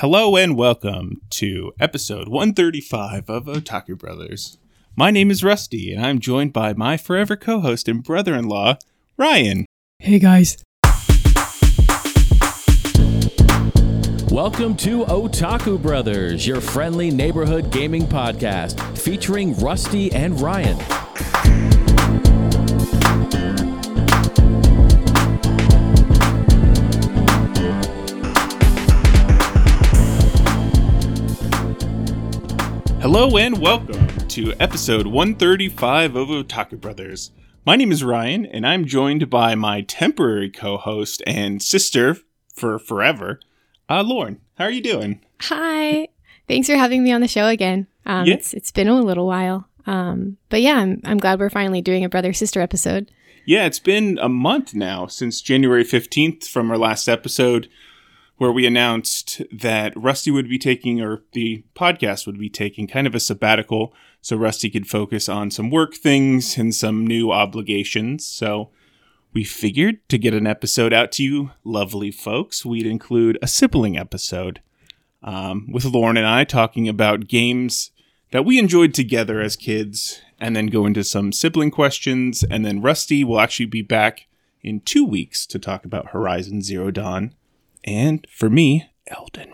Hello and welcome to episode 135 of Otaku Brothers. My name is Rusty, and I'm joined by my forever co host and brother in law, Ryan. Hey guys. Welcome to Otaku Brothers, your friendly neighborhood gaming podcast featuring Rusty and Ryan. Hello and welcome to episode 135 of Otaku Brothers. My name is Ryan, and I'm joined by my temporary co host and sister for forever, uh, Lauren. How are you doing? Hi. Thanks for having me on the show again. Um, Yeah. it's, it's been a little while. Um, but yeah, I'm, I'm glad we're finally doing a brother sister episode. Yeah, it's been a month now since January 15th from our last episode where we announced that Rusty would be taking, or the podcast would be taking, kind of a sabbatical so Rusty could focus on some work things and some new obligations. So we figured to get an episode out to you, lovely folks, we'd include a sibling episode um, with Lauren and I talking about games that we enjoyed together as kids, and then go into some sibling questions. And then Rusty will actually be back in two weeks to talk about Horizon Zero Dawn. And for me, Elden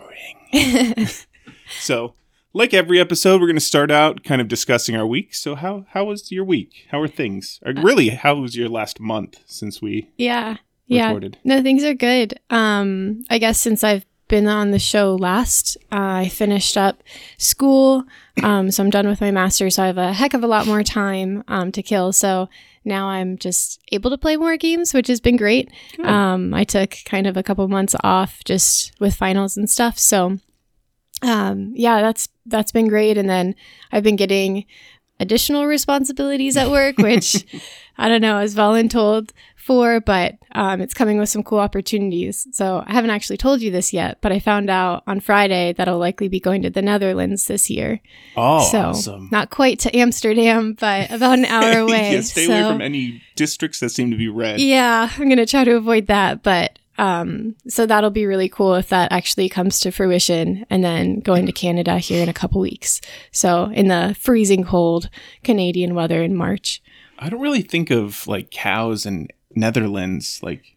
Ring. so, like every episode, we're going to start out kind of discussing our week. So, how how was your week? How are things? Or really, how was your last month since we Yeah. Yeah. No, things are good. Um, I guess since I've been on the show last, uh, I finished up school. Um, so I'm done with my master's. So I have a heck of a lot more time um, to kill. So now I'm just able to play more games, which has been great. Um, I took kind of a couple months off just with finals and stuff. So um, yeah, that's that's been great. And then I've been getting additional responsibilities at work, which I don't know, I was voluntold for, but um, it's coming with some cool opportunities. So I haven't actually told you this yet, but I found out on Friday that I'll likely be going to the Netherlands this year. Oh, so awesome. not quite to Amsterdam, but about an hour away. yeah, stay so, away from any districts that seem to be red. yeah, I'm gonna try to avoid that, but um, so that'll be really cool if that actually comes to fruition, and then going to Canada here in a couple weeks. So in the freezing cold Canadian weather in March. I don't really think of like cows and Netherlands. Like,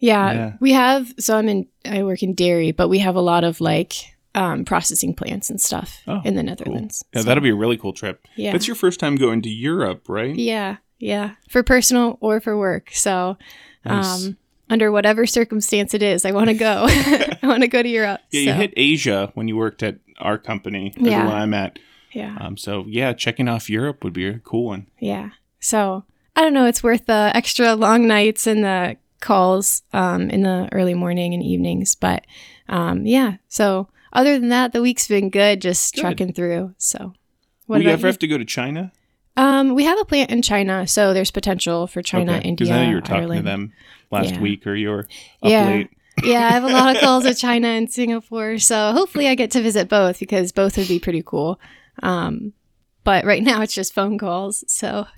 Yeah, Yeah. we have. So I'm in. I work in dairy, but we have a lot of like um, processing plants and stuff Oh, in the cool. Netherlands. yeah, So, that'll be a really cool trip. yeah, That's your first time going to Europe, right? yeah, yeah, for personal or for work. So, Nice. um, under whatever circumstance it is, I want to go. I want to go to Europe. yeah, you hit Asia when you worked at our company, Yeah. the one I'm at. Yeah, Um, so yeah, checking off Europe would be a cool one. yeah. So I don't know. It's worth the extra long nights and the calls um, in the early morning and evenings. But um, yeah. So other than that, the week's been good. Just Good. trucking through. So. what do you ever have to go to China? Um, we have a plant in China, so there's potential for China, Because India, I know you were talking Ireland. to them last Yeah. week, or you were up Yeah. late. yeah, I have a lot of calls with China and Singapore, so hopefully I get to visit both because both would be pretty cool. Um, but right now it's just phone calls. So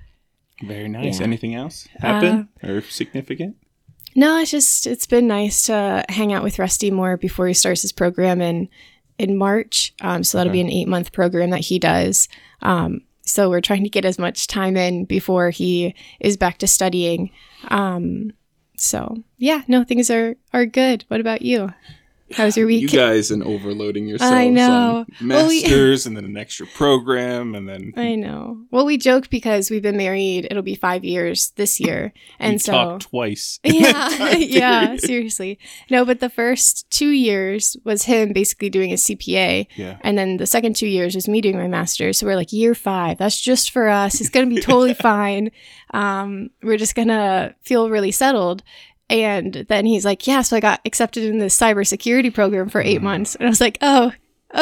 Very nice. Yeah. Anything else happen or significant? no, it's just it's been nice to hang out with Rusty more before he starts his program in in March. Um, so that'll be an eight month program that he does. Um, so we're trying to get as much time in before he is back to studying. Um, so yeah, no, things are are good. What about you? How's your week? You guys and overloading yourselves I know. on Well, we- masters and then an extra program and then I know. Well, we joke because we've been married. It'll be five years this year, and you so twice. yeah, yeah, seriously. No, but the first two years was him basically doing his CPA, Yeah. and then the second two years was me doing my master's. So we're like year five. That's just for us. It's gonna be totally fine. Um, we're just gonna feel really settled. And then he's like, "Yeah, so I got accepted in this cybersecurity program for eight months." And I was like, "Oh,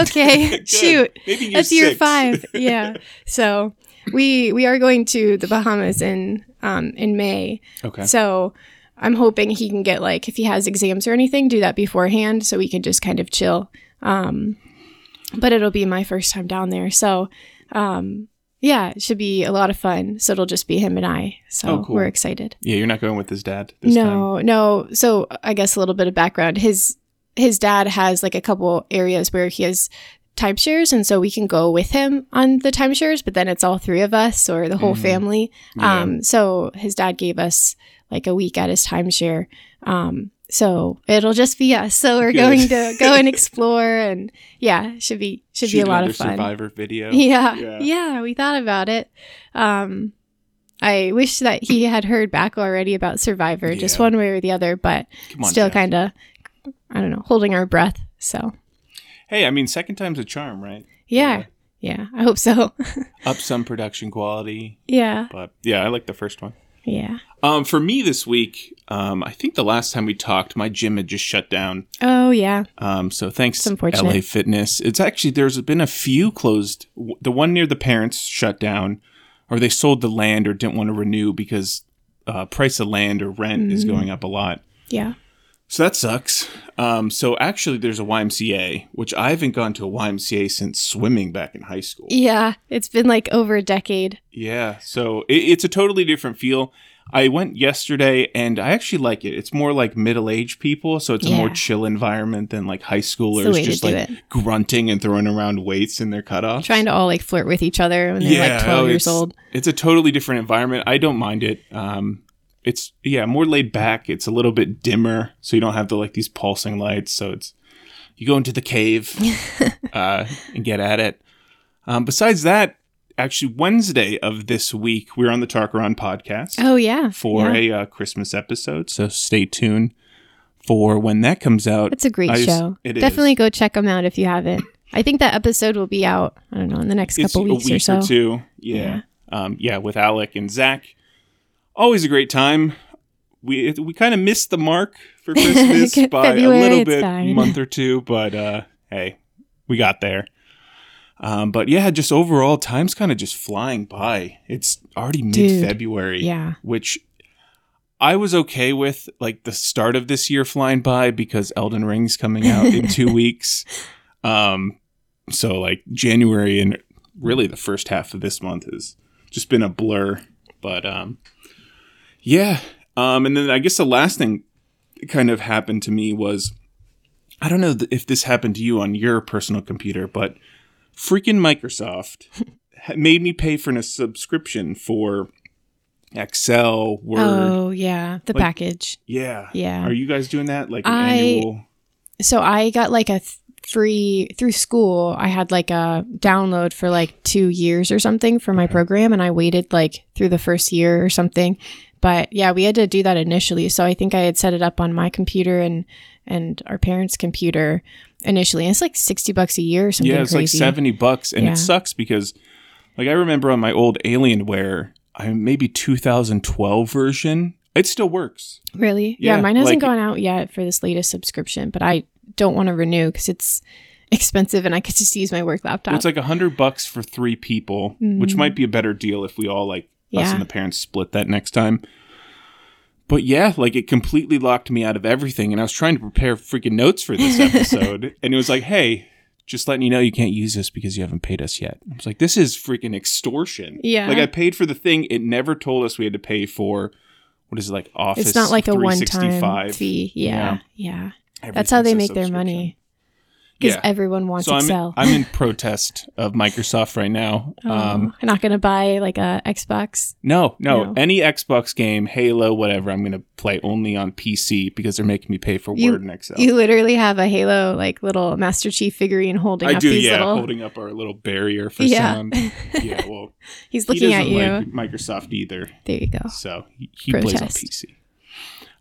okay, shoot." Maybe That's year five. Yeah. so we we are going to the Bahamas in um in May. Okay. So I'm hoping he can get like if he has exams or anything, do that beforehand so we can just kind of chill. Um but it'll be my first time down there. So um yeah, it should be a lot of fun. So it'll just be him and I. So Oh, cool. we're excited. Yeah, you're not going with his dad this time. No, no. So I guess a little bit of background. His his dad has like a couple areas where he has timeshares and so we can go with him on the timeshares but then it's all three of us or the whole Mhm. family Yeah. um so his dad gave us like a week at his timeshare um so it'll just be us so we're Good. going to go and explore and yeah should be should be a lot of fun Survivor video. yeah, Yeah. yeah, we thought about it. Um, I wish that he had heard back already about Survivor, just one way or the other, but on, still kind of, I don't know, holding our breath. So, Hey, I mean, second time's a charm, right? yeah, yeah, I hope so. Up some production quality, yeah, but yeah, I like the first one. yeah. Um, for me this week, um, I think the last time we talked, my gym had just shut down. Oh, yeah. Um, so thanks. LA Fitness. It's actually there's been a few closed. The one near the parents shut down, or they sold the land or didn't want to renew because uh, price of land or rent is Mm. going up a lot. Yeah. So that sucks. Um, so actually, there's a YMCA, which I haven't gone to a YMCA since swimming back in high school. Yeah. It's been like over a decade. Yeah, so it, it's a totally different feel. I went yesterday and I actually like it. It's more like middle aged people, so it's a more chill environment than like high schoolers just like it. grunting and throwing around weights in their cutoffs. Trying to all like flirt with each other when they're like 12 oh, years old. It's a totally different environment. I don't mind it. Um, it's yeah, more laid back. It's a little bit dimmer, so you don't have the like these pulsing lights. So it's you go into the cave uh, and get at it. Um, besides that, actually Wednesday of this week, we're on the Tarkaron podcast Oh, yeah. for yeah. a uh, Christmas episode. So stay tuned for when that comes out. It's a great I show. it is. Definitely go check them out if you haven't. I think that episode will be out, I don't know, in the next It's couple weeks week or so. two. Yeah. Um, yeah, with Alec and Zach. Always a great time. We we kind of missed the mark for Christmas by a little bit, fine. month or two, but uh, hey, we got there. Um, but yeah, just overall, time's kind of just flying by. It's already mid February. Yeah. which I was okay with, like the start of this year flying by because Elden Ring's coming out in two weeks. Um, so like January and really the first half of this month has just been a blur. But um, yeah. Um, and then I guess the last thing that kind of happened to me was I don't know if this happened to you on your personal computer, but freaking Microsoft made me pay for a subscription for Excel, Word. Oh, yeah. The Like- package. yeah. Yeah. Are you guys doing that? Like I- annual? So I got like a th- free through school. I had like a download for like two years or something for my program, and I waited like through the first year or something. But yeah, we had to do that initially. So I think I had set it up on my computer and and our parents' computer initially. And it's like sixty bucks a year or something. Yeah, it's like 70 bucks. And Yeah. it sucks because, like, I remember on my old Alienware, I maybe 2012 version, it still works. Really? Yeah, Yeah, mine hasn't like- gone out yet for this latest subscription, but I don't want to renew because it's expensive and I could just use my work laptop. It's like 100 bucks for three people, which might be a better deal if we all, like, us Mm. And the parents split that next time. But yeah, like it completely locked me out of everything. And I was trying to prepare freaking notes for this episode. and it was like, hey, just letting you know you can't use this because you haven't paid us yet. I was like, this is freaking extortion. Yeah. Like I paid for the thing. It never told us we had to pay for what is it like Office. it's not like a one time fee. Yeah. Yeah. That's how they make their money. Because Yeah. everyone wants So I'm Excel. I'm in protest of Microsoft right now. Oh, Um, I'm not going to buy like a Xbox. no, no, No. any Xbox game, Halo, whatever, I'm going to play only on PC because they're making me pay for You- Word and Excel. You literally have a Halo like little Master Chief figurine holding I up do, yeah, little. holding up our little barrier for Yeah. sound. Yeah, well, He's he looking at you. like Microsoft either, there you go. so he, he plays on PC.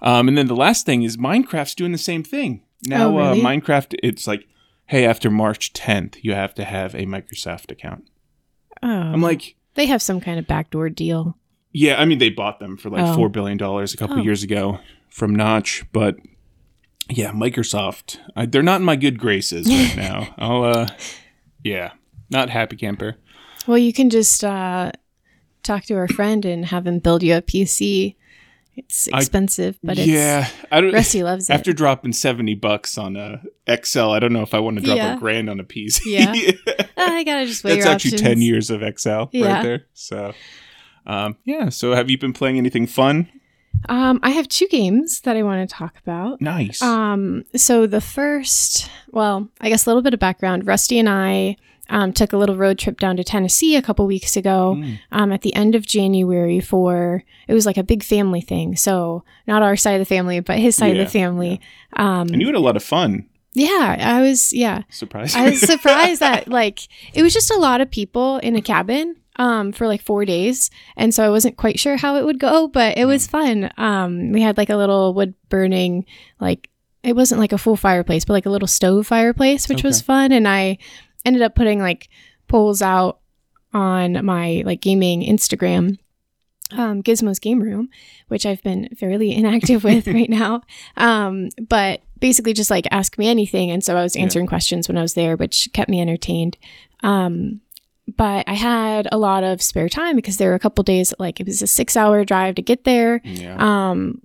Um, and then the last thing is Minecraft's doing the same thing now. Oh, really? uh, Minecraft, it's like, hey, after March 10th, you have to have a Microsoft account. Oh, I'm like, they have some kind of backdoor deal. Yeah, I mean they bought them for like Oh. four billion dollars a couple Oh. years ago from Notch, but yeah, Microsoft, I, they're not in my good graces right now. I'll, uh, yeah, not happy camper. Well, you can just uh, talk to our friend and have him build you a PC. It's I- expensive, but it's yeah, I don't. Rusty loves it. After dropping seventy bucks on a Excel, I don't know if I want to drop Yeah. a grand on a PC. Yeah. Ah, I gotta just weigh That's actually options. ten years of Excel Yeah. right there. So, um, yeah. So, have you been playing anything fun? Um, I have two games that I want to talk about. Nice. Um, so the first, well, I guess a little bit of background. Rusty and I um, took a little road trip down to Tennessee a couple weeks ago Mm. um, at the end of January for it was like a big family thing. So not our side of the family, but his side Yeah, of the family. Um, and you had a lot of fun. Yeah, I was yeah. Surprised. I was surprised that like it was just a lot of people in a cabin um for like 4 days and so I wasn't quite sure how it would go but it was fun. Um we had like a little wood burning like it wasn't like a full fireplace but like a little stove fireplace which was fun and I ended up putting like poles out on my like gaming Instagram um, Gizmo's Game Room, which I've been fairly inactive with right now. Um, but basically, just like ask me anything. And so I was Yeah. answering questions when I was there, which kept me entertained. Um, but I had a lot of spare time because there were a couple days, like it was a six hour drive to get there. yeah. Um,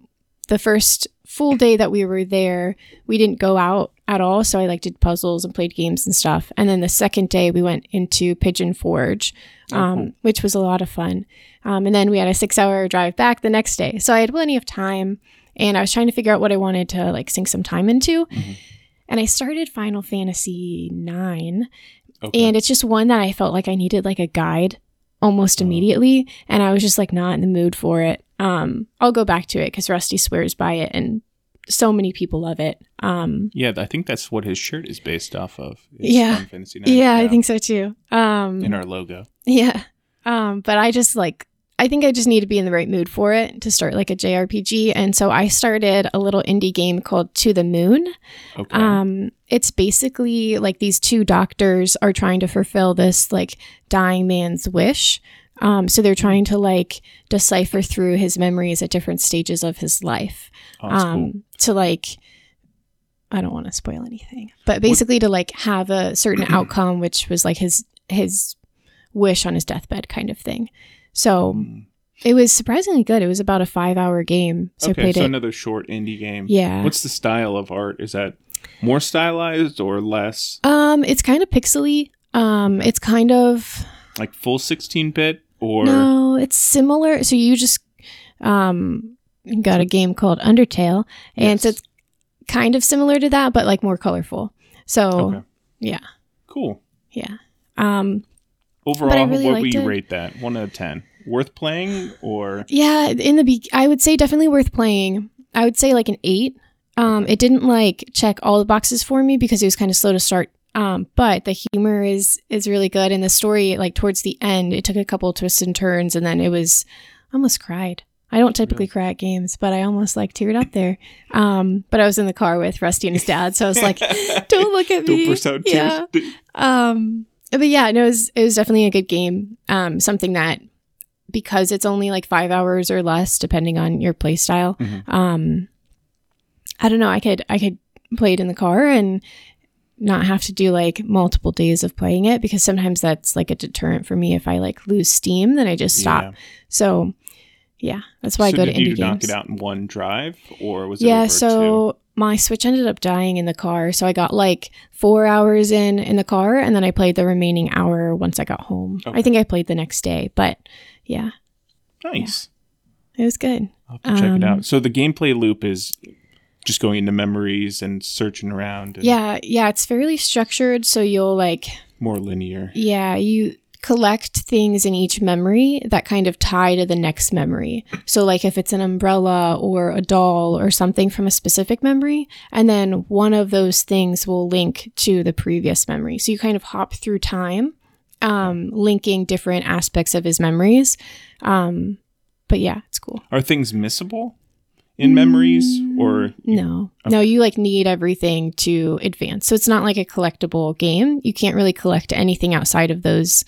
the first full day that we were there, we didn't go out at all. So I like did puzzles and played games and stuff. And then the second day, we went into Pigeon Forge, um, cool. which was a lot of fun. Um, and then we had a six hour drive back the next day. So I had plenty of time and I was trying to figure out what I wanted to like sink some time into. Mhm. And I started Final Fantasy nine okay. and it's just one that I felt like I needed like a guide almost Oh. immediately, and I was just like not in the mood for it. Um, I'll go back to it because Rusty swears by it, and so many people love it. Um, yeah, I think that's what his shirt is based off of. Yeah. Final Fantasy IX. yeah, I think so too. Um, in our logo. yeah, um, but I just like I think I just need to be in the right mood for it to start like a JRPG, and so I started a little indie game called To the Moon. Okay. Um, it's basically like these two doctors are trying to fulfill this like dying man's wish. Um, so they're trying to like decipher through his memories at different stages of his life. oh, um, cool. to like, I don't want to spoil anything, but basically to like have a certain outcome, which was like his his wish on his deathbed kind of thing. So Mm. it was surprisingly good. It was about a five hour game. So I okay, played so it. another short indie game. yeah. What's the style of art? Is that more stylized or less? Um, it's kind of pixely. Um, it's kind of Like full 16 bit or no, it's similar. So you just um got a game called Undertale, and so it's kind of similar to that, but like more colorful. So Okay. yeah, Cool. yeah. Um, Overall, really what would you it. rate that? 1 out of 10. Worth playing or yeah. In the be- I would say definitely worth playing. I would say like an eight. Um, it didn't like check all the boxes for me because it was kind of slow to start. Um, but the humor is is really good, and the story like towards the end, it took a couple twists and turns, and then it was I almost cried. I don't typically cry at games, but I almost like teared up there. Um, but I was in the car with Rusty and his dad, so I was like, "Don't look at Don't me." burst out yeah. Um, but yeah, no, it was it was definitely a good game. Um, something that because it's only like five hours or less, depending on your play style. Mhm. Um, I don't know. I could I could play it in the car and not have to do like multiple days of playing it because sometimes that's like a deterrent for me. If I like lose steam, then I just stop. Yeah. So yeah, that's why I So go to did you indie knock it out in one drive or was it Yeah, so my Switch ended up dying in the car. So I got like four hours in in the car and then I played the remaining hour once I got home. Okay. I think I played the next day, but yeah? Nice. it was good. I'll have to check it Um, out. So the gameplay loop is just going into memories and searching around and Yeah, yeah, it's fairly structured. So you'll like, more linear. yeah, you collect things in each memory that kind of tie to the next memory. So, like if it's an umbrella or a doll or something from a specific memory, and then one of those things will link to the previous memory. So, you kind of hop through time, um, linking different aspects of his memories. Um, but yeah, it's cool. Are things missable in memories or No, no, you like need everything to advance. So it's not like a collectible game. You can't really collect anything outside of those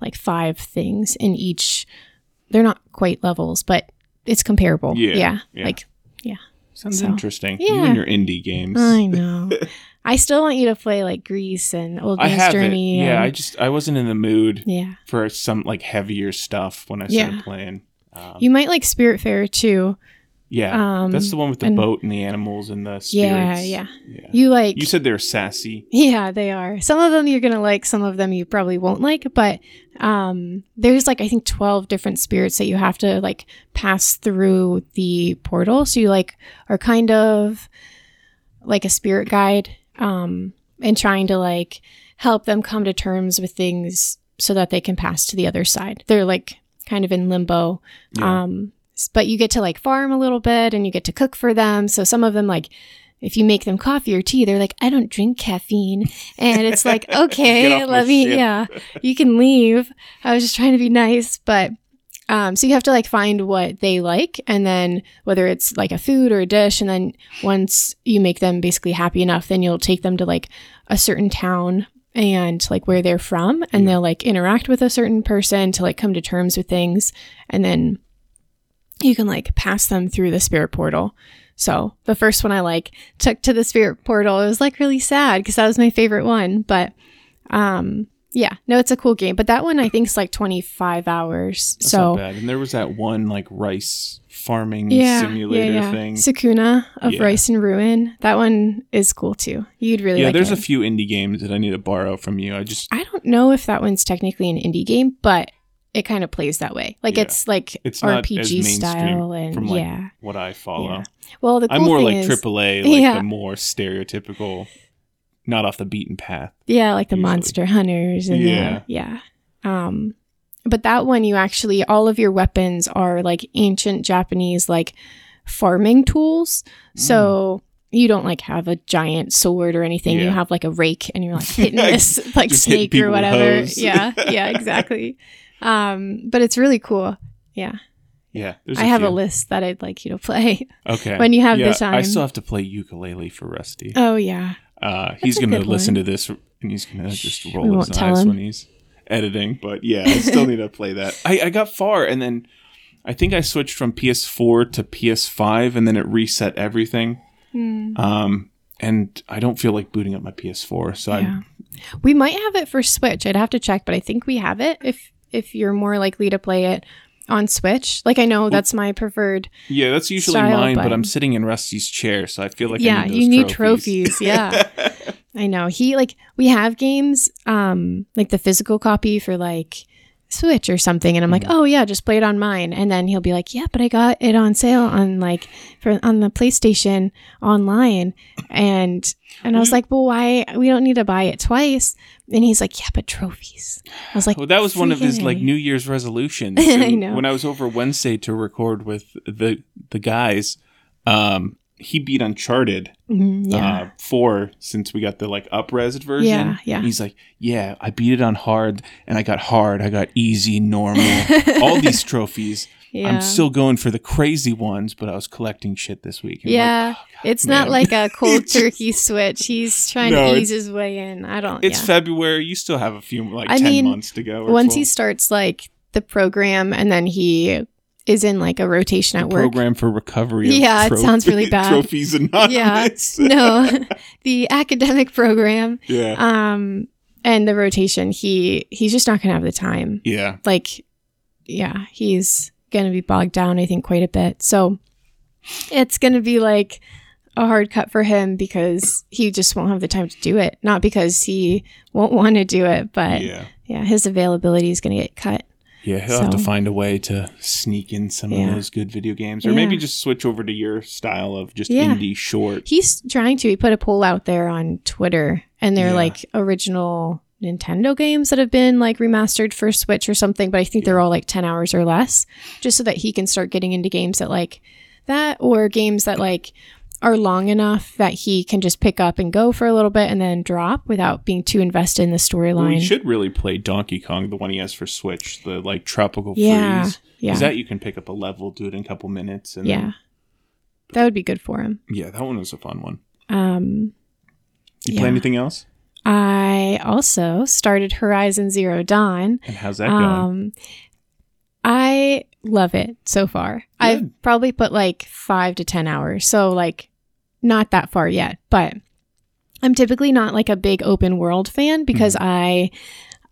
like five things in each. They're not quite levels, but it's comparable. Yeah, Yeah. yeah. Like, sounds So, interesting? You yeah. and your indie games. I know. I still want you to play like Gris and Old I Man's have Journey. it. Yeah, I just I wasn't in the mood yeah. for some like heavier stuff when I started Yeah. playing. Um, You might like Spiritfarer too. Yeah, Um, that's the one with the and- boat and the animals and the spirits. Yeah, yeah. yeah. You like You said they're sassy. Yeah, they are. Some of them you're gonna like, some of them you probably won't like. But um, there's like I think twelve different spirits that you have to like pass through the portal. So you like are kind of like a spirit guide, um, and trying to like help them come to terms with things so that they can pass to the other side. They're like kind of in limbo. Yeah. Um, but you get to like farm a little bit and you get to cook for them. So some of them like if you make them coffee or tea, they're like, I don't drink caffeine. And it's like, okay, let me, ship. yeah, you can leave. I was just trying to be nice. But um, so you have to like find what they like and then whether it's like a food or a dish. And then once you make them basically happy enough, then you'll take them to like a certain town and like where they're from and Yeah. they'll like interact with a certain person to like come to terms with things. And then you can like pass them through the spirit portal. So the first one I like took to the spirit portal. It was like really sad because that was my favorite one. But um yeah, no, it's a cool game. But that one I think is like 25 hours. That's so. And there was that one like rice farming yeah, simulator yeah, yeah. thing. Sakuna of. Rice and Ruin. That one is cool too. You'd really yeah, like there's it. a few indie games that I need to borrow from you. I just I don't know if that one's technically an indie game, but it kind of plays that way. Like Yeah. it's like it's RPG style and from like yeah. what I follow. Yeah. Well, the cool I'm more like is, AAA, like Yeah. the more stereotypical, not off the beaten path. Yeah, like the usually. monster hunters and Yeah. the, yeah. Um but that one you actually all of your weapons are like ancient Japanese like farming tools. So you don't like have a giant sword or anything. You Mm. Have like a rake and you're like hitting this like snake or whatever. Yeah, yeah, exactly. Um but it's really cool. Yeah. Yeah, I have a list that I'd like you to play. Okay, when you have the yeah, I still have to play ukulele for Rusty. Oh yeah. Uh, he's gonna listen one. to this and he's gonna just Shh, we roll his eyes when he's editing. But yeah, I still need to play that. I, I got far and then I think I switched from PS4 to PS5 and then it reset everything. Hmm. Um, and I don't feel like booting up my PS4, so Yeah. We might have it for Switch. I'd have to check, but I think we have it if if you're more likely to play it on Switch. Like I know that's my preferred. Yeah, that's usually Style, mine. But but- I'm sitting in Rusty's chair, so I feel like I yeah, need you need trophies. trophies. Yeah. I know. He like we have games um like the physical copy for like Switch or something and I'm Mm-hmm. like, "Oh yeah, just play it on mine." And then he'll be like, "Yeah, but I got it on sale on like for on the PlayStation online." And and I was Mhm. like, "Well, why we don't need to buy it twice?" And he's like, "Yeah, but trophies." I was like, Well, that was one of his like New Year's resolutions. I know. When I was over Wednesday to record with the the guys, um, he beat Uncharted Mhm, yeah. uh, four since we got the like upresed version. Yeah, yeah. He's like, yeah, I beat it on hard, and I got hard, I got easy, normal, all these trophies. Yeah. I'm still going for the crazy ones, but I was collecting shit this week. I'm like, yeah. it's not like a cold turkey switch. He's trying No, to ease his way in. I don't. it's yeah. February. You still have a few like I ten mean, months to go. Once 12. he starts like the program, and then he is in like a rotation at work. program for recovery. Of Yeah, it sounds really bad. Trophies anonymous. Yeah, no, the academic program, yeah, um, and the rotation. He he's just not gonna have the time. yeah. Like, yeah, he's gonna be bogged down. I think quite a bit. So it's gonna be like a hard cut for him because he just won't have the time to do it. Not because he won't want to do it, but yeah, yeah. his availability is gonna get cut. Yeah, he'll have to find a way to sneak in some Yeah. of those good video games, or maybe just switch over to your style of just Yeah. indie short. He's trying to. He put a poll out there on Twitter, and they're Yeah. like original Nintendo games that have been like remastered for Switch or something. But I think they're all like ten hours or less, just so that he can start getting into games that like that, or games that like are long enough that he can just pick up and go for a little bit and then drop without being too invested in the Well, storyline. you should really play Donkey Kong, the one he has for Switch, the like tropical Yeah, freeze. yeah. Because that you can pick up a level, do it in a couple minutes, and yeah, then, that would be good for him. yeah, that one was a fun one. Um, You Yeah. play anything else? I also started Horizon Zero Dawn. And how's that going? Um, I love it so far. I've probably put like five to 10 hours. So, like, not that far yet. But I'm typically not like a big open world fan because Mm-hmm. I.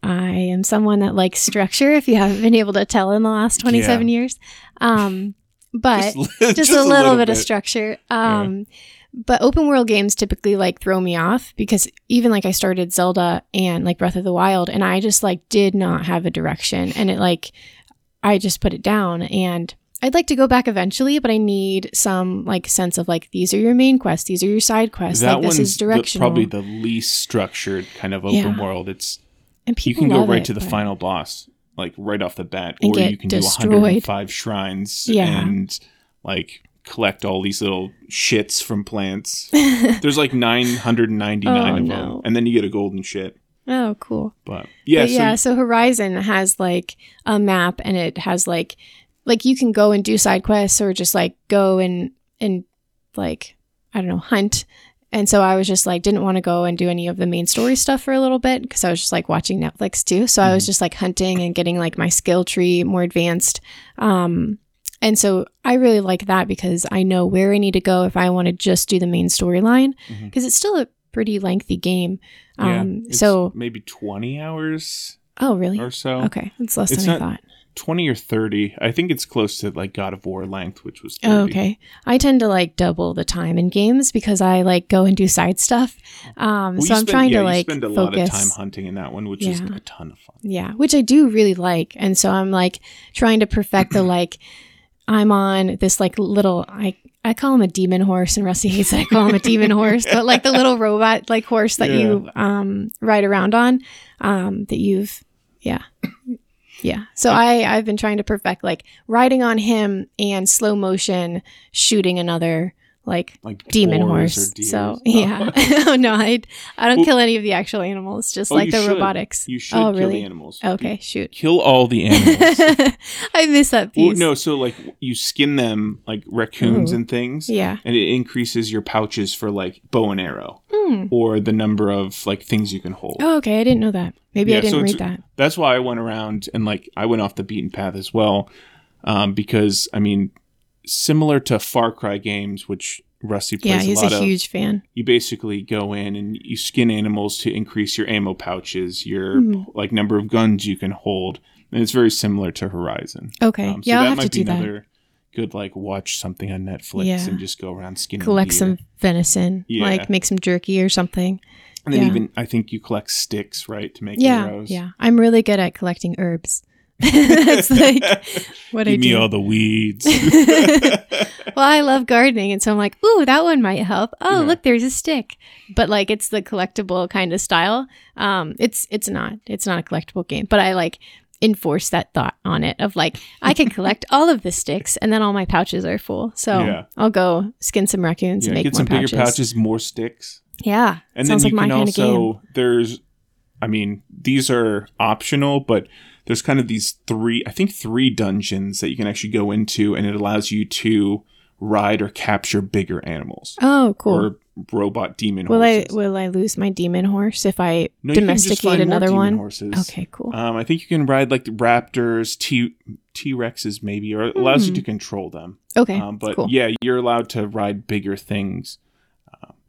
I am someone that likes structure. If you haven't been able to tell in the last 27 years, um, but Just, just, a, little bit, of structure. Um, But open world games typically like throw me off because even like I started Zelda and like Breath of the Wild, and I just like did not have a direction, and it like I just put it down. And I'd like to go back eventually, but I need some like sense of like these are your main quests, these are your side quests. That like this one's is the- probably the least structured kind of open Yeah. world. It's and you can go right it, to the but- final boss, like right off the bat, And or you can destroyed. do 105 shrines Yeah. and like collect all these little shits from plants. There's like 999 Oh, of them, and then you get a golden shit. Oh, cool. But yeah, But so yeah, so Horizon has like a map and it has like like you can go and do side quests or just like go and and like I don't know, hunt. And so I was just like didn't want to go and do any of the main story stuff for a little bit because I was just like watching Netflix too. So I was Mhm. just like hunting and getting like my skill tree more advanced. Um and so I really like that because I know where I need to go if I want to just do the main storyline because it's still a pretty lengthy game. yeah, Um it's so maybe 20 hours oh really? or so. Okay, it's less It's than I thought. 20 or 30. I think it's close to like God of War length, which was 30. Oh, okay. I tend to like double the time in games because I like go and do side stuff. Um, Well, so I'm spend- trying yeah, to like spend a focus. lot of time hunting in that one, which is a ton of fun. Yeah, which I do really like, and so I'm like trying to perfect the like. I'm on this like little I I call him a demon horse, and Rusty hates that I call him a demon horse, but like the little robot like horse that you um ride around on, um that you've yeah. Yeah. So I I've been trying to perfect like riding on him and slow motion shooting another like Like demon horse. So Oh. yeah. oh no, I I don't Well- kill any of the actual animals, just Oh, like the should. robotics. You should oh kill really? the animals. Okay, shoot. Kill all the animals. I miss that well, piece. no, so like you skin them like raccoons Ooh. and things, Yeah. and it increases your pouches for like bow and arrow Hmm. or the number of like things you can hold. Oh, okay. I didn't know that. Maybe Yeah, I didn't so read that. That's why I went around and like I went off the beaten path as well, um, because I mean, similar to Far Cry games, which Rusty plays Yeah, he's a a of. huge fan. you basically go in and you skin animals to increase your ammo pouches, your Mhm. like number of guns you can hold, and it's very similar to Horizon. Okay. Um, so yeah, I'll that have might to be do that. another good like watch something on Netflix Yeah. and just go around skinning Collect deer. some venison, Yeah. like make some jerky or something. and then yeah. even I think you collect sticks right to make Yeah, arrows. yeah. I'm really good at collecting herbs. That's like what I Give me do. all the weeds. well, I love gardening, and so I'm like, ooh, that one might help. Oh, Yeah. look, there's a stick. But like, it's the collectible kind of style. Um, it's it's not it's not a collectible game, but I like enforce that thought on it of like I can collect all of the sticks, and then all my pouches are full. So Yeah. I'll go skin some raccoons yeah, and make get more some pouches. bigger pouches, more sticks. Yeah, And sounds then like you my can kind of game. also there's I mean, these are optional, but there's kind of these three I think three dungeons that you can actually go into and it allows you to ride or capture bigger animals. Oh, cool. Or robot demon will I will I lose my demon horse if I No, you can just domesticate another one? Horses. Okay, cool. Um, I think you can ride like the raptors, T T Rexes maybe, or it allows you Hmm. to control them. okay, Um, but cool. yeah, you're allowed to ride bigger things.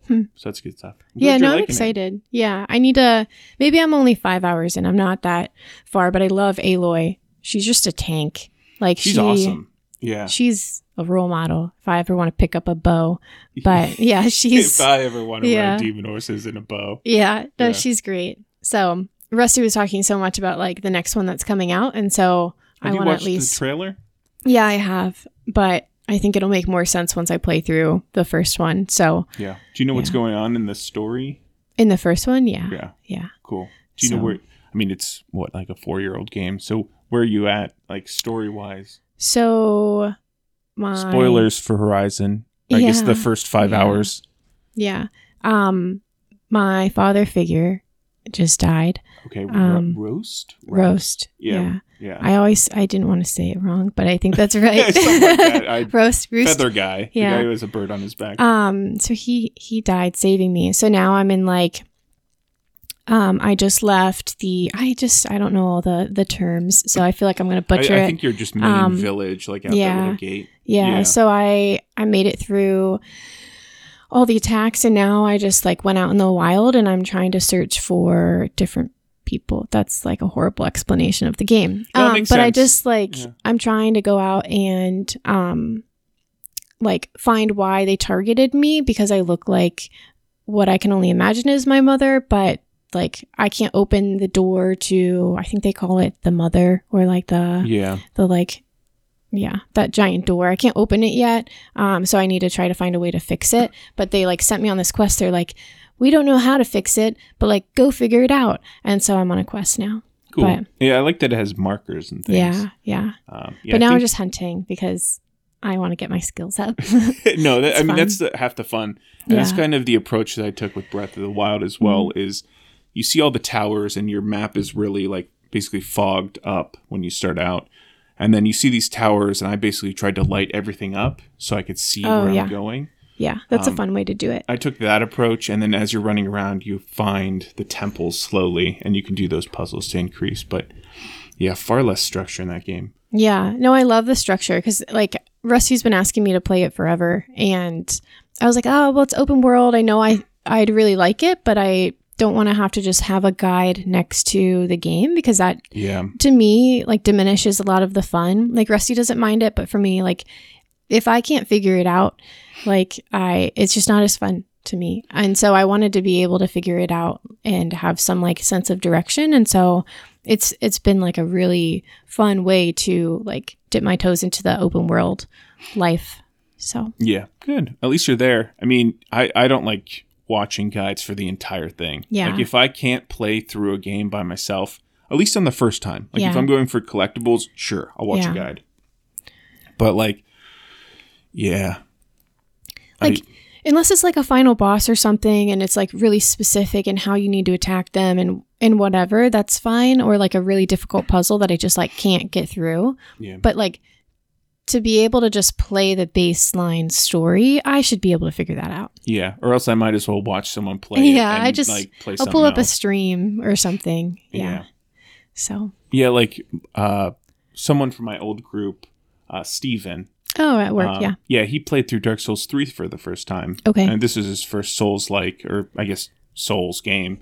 Hmm. So that's good stuff. I'm Yeah, no, I'm liking it. excited. Yeah, I need to. Maybe I'm only five hours in. I'm not that far, but I love Aloy. She's just a tank. Like She's she, awesome. Yeah. She's a role model. If I ever want to pick up a bow, but yeah, she's if I ever want to yeah. ride demon horses in a bow. yeah, no, Yeah. she's great. So Rusty was talking so much about like the next one that's coming out, and so Have I want to at least. the trailer? yeah, I have, but I think it'll make more sense once I play through the first one. So Yeah. Do you know what's Yeah. going on in the story? in the first one, yeah, Yeah. yeah. Cool. Do you know where? I mean, it's what like a four-year-old game. So where are you at, like story-wise? So my Spoilers for Horizon. I guess Yeah. the first five Yeah. hours. Yeah. Um, my father figure just died. Okay. ro- Um, roast. Roast. Yeah. Yeah. Yeah. I always I didn't want to say it wrong, but I think that's right. Something like that. I- roast. Roost. Feather guy. Yeah. The guy who has a bird on his back. Um. So he he died saving me. So now I'm in like. Um. I just left the. I just I don't know all the the terms, so I feel like I'm gonna I, butcher I it. think you're just main Um, village, like out yeah. that little gate. Yeah, Yeah. So I I made it through all the attacks and now I just like went out in the wild and I'm trying to search for different people. That's like a horrible explanation of the game. No, um but I just like Yeah. I'm trying to go out and um like find why they targeted me because I look like what I can only imagine is my mother, but like I can't open the door to I think they call it the mother or like the Yeah. the like yeah that giant door i can't open it yet um, so i need to try to find a way to fix it but they like sent me on this quest they're like we don't know how to fix it but like go figure it out and so i'm on a quest now Cool. But- yeah, I like that it has markers and things. yeah yeah Um, yeah but now i'm just hunting because i want to get my skills up no, that, I mean fun. that's the, half the fun. And that's kind of the approach that I took with Breath of the Wild as well. Mm-hmm. Is you see all the towers and your map is really like basically fogged up when you start out, and then you see these towers, and I basically tried to light everything up so I could see Oh, where yeah. I'm going. Yeah that's Um, a fun way to do it I took that approach, and then as you're running around, you find the temples slowly, and you can do those puzzles to increase. But yeah, far less structure in that game. Yeah, no, I love the structure because like Rusty's been asking me to play it forever, and I was like, oh, well, it's open world. I know I I'd really like it, but I don't want to have to just have a guide next to the game because that Yeah, to me like diminishes a lot of the fun. Like Rusty doesn't mind it, but for me, like if I can't figure it out, like I it's just not as fun to me. And so I wanted to be able to figure it out and have some like sense of direction. And so it's it's been like a really fun way to like dip my toes into the open world life. So yeah, good. At least you're there. I mean, I I don't like watching guides for the entire thing. Yeah. like if I can't play through a game by myself, at least on the first time. Like if I'm going for collectibles, sure, I'll watch Yeah. a guide. But like, yeah, like I, unless it's like a final boss or something and it's like really specific in how you need to attack them and and whatever that's fine or like a really difficult puzzle that i just like can't get through yeah. but like to be able to just play the baseline story i should be able to figure that out Yeah, or else I might as well watch someone play. Yeah, I just- like play i'll pull up a stream or something yeah, Yeah. so Yeah, like uh, someone from my old group, uh, Steven. Oh at work um, yeah yeah, he played through Dark Souls three for the first time. Okay. and this is his first Souls like, or I guess Souls game.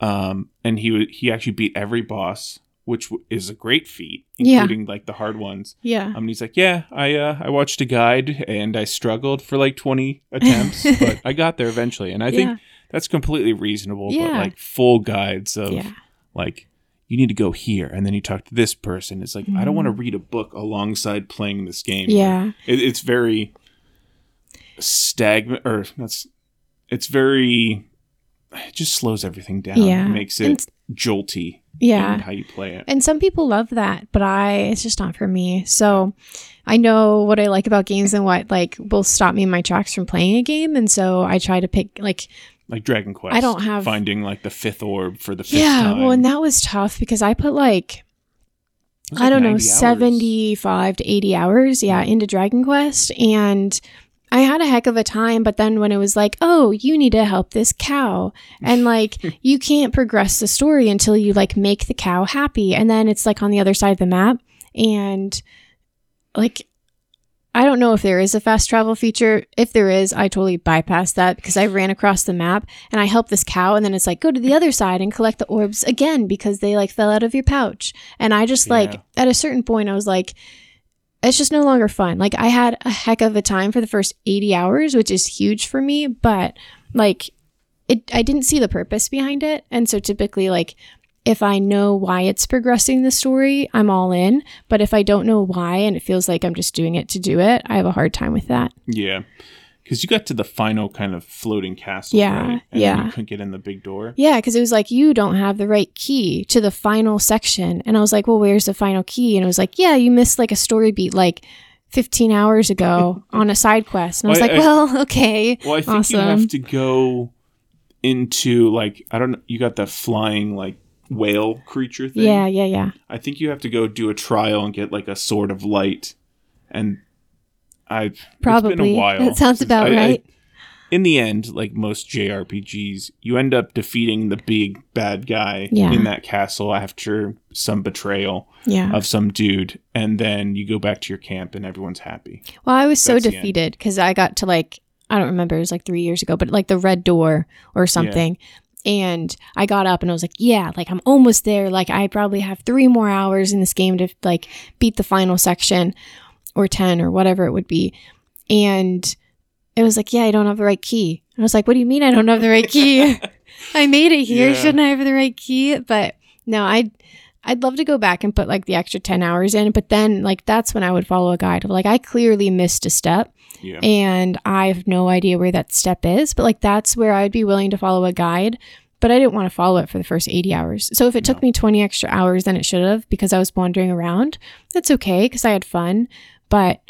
Um, and he he actually beat every boss, which is a great feat, Yeah. including like the hard ones. yeah Um, and he's like, yeah, I uh, I watched a guide and I struggled for like twenty attempts, but I got there eventually. And I Yeah. think that's completely reasonable. yeah. But like full guides of yeah like you need to go here and then you talk to this person it's like i don't want to mm. read a book alongside playing this game. Yeah. it, it's very stagnant or that's it's very it just slows everything down Yeah. It makes it s- jolty yeah in how you play it And some people love that, but I it's just not for me. So I know what I like about games and what like will stop me in my tracks from playing a game, and so I try to pick like like dragon quest I don't have- finding like the fifth orb for the fifth yeah. time Well, and that was tough because I put like I like don't know hours. seventy five to eighty hours, yeah, into Dragon Quest, and I had a heck of a time. But then when it was like, oh, you need to help this cow, and like you can't progress the story until you like make the cow happy, and then it's like on the other side of the map, and like I don't know if there is a fast travel feature. If there is, I totally bypassed that because I ran across the map and I helped this cow, and then it's like go to the other side and collect the orbs again because they like fell out of your pouch. And I just like Yeah. at a certain point, I was like, it's just no longer fun. Like I had a heck of a time for the first 80 hours, which is huge for me, but like it I didn't see the purpose behind it. And so typically like if I know why it's progressing the story, I'm all in. But if I don't know why and it feels like I'm just doing it to do it, I have a hard time with that. yeah because you got to the final kind of floating castle Yeah, right? and yeah. you couldn't get in the big door Yeah, because it was like, you don't have the right key to the final section. And I was like, well, where's the final key? And it was like, yeah, you missed like a story beat like 15 hours ago on a side quest. And I was Well, like, I- well, okay. Well, I think awesome. you have to go into like I don't know. You got the flying like whale creature thing. Yeah, yeah, yeah. I think you have to go do a trial and get like a sword of light. And I've It's been a while. That sounds about I- I- right. in the end, like most JRPGs, you end up defeating the big bad guy Yeah. in that castle after some betrayal yeah. of some dude, and then you go back to your camp and everyone's happy. Well, I was so That's end. defeated because I got to like, I don't remember, it was like three years ago, but like the red door or something. And I got up and I was like, yeah, like I'm almost there. Like I probably have three more hours in this game to like beat the final section or 10 or whatever it would be. and it was like, yeah, I don't have the right key. And I was like, what do you mean I don't have the right key? I made it here. Yeah. Shouldn't I have the right key? But no, I'd I'd love to go back and put like the extra 10 hours in, but then like that's when I would follow a guide. of Like I clearly missed a step Yeah. and I have no idea where that step is, but like that's where I'd be willing to follow a guide. But I didn't want to follow it for the first 80 hours. So if it took me 20 extra hours than it should have because I was wandering around, that's okay because I had fun. But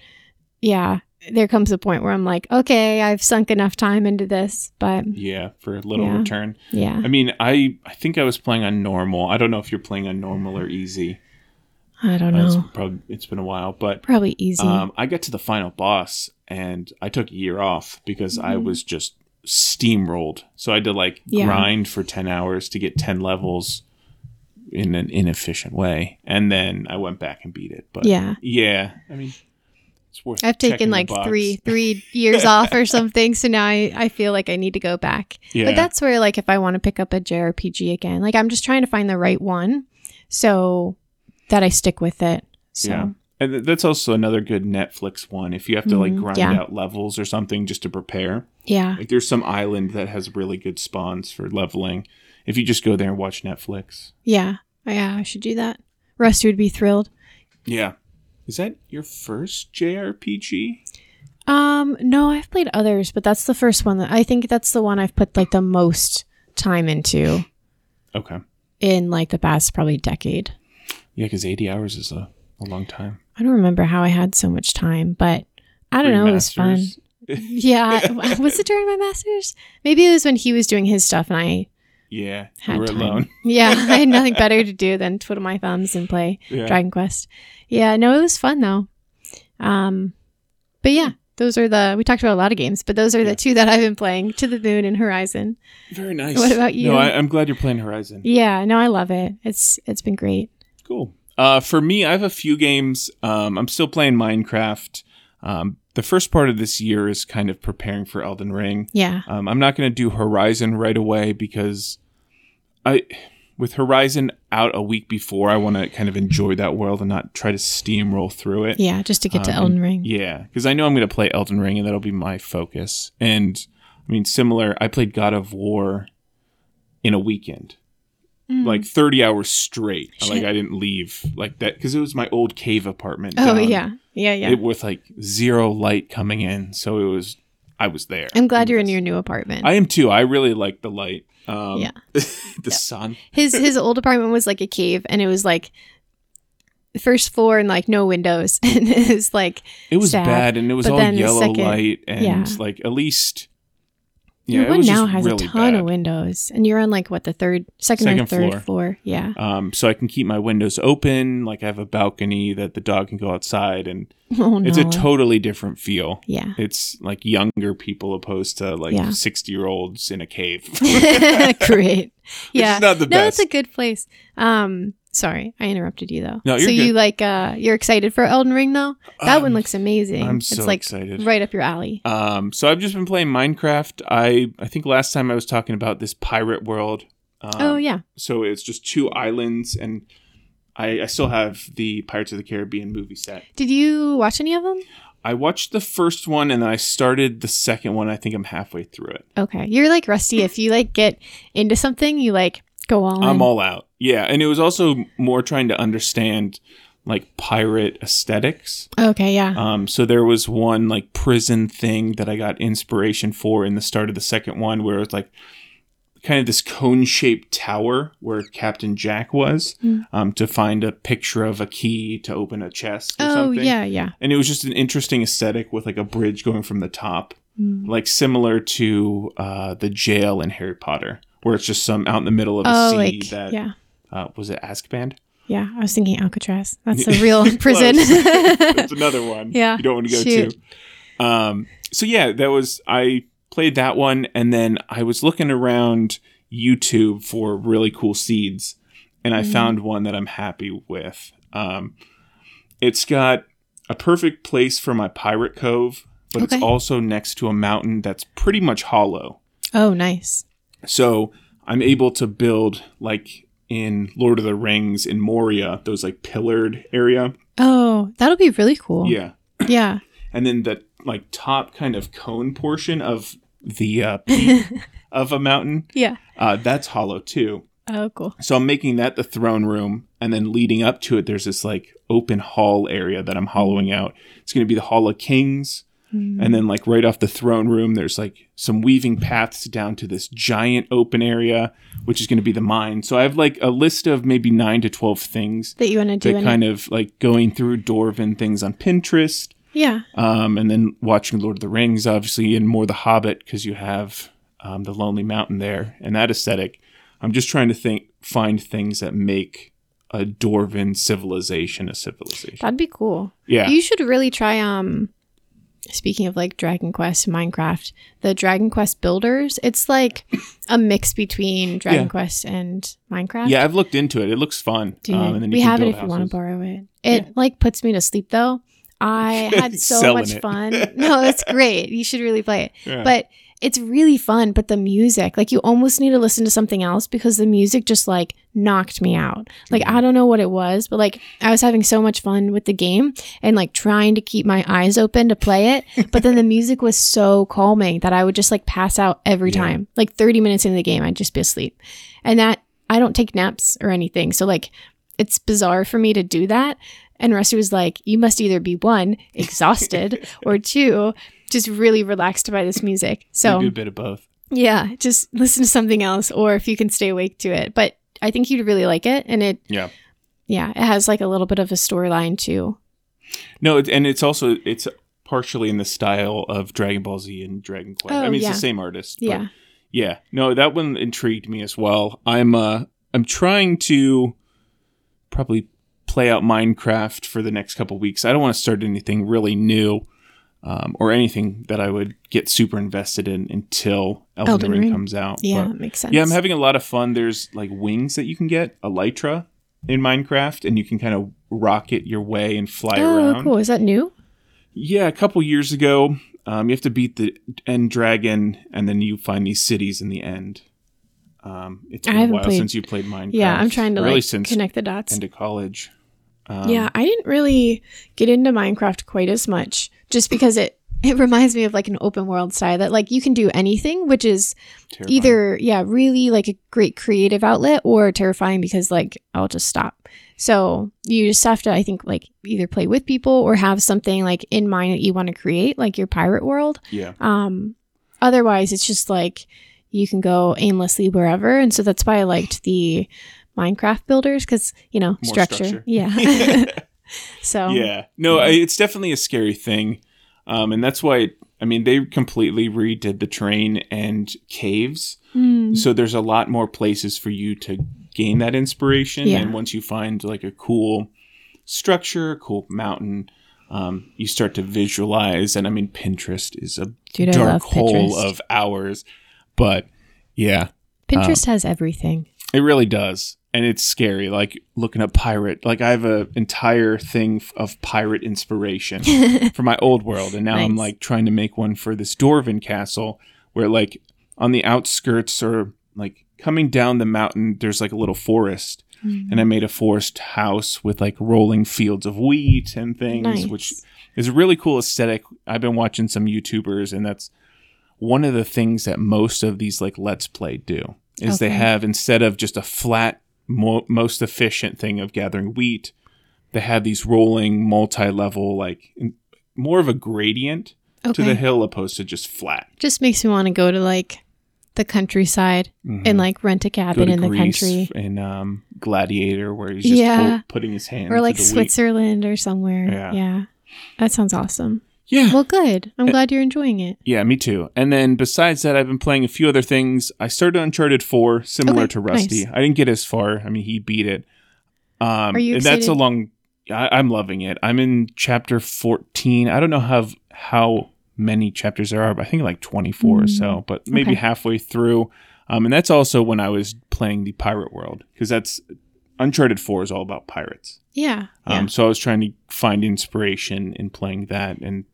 yeah, there comes a point where I'm like, okay, I've sunk enough time into this. But Yeah, for a little Yeah. return. yeah, I mean, I I think I was playing on normal. I don't know if you're playing on normal or easy. I don't Uh, It's know. probably it's been a while, but Probably easy. um, I got to the final boss and I took a year off because I Mhm. was just steamrolled. So I had to like Yeah. grind for ten hours to get ten levels in an inefficient way, and then I went back and beat it. But yeah. yeah, I mean, it's worth. I've taken like three three years off or something, so now I, I feel like I need to go back. Yeah, But that's where like if I want to pick up a JRPG again, like I'm just trying to find the right one, so that I stick with it. So Yeah. And th- that's also another good Netflix one. If you have to like Mhm, grind yeah. out levels or something just to prepare, yeah, like there's some island that has really good spawns for leveling. If you just go there and watch Netflix, yeah, yeah, I should do that. Rusty would be thrilled. yeah. Is that your first JRPG? Um, no, I've played others, but that's the first one that I think that's the one I've put like the most time into Okay. in like the past probably decade. Yeah, because 80 hours is a, a long time. I don't remember how I had so much time, but I don't know, it was fun. Yeah, was it during my masters? Maybe it was when he was doing his stuff and I Yeah, had you were time. alone. Yeah, I had nothing better to do than twiddle my thumbs and play Yeah. Dragon Quest. Yeah, no, it was fun though. Um, but yeah, those are the we talked about a lot of games, but those are Yeah. the two that I've been playing: To the Moon and Horizon. Very nice. What about you? No, I, I'm glad you're playing Horizon. Yeah, no, I love it. It's it's been great. Cool. Uh, for me, I have a few games. Um, I'm still playing Minecraft. Um, the first part of this year is kind of preparing for Elden Ring. Yeah, Um, I'm not going to do Horizon right away because I, with Horizon out a week before, I want to kind of enjoy that world and not try to steamroll through it. yeah, just to get to Um, Elden Ring. Yeah, because I know I'm going to play Elden Ring and that'll be my focus. And I mean, similar, I played God of War in a weekend, Mm. like 30 hours straight. Like I didn't leave like that because it was my old cave apartment. oh yeah, yeah, yeah. It, with like zero light coming in, so it was. I was there. I'm glad you're in your new apartment. I am too. I really like the light. Um, Yeah. the sun. his his old apartment was like a cave, and it was like first floor and like no windows, and it was like It was sad. bad, and it was all yellow second- light, and yeah. like at least. Yeah, your one now has really a ton bad. of windows, and you're on like what the third, second, or third floor. floor. Yeah. Um, so I can keep my windows open. Like I have a balcony that the dog can go outside, and Oh no. it's a totally different feel. yeah. It's like younger people opposed to like Yeah. sixty year olds in a cave. Great. Yeah. is not the no, it's a good place. Um, sorry, I interrupted you though. No, so you're you good. like uh you're excited for Elden Ring though? That one Um, looks amazing. I'm it's so like excited. right up your alley. Um, so I've just been playing Minecraft. I I think last time I was talking about this pirate world. Um, oh yeah. So it's just two islands, and I, I still have the Pirates of the Caribbean movie set. Did you watch any of them? I watched the first one, and then I started the second one. I think I'm halfway through it. Okay. You're like Rusty. If you like get into something, you like go all. I'm all out. Yeah, and it was also more trying to understand like pirate aesthetics. Okay, yeah. Um, so there was one like prison thing that I got inspiration for in the start of the second one, where it was like kind of this cone-shaped tower where Captain Jack was, Mm. um, to find a picture of a key to open a chest or oh something. yeah, yeah. And it was just an interesting aesthetic with like a bridge going from the top, Mm. like similar to uh, the jail in Harry Potter, where it's just some out in the middle of a Oh, sea like that yeah. uh, was it Azkaban? Yeah, I was thinking Alcatraz. That's a real prison. That's another one. Yeah. You don't want to go Shoot. to. Um, so yeah, that was I played that one and then I was looking around YouTube for really cool seeds and I Mhm. found one that I'm happy with. Um, it's got a perfect place for my pirate cove, but Okay. it's also next to a mountain that's pretty much hollow. oh, nice. So I'm able to build like in Lord of the Rings in Moria, those like pillared area. Oh, that'll be really cool. Yeah. Yeah. and then the like top kind of cone portion of the uh, of a mountain. Yeah. Uh, that's hollow too. Oh, cool. So I'm making that the throne room, and then leading up to it, there's this like open hall area that I'm hollowing out. It's going to be the Hall of Kings, and then like right off the throne room, there's like some weaving paths down to this giant open area, which is going to be the mine. So I have like a list of maybe nine to twelve things That you want to do that kind it. of like going through Dwarven things on Pinterest, Yeah. um, and then watching Lord of the Rings, obviously, and more The Hobbit because you have um, the Lonely Mountain there and that aesthetic. I'm just trying to think, find things that make a Dwarven civilization a civilization. That'd be cool. Yeah, You should really try um speaking of like Dragon Quest Minecraft, the Dragon Quest builders. It's like a mix between Dragon Yeah. Quest and Minecraft. yeah, I've looked into it. It looks fun. Dude, Um, and then we have it if you want to borrow it. It like puts me to sleep though. I had so much it. fun. No, it's great. You should really play it. Yeah. But it's really fun, but the music, like you almost need to listen to something else because the music just like knocked me out. Like. I don't know what it was, but like I was having so much fun with the game and like trying to keep my eyes open to play it, but then the music was so calming that I would just like pass out every Yeah. time. Like 30 minutes into the game, I'd just be asleep. And that I don't take naps or anything. So like it's bizarre for me to do that. And Rusty was like, You must either be one, exhausted, or two, just really relaxed by this music. So, do a bit of both. yeah, just listen to something else, or if you can stay awake to it. But I think you'd really like it. And it, Yeah. yeah, it has like a little bit of a storyline too. No, and it's also it's partially in the style of Dragon Ball Z and Dragon Quest. I Oh, mean, it's the same artist. but Yeah. Yeah. No, that one intrigued me as well. I'm uh I'm trying to probably play out Minecraft for the next couple weeks. I don't want to start anything really new. Um, or anything that I would get super invested in until Elden, Elden Ring, Ring. comes out. Yeah, But- makes sense. yeah, I'm having a lot of fun. There's like wings that you can get, Elytra in Minecraft, and you can kind of rocket your way and fly Oh, around. cool. Is that new? Yeah, a couple years ago, um, you have to beat the end dragon, and then you find these cities in the end. Um, it's been a while played- since you played Minecraft. Yeah, I'm trying to really like since connect the dots. into college. Um, yeah, I didn't really get into Minecraft quite as much just because it it reminds me of like an open world style that like you can do anything, which is terrifying. either yeah, really like a great creative outlet or terrifying because like I'll just stop. So you just have to I think like either play with people or have something like in mind that you want to create, like your pirate world. yeah, Um otherwise it's just like you can go aimlessly wherever and so that's why I liked the Minecraft builders cuz you know, structure. structure. Yeah. so yeah. No, I, it's definitely a scary thing, um, and that's why. I mean, they completely redid the terrain and caves. Hmm. So there's a lot more places for you to gain that inspiration. Yeah. And once you find like a cool structure, cool mountain, um, you start to visualize. And I mean, Pinterest is a Dude, dark hole Pinterest. of hours. But yeah, Pinterest has everything. it really does. And it's scary, like looking up pirate. Like I have an entire thing of pirate inspiration for my old world, and now I'm like trying to make one for this Dwarven castle, where like on the outskirts or like coming down the mountain, there's like a little forest, Mm-hmm. and I made a forest house with like rolling fields of wheat and things, Nice. which is a really cool aesthetic. I've been watching some YouTubers, and that's one of the things that most of these like let's play do is they have instead of just a flat mo- most efficient thing of gathering wheat they have these rolling multi-level like in- more of a gradient to the hill opposed to just flat Just makes me want to go to like the countryside and like rent a Mm-hmm. Cabin in the country. in um, gladiator where he's just Yeah. pull- putting his hand Or like the wheat. Switzerland or somewhere. Yeah. Yeah. That sounds awesome. Yeah Well, good. I'm glad you're enjoying it. Yeah, me too. And then besides that, I've been playing a few other things. I started Uncharted 4, similar Okay, to Rusty. nice. I didn't get as far. I mean, he beat it. Um, Are you and that's a long. I, I'm loving it. I'm in chapter 14. I don't know how how many chapters there are, but I think like 24 or so. But maybe Mm, okay. halfway through. Um, and that's also when I was playing the Pirate World because that's Uncharted 4 is all about pirates. Yeah. Um, yeah. So I was trying to find inspiration in playing that. And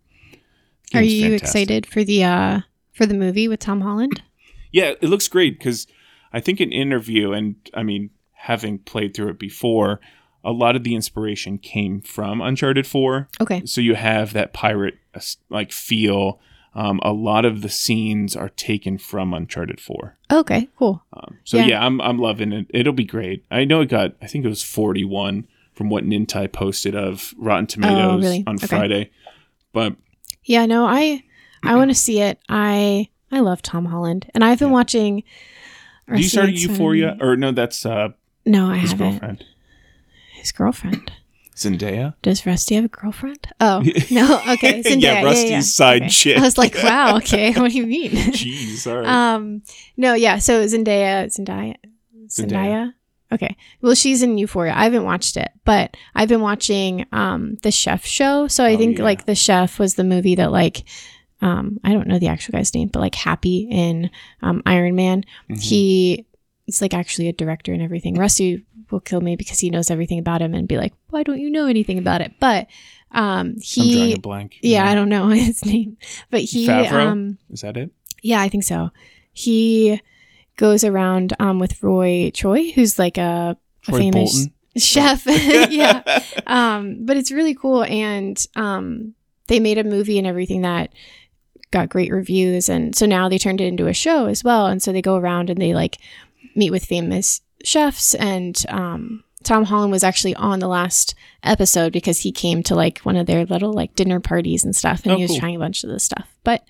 Are you fantastic. excited for the uh for the movie with Tom Holland? Yeah, it looks great because I think an interview, and I mean, having played through it before, a lot of the inspiration came from Uncharted 4. Okay. So you have that pirate uh, like feel. Um, a lot of the scenes are taken from Uncharted 4. Okay. Cool. Um, so Yeah. yeah. I'm I'm loving it. It'll be great. I know it got I think it was 41 from what Nintai posted of Rotten Tomatoes Oh, really? on Okay. Friday. But Yeah. No, I I want to see it. I I love Tom Holland, and I've been Yeah. watching. do you start Euphoria or no? That's uh, No, I his haven't. girlfriend His girlfriend. Zendaya. Does Rusty have a girlfriend? Oh no. Okay. Zendaya. Yeah, Rusty's side Okay. chick. I was like, wow. Okay. What do you mean? Jeez, sorry. Um, no, yeah. So Zendaya, Zendaya, Zendaya. Zendaya. Okay. Well, she's in Euphoria. I haven't watched it, but I've been watching um the Chef show. So I Oh, think yeah. like the Chef was the movie that like um I don't know the actual guy's name, but like Happy in um Iron Man. Mhm. He is like actually a director and everything. Rusty will kill me because he knows everything about him and be like, why don't you know anything about it? But um he blank. yeah, I don't know his name, but he Favreau? um Is that it? yeah, I think so. He goes around um, with Roy Choi, who's like a, a famous Bolton? chef. yeah. Um, but it's really cool. And um, they made a movie and everything that got great reviews. And so now they turned it into a show as well. And so they go around and they like meet with famous chefs. And um, Tom Holland was actually on the last episode because he came to like one of their little like dinner parties and stuff. And Oh, he was cool. trying a bunch of the stuff. But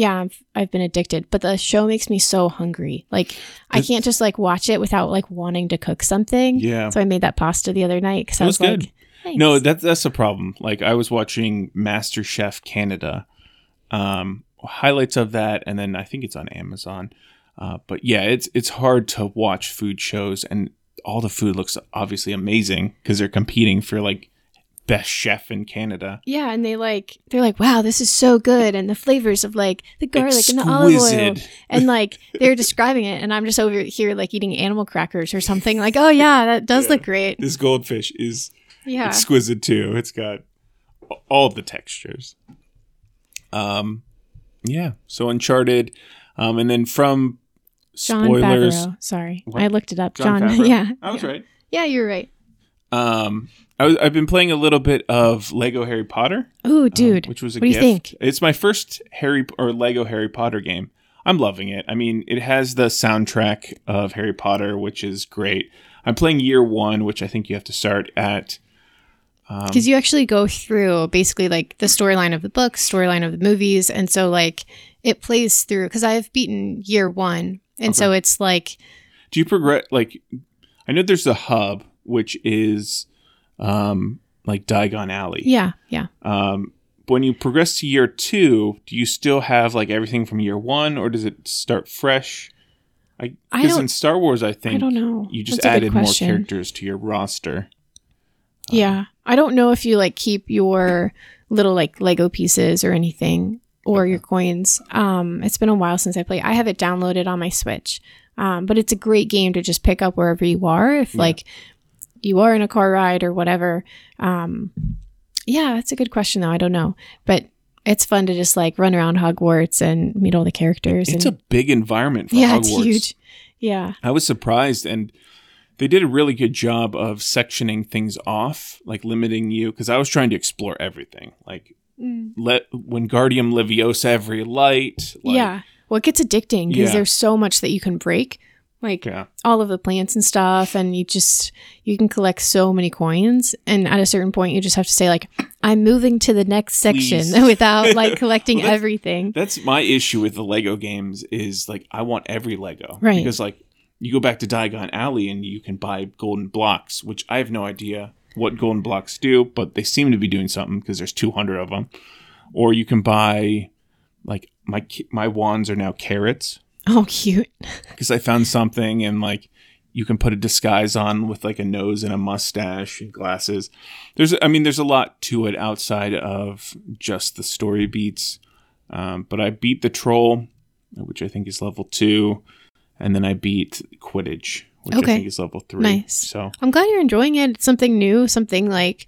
yeah, I've, I've been addicted, but the show makes me so hungry. Like I can't just like watch it without like wanting to cook something. Yeah. So I made that pasta the other night because I was was, good. like, Thanks. No, that's that's the problem. Like I was watching Master Chef Canada, um, highlights of that, and then I think it's on Amazon. Uh, but yeah, it's it's hard to watch food shows, and all the food looks obviously amazing because they're competing for like best chef in Canada. yeah, and they like they're like, wow, this is so good, and the flavors of like the garlic and the olive oil, and like they're describing it, and I'm just over here like eating animal crackers or something. Like, oh yeah, that does Yeah. look great. This goldfish is Yeah, exquisite too. It's got all the textures. Um, yeah. So Uncharted, um, and then from John spoilers. Favreau. Sorry, What? I looked it up. John John, yeah, I was yeah. right. Yeah, you're right. Um, I was, I've been playing a little bit of Lego Harry Potter, Ooh, um, dude, which was a what do you think? It's my first Harry or Lego Harry Potter game. I'm loving it. I mean, it has the soundtrack of Harry Potter, which is great. I'm playing year one, which I think you have to start at. Um, because you actually go through basically like the storyline of the books, storyline of the movies, and so like it plays through. Because I've beaten year one, and so it's like do you progress like i know there's a hub which is um like Diagon Alley. yeah, yeah. Um but when you progress to year two, do you still have like everything from year one or does it start fresh? I because in Star Wars I think I don't know. you just That's added more characters to your roster. Yeah, I don't know if you like keep your little like Lego pieces or anything or your coins. Um, it's been a while since I played. I have it downloaded on my Switch, um, but it's a great game to just pick up wherever you are. If Yeah. like you are in a car ride or whatever. Um, yeah, that's a good question though. I don't know, but it's fun to just like run around Hogwarts and meet all the characters. It's a big environment for yeah, Hogwarts. it's huge. Yeah, I was surprised and they did a really good job of sectioning things off, like limiting you because I was trying to explore everything. Like let Wingardium Leviosa every light. Like, yeah. Well, it gets addicting because Yeah. there's so much that you can break. Like Yeah. all of the plants and stuff and you just you can collect so many coins and at a certain point you just have to say like i'm moving to the next section Please. without like collecting Well, that's- everything That's my issue with the Lego games is like I want every Lego. Right. Because like you go back to Diagon Alley and you can buy golden blocks, which I have no idea what golden blocks do, but they seem to be doing something because there's 200 of them. Or you can buy like my my wands are now carrots oh cute because I found something and like you can put a disguise on with like a nose and a mustache and glasses. There's I mean there's a lot to it outside of just the story beats. Um, but I beat the troll, which I think is level two, and then I beat Quidditch, which Okay. I think is level three. Nice. So i'm glad you're enjoying it it's something new something like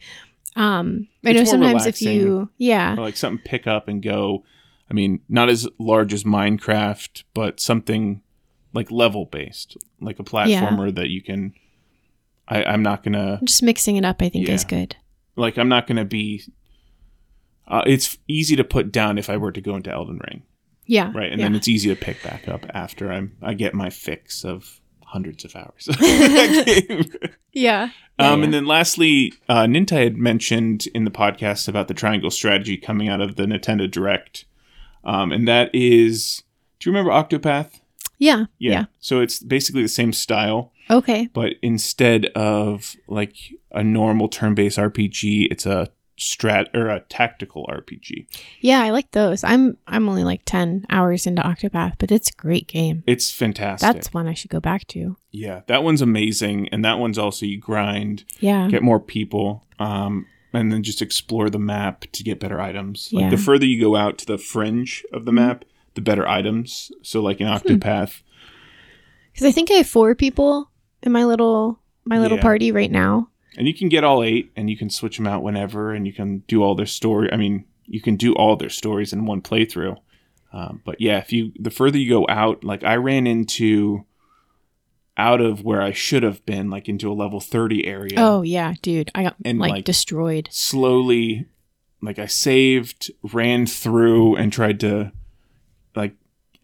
um i It's know sometimes if you yeah like something pick up and go. I mean, not as large as Minecraft, but something like level based, like a platformer that you can I, I'm not gonna Just mixing it up, I think, is good. like I'm not gonna be. Uh, it's easy to put down if I were to go into Elden Ring, Yeah. right? And yeah. then it's easy to pick back up after I'm I get my fix of hundreds of hours. of that game. yeah. Yeah, Um, yeah. And then lastly, uh, Ninta had mentioned in the podcast about the triangle strategy coming out of the Nintendo Direct. Um, and that is, do you remember Octopath? yeah. Yeah. So it's basically the same style, Okay. but instead of like a normal turn based RPG, it's a strat or a tactical RPG. Yeah, I like those. I'm I'm only like 10 hours into Octopath, but it's a great game. It's fantastic. That's one I should go back to. yeah, that one's amazing. And that one's also you grind, Yeah. get more people, um, and then just explore the map to get better items. Like Yeah. the further you go out to the fringe of the map, the better items. So like in Octopath, Cuz I think I have 4 people in my little my little Yeah. party right now. and you can get all eight, and you can switch them out whenever, and you can do all their story. I mean, you can do all their stories in one playthrough. Um, but yeah, if you the further you go out, like I ran into out of where I should have been, like into a level thirty area. Oh, yeah, dude. I got And, like, like- destroyed. slowly like I saved, ran through and tried to like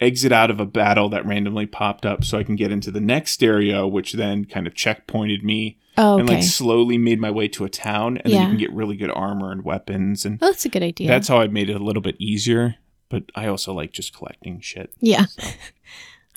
exit out of a battle that randomly popped up so I can get into the next area which then kind of checkpointed me Oh, and like slowly made my way to a town and then you can get really good armor and weapons and oh, that's a good idea. that's how I made it a little bit easier but I also like just collecting shit. yeah.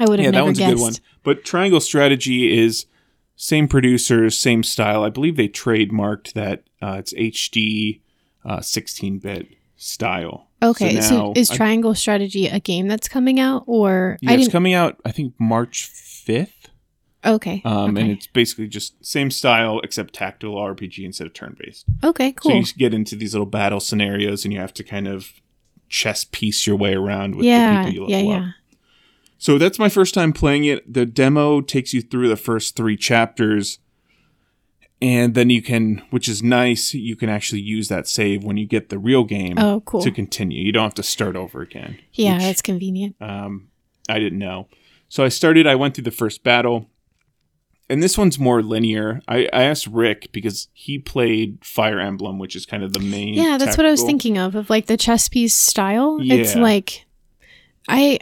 I would have Yeah, that one's guessed. a good one. But Triangle Strategy is same producers, same style. I believe they trademarked that uh, it's HD uh, 16-bit style. Okay, so, now is I- Triangle Strategy a game that's coming out or Yeah, I it's coming out I think March 5th. Okay. Um, okay. and it's basically just same style except tactical RPG instead of turn-based. okay, cool. So you get into these little battle scenarios and you have to kind of chess piece your way around with yeah, the people you yeah, level yeah. up. So that's my first time playing it. The demo takes you through the first three chapters. And then you can, which is nice, you can actually use that save when you get the real game Oh, cool. to continue. You don't have to start over again. Yeah, which, that's convenient. um, I didn't know. So I started, I went through the first battle. And this one's more linear. I, I asked Rick because he played Fire Emblem, which is kind of the main. Yeah, that's what I was thinking of, of like the chess piece style. It's like I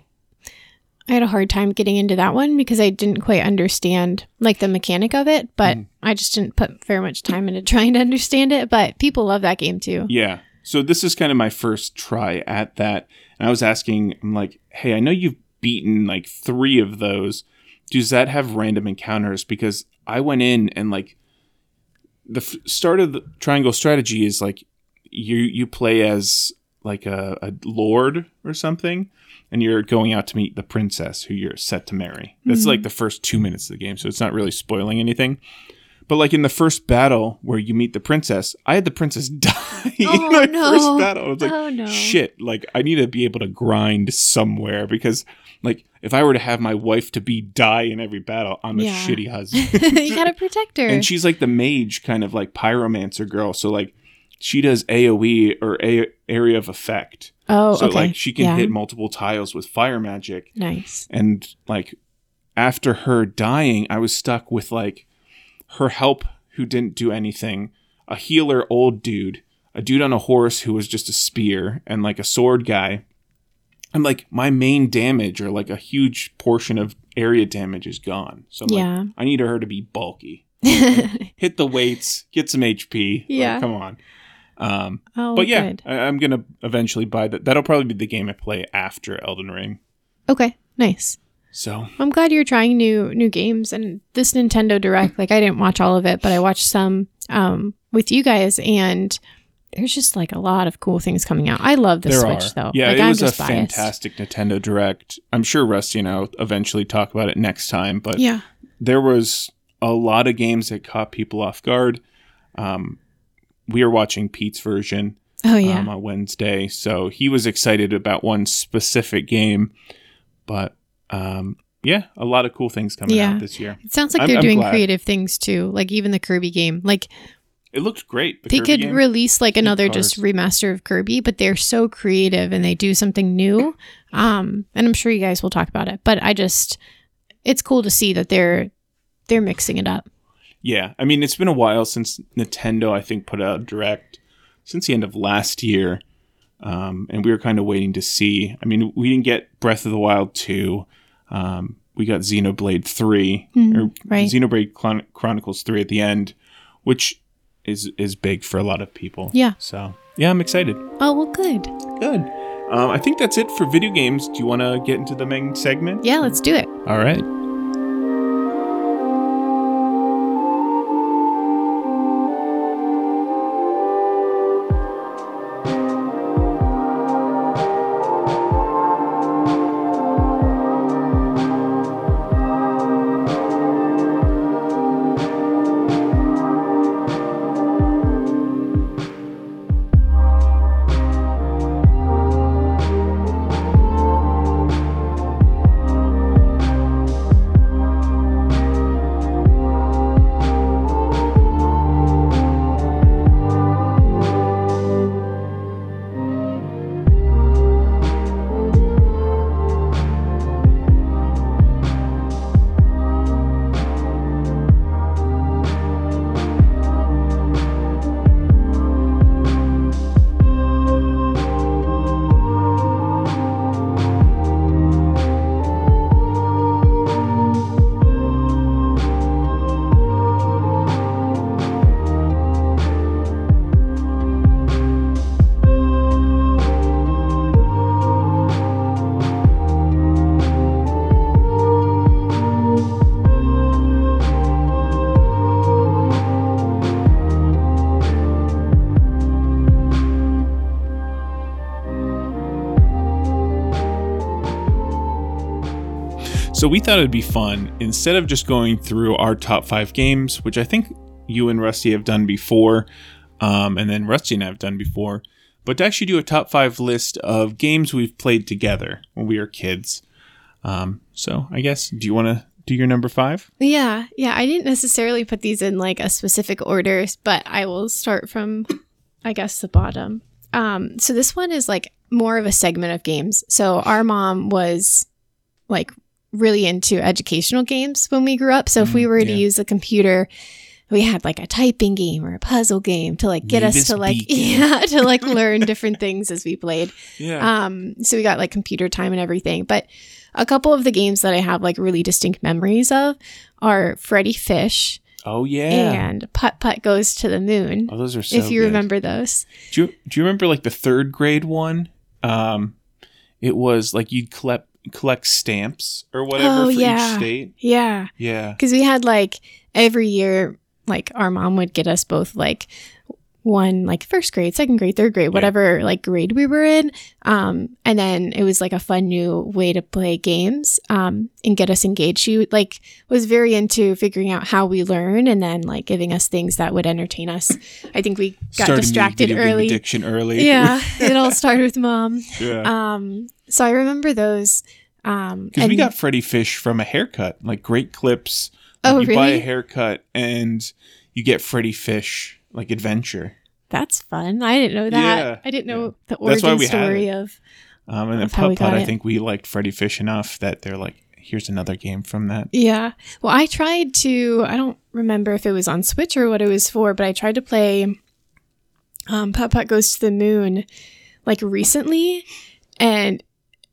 I had a hard time getting into that one because I didn't quite understand like the mechanic of it, but Mm. I just didn't put very much time into trying to understand it. But people love that game too. Yeah. So this is kind of my first try at that. And I was asking, I'm like, hey, I know you've beaten like three of those. Does that have random encounters? Because I went in and like the f- start of the triangle strategy is like you you play as like a, a lord or something and you're going out to meet the princess who you're set to marry. That's like mm-hmm. the first two minutes of the game so it's not really spoiling anything. But like in the first battle where you meet the princess i had the princess die Oh, in my no. first battle. I was like oh no. shit like i need to be able to grind somewhere because like if i were to have my wife to be die in every battle i'm a shitty husband. You gotta protect her. and she's like the mage kind of like pyromancer girl so like she does aoe or a- area of effect oh, so okay. like she can yeah. hit multiple tiles with fire magic Nice. and like after her dying i was stuck with like her help who didn't do anything a healer old dude a dude on a horse who was just a spear and like a sword guy i'm like my main damage or like a huge portion of area damage is gone so I'm like, Yeah. i need her to be bulky hit the weights get some hp Like, Yeah. come on um oh, but yeah good. I, i'm gonna eventually buy that that'll probably be the game i play after elden ring Okay. Nice. so I'm glad you're trying new new games and this Nintendo Direct. Like I didn't watch all of it, but I watched some um, with you guys, and there's just like a lot of cool things coming out. I love the there Switch are. though. Yeah, like, it I'm was a biased. fantastic Nintendo Direct. I'm sure Rusty and I'll eventually talk about it next time, but Yeah. there was a lot of games that caught people off guard. Um, we are watching Pete's version Oh yeah. um, on Wednesday, so he was excited about one specific game, but um, yeah, a lot of cool things coming Yeah. out this year. it sounds like I'm- they're I'm doing glad. creative things too. Like even the Kirby game. Like It looked great. The they Kirby could game. release like another just remaster of Kirby, but they're so creative and they do something new. Um, and I'm sure you guys will talk about it. But I just, it's cool to see that they're they're mixing it up. Yeah, I mean, it's been a while since Nintendo, I think, put out direct since the end of last year, um, and we were kind of waiting to see. I mean, we didn't get Breath of the Wild two. Um, we got Xenoblade three or right. Xenoblade Chron- Chronicles three at the end, which is is big for a lot of people. Yeah. So yeah, I'm excited. Oh well, good. Good. Um, I think that's it for video games. Do you want to get into the main segment? Yeah, let's do it. All right. So we thought it'd be fun instead of just going through our top five games, which I think you and Rusty have done before, um, and then Rusty and I have done before, but to actually do a top five list of games we've played together when we were kids. Um, so I guess, do you want to do your number five? Yeah, yeah. I didn't necessarily put these in like a specific order, but I will start from, I guess, the bottom. Um, so this one is like more of a segment of games. So our mom was like really into educational games when we grew up. So if we Mm, were to yeah. use a computer, we had like a typing game or a puzzle game to like get us to like yeah to like learn different things as we played. Yeah. Um, so we got like computer time and everything. But a couple of the games that I have like really distinct memories of are Freddi Fish oh yeah. and Putt Putt Goes to the Moon. oh, those are so. if you good. remember those. do you, do you remember like the third grade one? Um, it was like you'd collect collect stamps or whatever Oh, for yeah. each state. Yeah. Yeah. Because we had like every year, like our mom would get us both like one like first grade, second grade, third grade, whatever like grade we were in. Um, and then it was like a fun new way to play games um, and get us engaged. She like was very into figuring out how we learn and then like giving us things that would entertain us. I think we got Started distracted early. Addiction early. Yeah, it all started with mom. yeah. Um, so I remember those. Um, Because we got Freddi Fish from a haircut, like great clips. Oh, you buy a haircut and you get Freddi Fish like adventure. That's fun. I didn't know that. Yeah, I didn't know yeah. the origin story of. Um, and then Putt Putt, I think we liked Freddi Fish enough that they're like, here's another game from that. Yeah. Well, I tried to. I don't remember if it was on Switch or what it was for, but I tried to play. Um, Putt Putt Goes to the Moon, like recently, and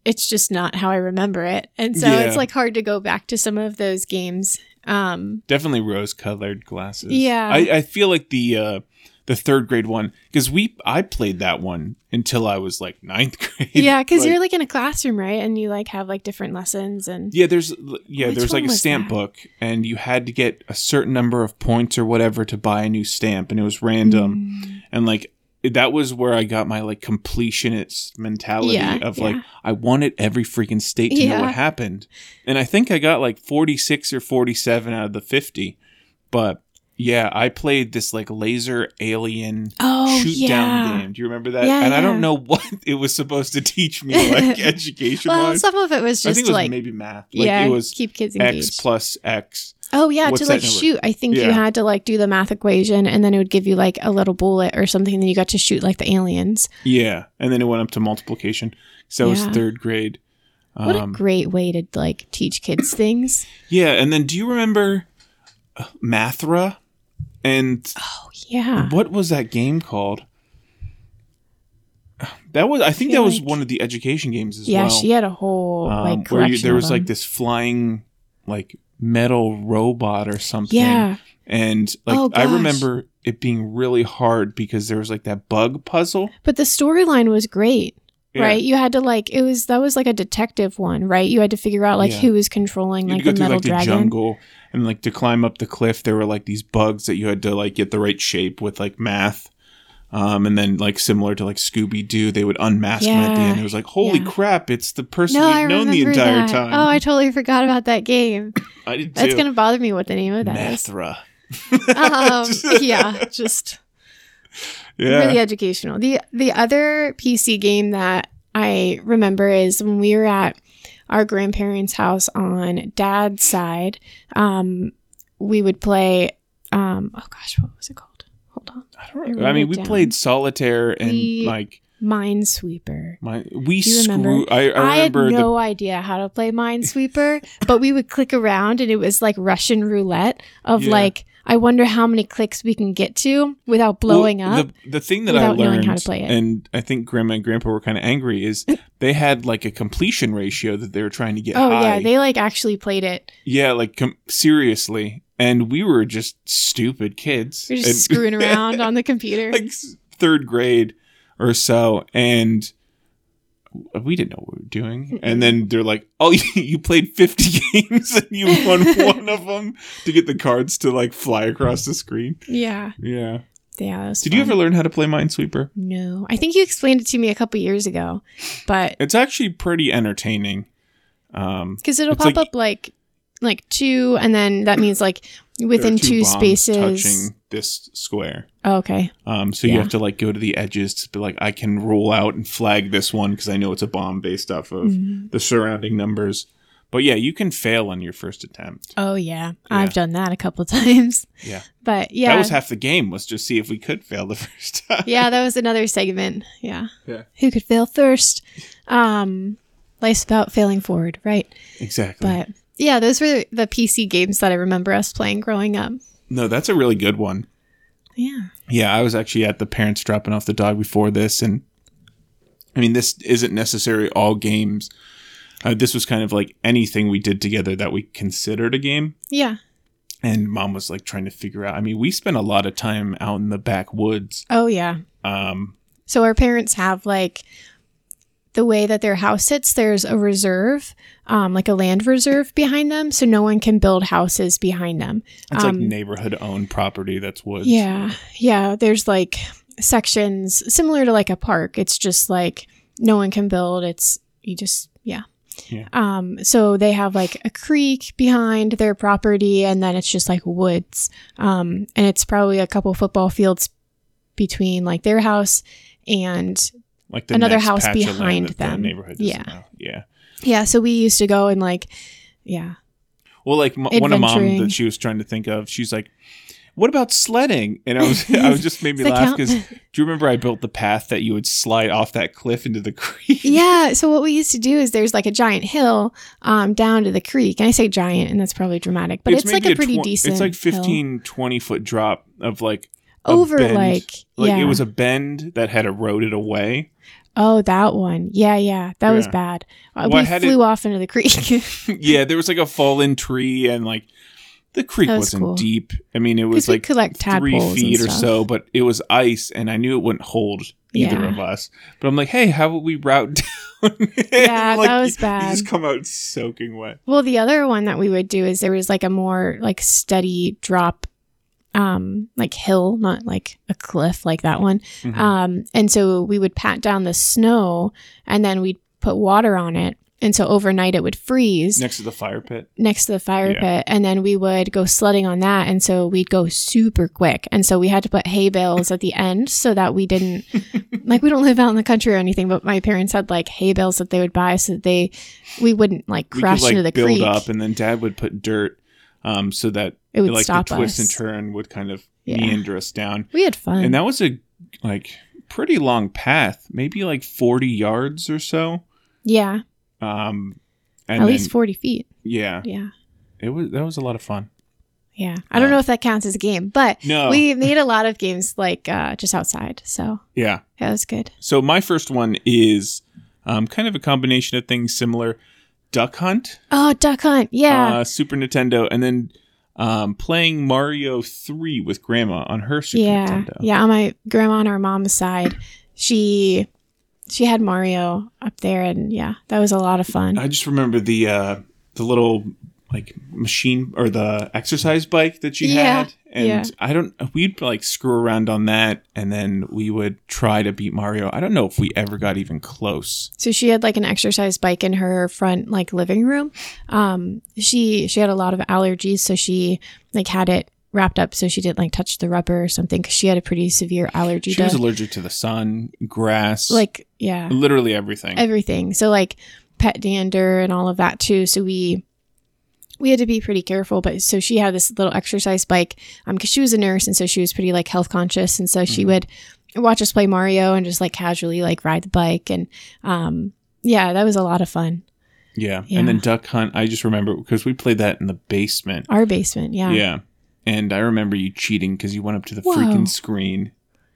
it's just not how I remember it, and so Yeah. it's like hard to go back to some of those games. Um, Definitely rose colored glasses. Yeah. I, I feel like the uh, the third grade one because we I played that one until I was like ninth grade. yeah, because Like- you're like in a classroom, right? And you like have like different lessons and Yeah, there's yeah, Which there's like a stamp that? book, and you had to get a certain number of points or whatever to buy a new stamp, and it was random, Mm. and like that was where I got my like completionist mentality Yeah, of yeah. like I wanted every freaking state to know what happened, and I think I got like 46 or 47 out of the 50, but yeah, I played this like laser alien Oh, shoot yeah. down game. Do you remember that? Yeah, and I don't know what it was supposed to teach me, like education well, some of it was I just think it was like maybe math. Like yeah, it was keep kids engaged. X plus X. Oh yeah, What's to like number? shoot. I think Yeah. you had to like do the math equation, and then it would give you like a little bullet or something. And then you got to shoot like the aliens. Yeah, and then it went up to multiplication. So it was third grade. What a Um, great way to like teach kids things. yeah, and then do you remember Mathra, and Oh yeah. what was that game called? That was I think feel that was like- one of the education games as Yeah, well. she had a whole um, like where you, there was like this flying like metal robot or something. Yeah. And like Oh, I remember it being really hard because there was like that bug puzzle. But the storyline was great. Yeah. Right? You had to like it was that was like a detective one, right? You had to figure out like Yeah. who was controlling like the metal like dragon. the jungle and like to climb up the cliff there were like these bugs that you had to like get the right shape with like math. Um, and then like similar to like Scooby Doo, they would unmask him at the end. It was like, holy Yeah. crap, it's the person No, we've known the entire that. time. Oh, I totally forgot about that game. I did That's too. gonna bother me what the name of that is. Mathra. Um, yeah, just Yeah. really educational. The the other PC game that I remember is when we were at our grandparents' house on dad's side, um, we would play um, oh gosh, what was it called? I, don't, I I mean, we down. played solitaire and We- like Minesweeper. my we Do you remember? screw. I, I I, had remember the no idea how to play Minesweeper, but we would click around and it was like Russian roulette of Yeah. like, I wonder how many clicks we can get to without blowing Well, up. The, the thing that I learned, how to play it. and I think Grandma and Grandpa were kind of angry, is they had like a completion ratio that they were trying to get oh high. yeah, they like actually played it. yeah, like com- seriously, and we were just stupid kids. We're just And- screwing around on the computer. like third grade or so, and we didn't know what we were doing. And then they're like, "Oh, you played fifty games and you won one of them to get the cards to like fly across the screen." yeah, Yeah. yeah. Did you ever learn how to play Minesweeper? No, I think you explained it to me a couple years ago, but It's actually pretty entertaining. Um, because it'll pop like- up like like two, and then that means like within two, bombs spaces. touching this square. Oh, okay. Um, so you have to like go to the edges to be like, I can roll out and flag this one because I know it's a bomb based off of Mhm. the surrounding numbers. But yeah, you can fail on your first attempt. Oh yeah. Yeah. I've done that a couple times. Yeah. But yeah, That was half the game was just see if we could fail the first time. yeah, that was another segment. Yeah. Yeah. Who could fail first? Um, life's about failing forward, right? exactly. But yeah, those were the PC games that I remember us playing growing up. no, that's a really good one. Yeah. Yeah, I was actually at the parents dropping off the dog before this, and I mean, this isn't necessarily all games. Uh, this was kind of like anything we did together that we considered a game. Yeah. And mom was like trying to figure out. I mean, we spent a lot of time out in the backwoods. Oh yeah. Um, So our parents have like the way that their house sits, there's a reserve, um, like a land reserve behind them, so no one can build houses behind them. it's like Um, neighborhood owned property that's woods. Yeah. Yeah. There's like sections similar to like a park. It's just like no one can build. It's you just yeah. Yeah. Um, so they have like a creek behind their property and then it's just like woods. Um, and it's probably a couple football fields between like their house and like the another next house patch of land behind that the them. neighborhood Yeah. know. Yeah. yeah, so we used to go and like yeah. Well, like m- one of mom that she was trying to think of, she's like, "What about sledding?" And I was, I was just made me laugh because do you remember I built the path that you would slide off that cliff into the creek? Yeah, so what we used to do is there's like a giant hill um, down to the creek. And I say giant, and that's probably dramatic, but it's, like maybe a pretty tw- decent. It's like hill. 15, 20 foot drop of like over bend. like like yeah. it was a bend that had eroded away. Oh that one. Yeah, yeah, that was bad. Uh, Well, we flew it- off into the creek. yeah, there was like a fallen tree and like the creek That was wasn't cool. deep. I mean, it was like three feet or so, but it was ice, and I knew it wouldn't hold either Yeah. of us. But I'm like, hey, how would we route down? Yeah, like, that was bad. just come out soaking wet. well, the other one that we would do is there was like a more like steady drop, um, like hill, not like a cliff like that one. Mhm. Um, and so we would pat down the snow, and then we'd put water on it. And so overnight it would freeze. Next to the fire pit. next to the fire Yeah. pit and then we would go sledding on that and so we'd go super quick and so we had to put hay bales at the end so that we didn't like we don't live out in the country or anything but my parents had like hay bales that they would buy so that they we wouldn't like crash could like into the build creek up, and then Dad would put dirt, um, so that it would like the twist us and turn would kind of Yeah. meander us down. we had fun And that was a like pretty long path, maybe like 40 yards or so. yeah Um, and at then, least 40 feet yeah, yeah it was that was a lot of fun. Yeah. I don't Uh, know if that counts as a game, but No. we made a lot of games like uh, just outside. So Yeah. yeah, it was good. So my first one is um, kind of a combination of things similar. Duck Hunt, Oh, Duck Hunt. Yeah. uh, Super Nintendo, and then um, playing Mario 3 with Grandma on her Super yeah. Nintendo. Yeah. On my grandma on our mom's side, she she had Mario up there and yeah, that was a lot of fun. I just remember the uh, the little like machine or the exercise bike that she Yeah, had, and yeah. I don't. We'd like screw around on that, and then we would try to beat Mario. I don't know if we ever got even close. So she had like an exercise bike in her front like living room. Um, she she had a lot of allergies, so she like had it wrapped up so she didn't like touch the rubber or something because she had a pretty severe allergy to She to was allergic to the sun, grass, like yeah literally everything. everything. So like pet dander and all of that too. So we we had to be pretty careful. But so she had this little exercise bike um because she was a nurse and so she was pretty like health conscious and so she Mhm. would watch us play Mario and just like casually like ride the bike and um yeah that was a lot of fun. yeah. Yeah. and then Duck Hunt. I just remember because we played that in the basement. Our basement, yeah. Yeah, and I remember you cheating because you went up to the Whoa. freaking screen.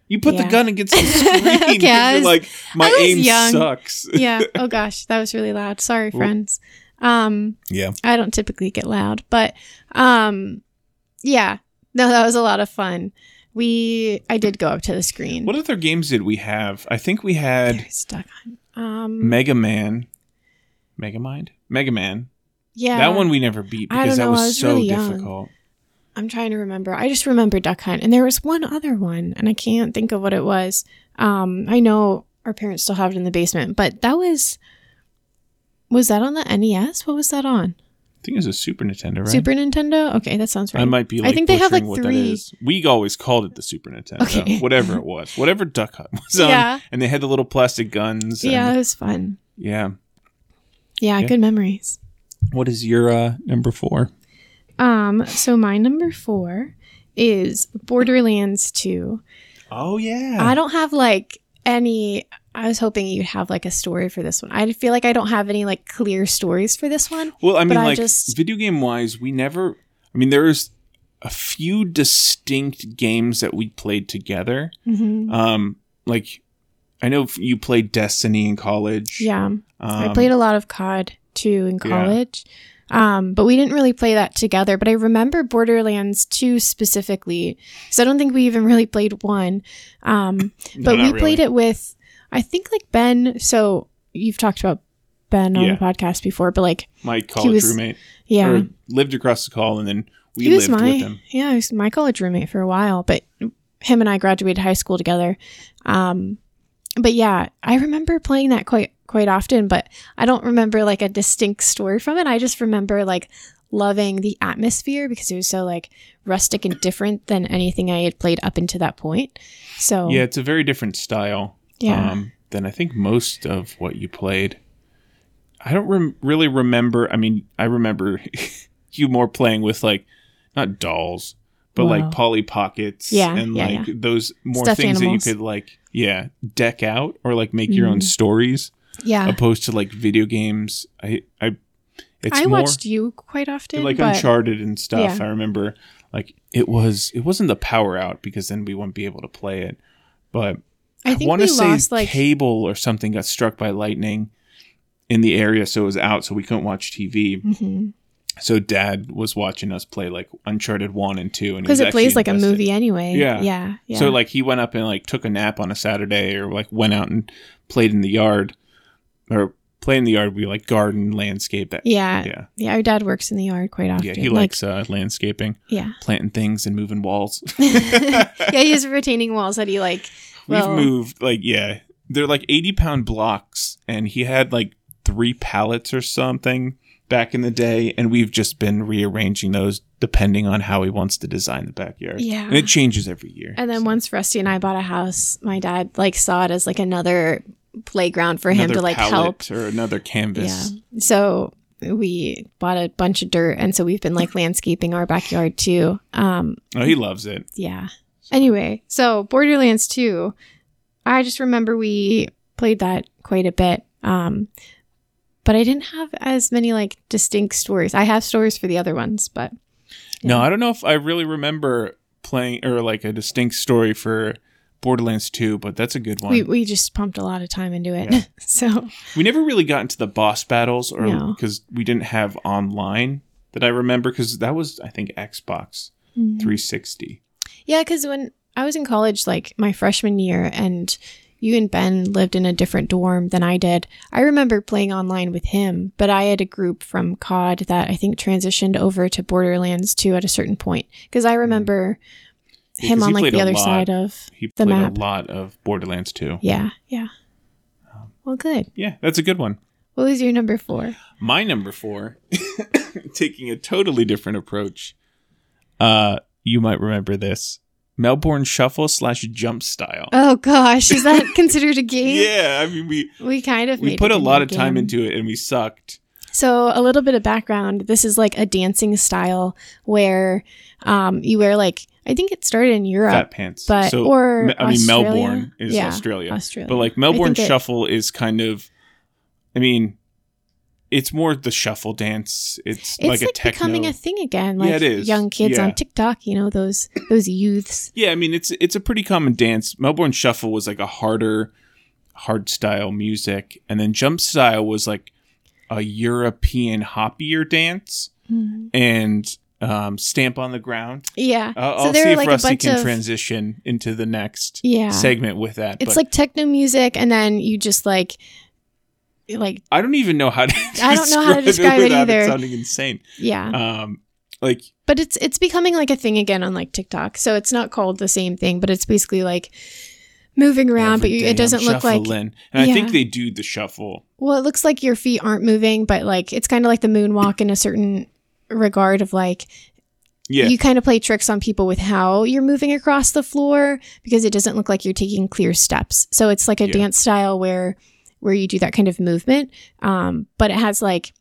You put the gun against the screen. You're was- like, my aim young. sucks. yeah. Oh gosh, that was really loud. Sorry, friends. Um, yeah. I don't typically get loud, but um, yeah. No, that was a lot of fun. We, I did go up to the screen. What other games did we have? I think we had stuck on. Um, Mega Man. Mega Mind? Mega Man. yeah, That one we never beat because that was, was so really difficult. I'm trying to remember. I just remember Duck Hunt, and there was one other one, and I can't think of what it was. Um, I know our parents still have it in the basement, but that was. Was that on the NES? What was that on? I think it was a Super Nintendo, right? Super Nintendo? Okay, that sounds right. I might be I think they have, like, three-. We always called it the Super Nintendo. Okay. Whatever it was. Whatever Duck Hunt was on. Yeah. And they had the little plastic guns. and- yeah, it was fun. Yeah. Yeah, Yeah. good memories. What is your uh, number four? Um, so my number four is Borderlands 2. Oh, yeah. I don't have like any I was hoping you'd have like a story for this one. I feel like I don't have any like clear stories for this one. Well, I mean, But I like just- video game wise, we never. I mean, there's a few distinct games that we played together. Mm-hmm. Um, like I know you played Destiny in college. Yeah. Um, I played a lot of COD too in yeah. college. Um, but we didn't really play that together. But I remember Borderlands 2 specifically. So I don't think we even really played one. Um, no, but we not played it with, I think like Ben. So you've talked about Ben on Yeah. the podcast before, but like, My college was- roommate. yeah. Or lived across the hall, and then we he was lived my with him. yeah, he was my college roommate for a while, but him and I graduated high school together. Um, but yeah, I remember playing that quite quite often, but I don't remember like a distinct story from it. I just remember like loving the atmosphere because it was so like rustic and different than anything I had played up into that point. So Yeah, it's a very different style. Yeah. Um, than I think most of what you played. I don't rem- really remember. I mean, I remember you more playing with like not dolls, but Wow. like Polly Pockets. Yeah, and yeah, like those more Stuffed things animals. that you could like, yeah, deck out or like make your own Mm. stories, yeah, opposed to like video games. I, I, it's I more watched you quite often. like Uncharted and stuff. yeah. I remember like it was. It wasn't the power out because then we wouldn't be able to play it, but. I think want to say lost like cable or something got struck by lightning in the area, so it was out, so we couldn't watch TV. Mhm. So Dad was watching us play like Uncharted one and two, and because it plays like a movie anyway. Yeah. yeah, yeah. So like he went up and like took a nap on a Saturday, or like went out and played in the yard, or play in the yard. We like garden landscape. That yeah, yeah, Yeah, our dad works in the yard quite often. yeah. He like, likes uh, landscaping, yeah, planting things and moving walls. yeah. He has retaining walls that he like. We've moved like yeah, they're like eighty pound blocks, and he had like three pallets or something back in the day, and we've just been rearranging those depending on how he wants to design the backyard. Yeah. and it changes every year. And then once Rusty and I bought a house, my dad like saw it as like another playground for him to like help. or another canvas. Yeah. So we bought a bunch of dirt, and so we've been like landscaping our backyard too. Um, Oh, he loves it. yeah. Anyway, so Borderlands 2, I just remember we played that quite a bit. Um, but I didn't have as many like distinct stories. I have stories for the other ones, but No, I don't know if I really remember playing or like a distinct story for Borderlands 2, but that's a good one. We, We, just pumped a lot of time into it. Yeah. so, we never really got into the boss battles or No. because we didn't have online that I remember because that was I think Xbox Mm-hmm. 360. Yeah, because when I was in college, like my freshman year, and you and Ben lived in a different dorm than I did, I remember playing online with him, but I had a group from COD that I think transitioned over to Borderlands 2 at a certain point. Because I remember Yeah, him on like the other lot. side of. He The played map. a lot of Borderlands 2. Yeah, yeah. Um, Well, good. Yeah, that's a good one. What was your number four? My number four, taking a totally different approach. Uh, you might remember this Melbourne Shuffle slash Jump Style. Oh gosh, is that considered a game? yeah, I mean we We kind of we put it a lot of time into it and we sucked. So a little bit of background. This is like a dancing style where um, you wear like I think it started in Europe, Fat pants. but so or I mean Australia? Melbourne is Yeah, Australia. Australia. But like Melbourne Shuffle is kind of I mean it's more the shuffle dance. It's, It's like like, a techno. It's becoming a thing again. Like Yeah, it is. young kids Yeah. on TikTok, you know those those youths. Yeah, I mean it's it's a pretty common dance. Melbourne Shuffle was like a harder, hard style music, and then Jump Style was like a European hoppier dance, and um, Stamp on the Ground. Yeah. I'll, so I'll there see if like Rusty can of transition into the next yeah. segment with that. It's but like techno music, and then you just like like I don't even know how to. I don't know how to describe it either. sounding insane. yeah. Um, like but it's it's becoming like a thing again on like TikTok. So it's not called the same thing, but it's basically like moving around, but you, it doesn't look like. And I think they do the shuffle. well, it looks like your feet aren't moving, but like it's kind of like the moonwalk in a certain regard of like Yeah, you kind of play tricks on people with how you're moving across the floor because it doesn't look like you're taking clear steps. So it's like a Yeah. dance style where where you do that kind of movement, um, but it has like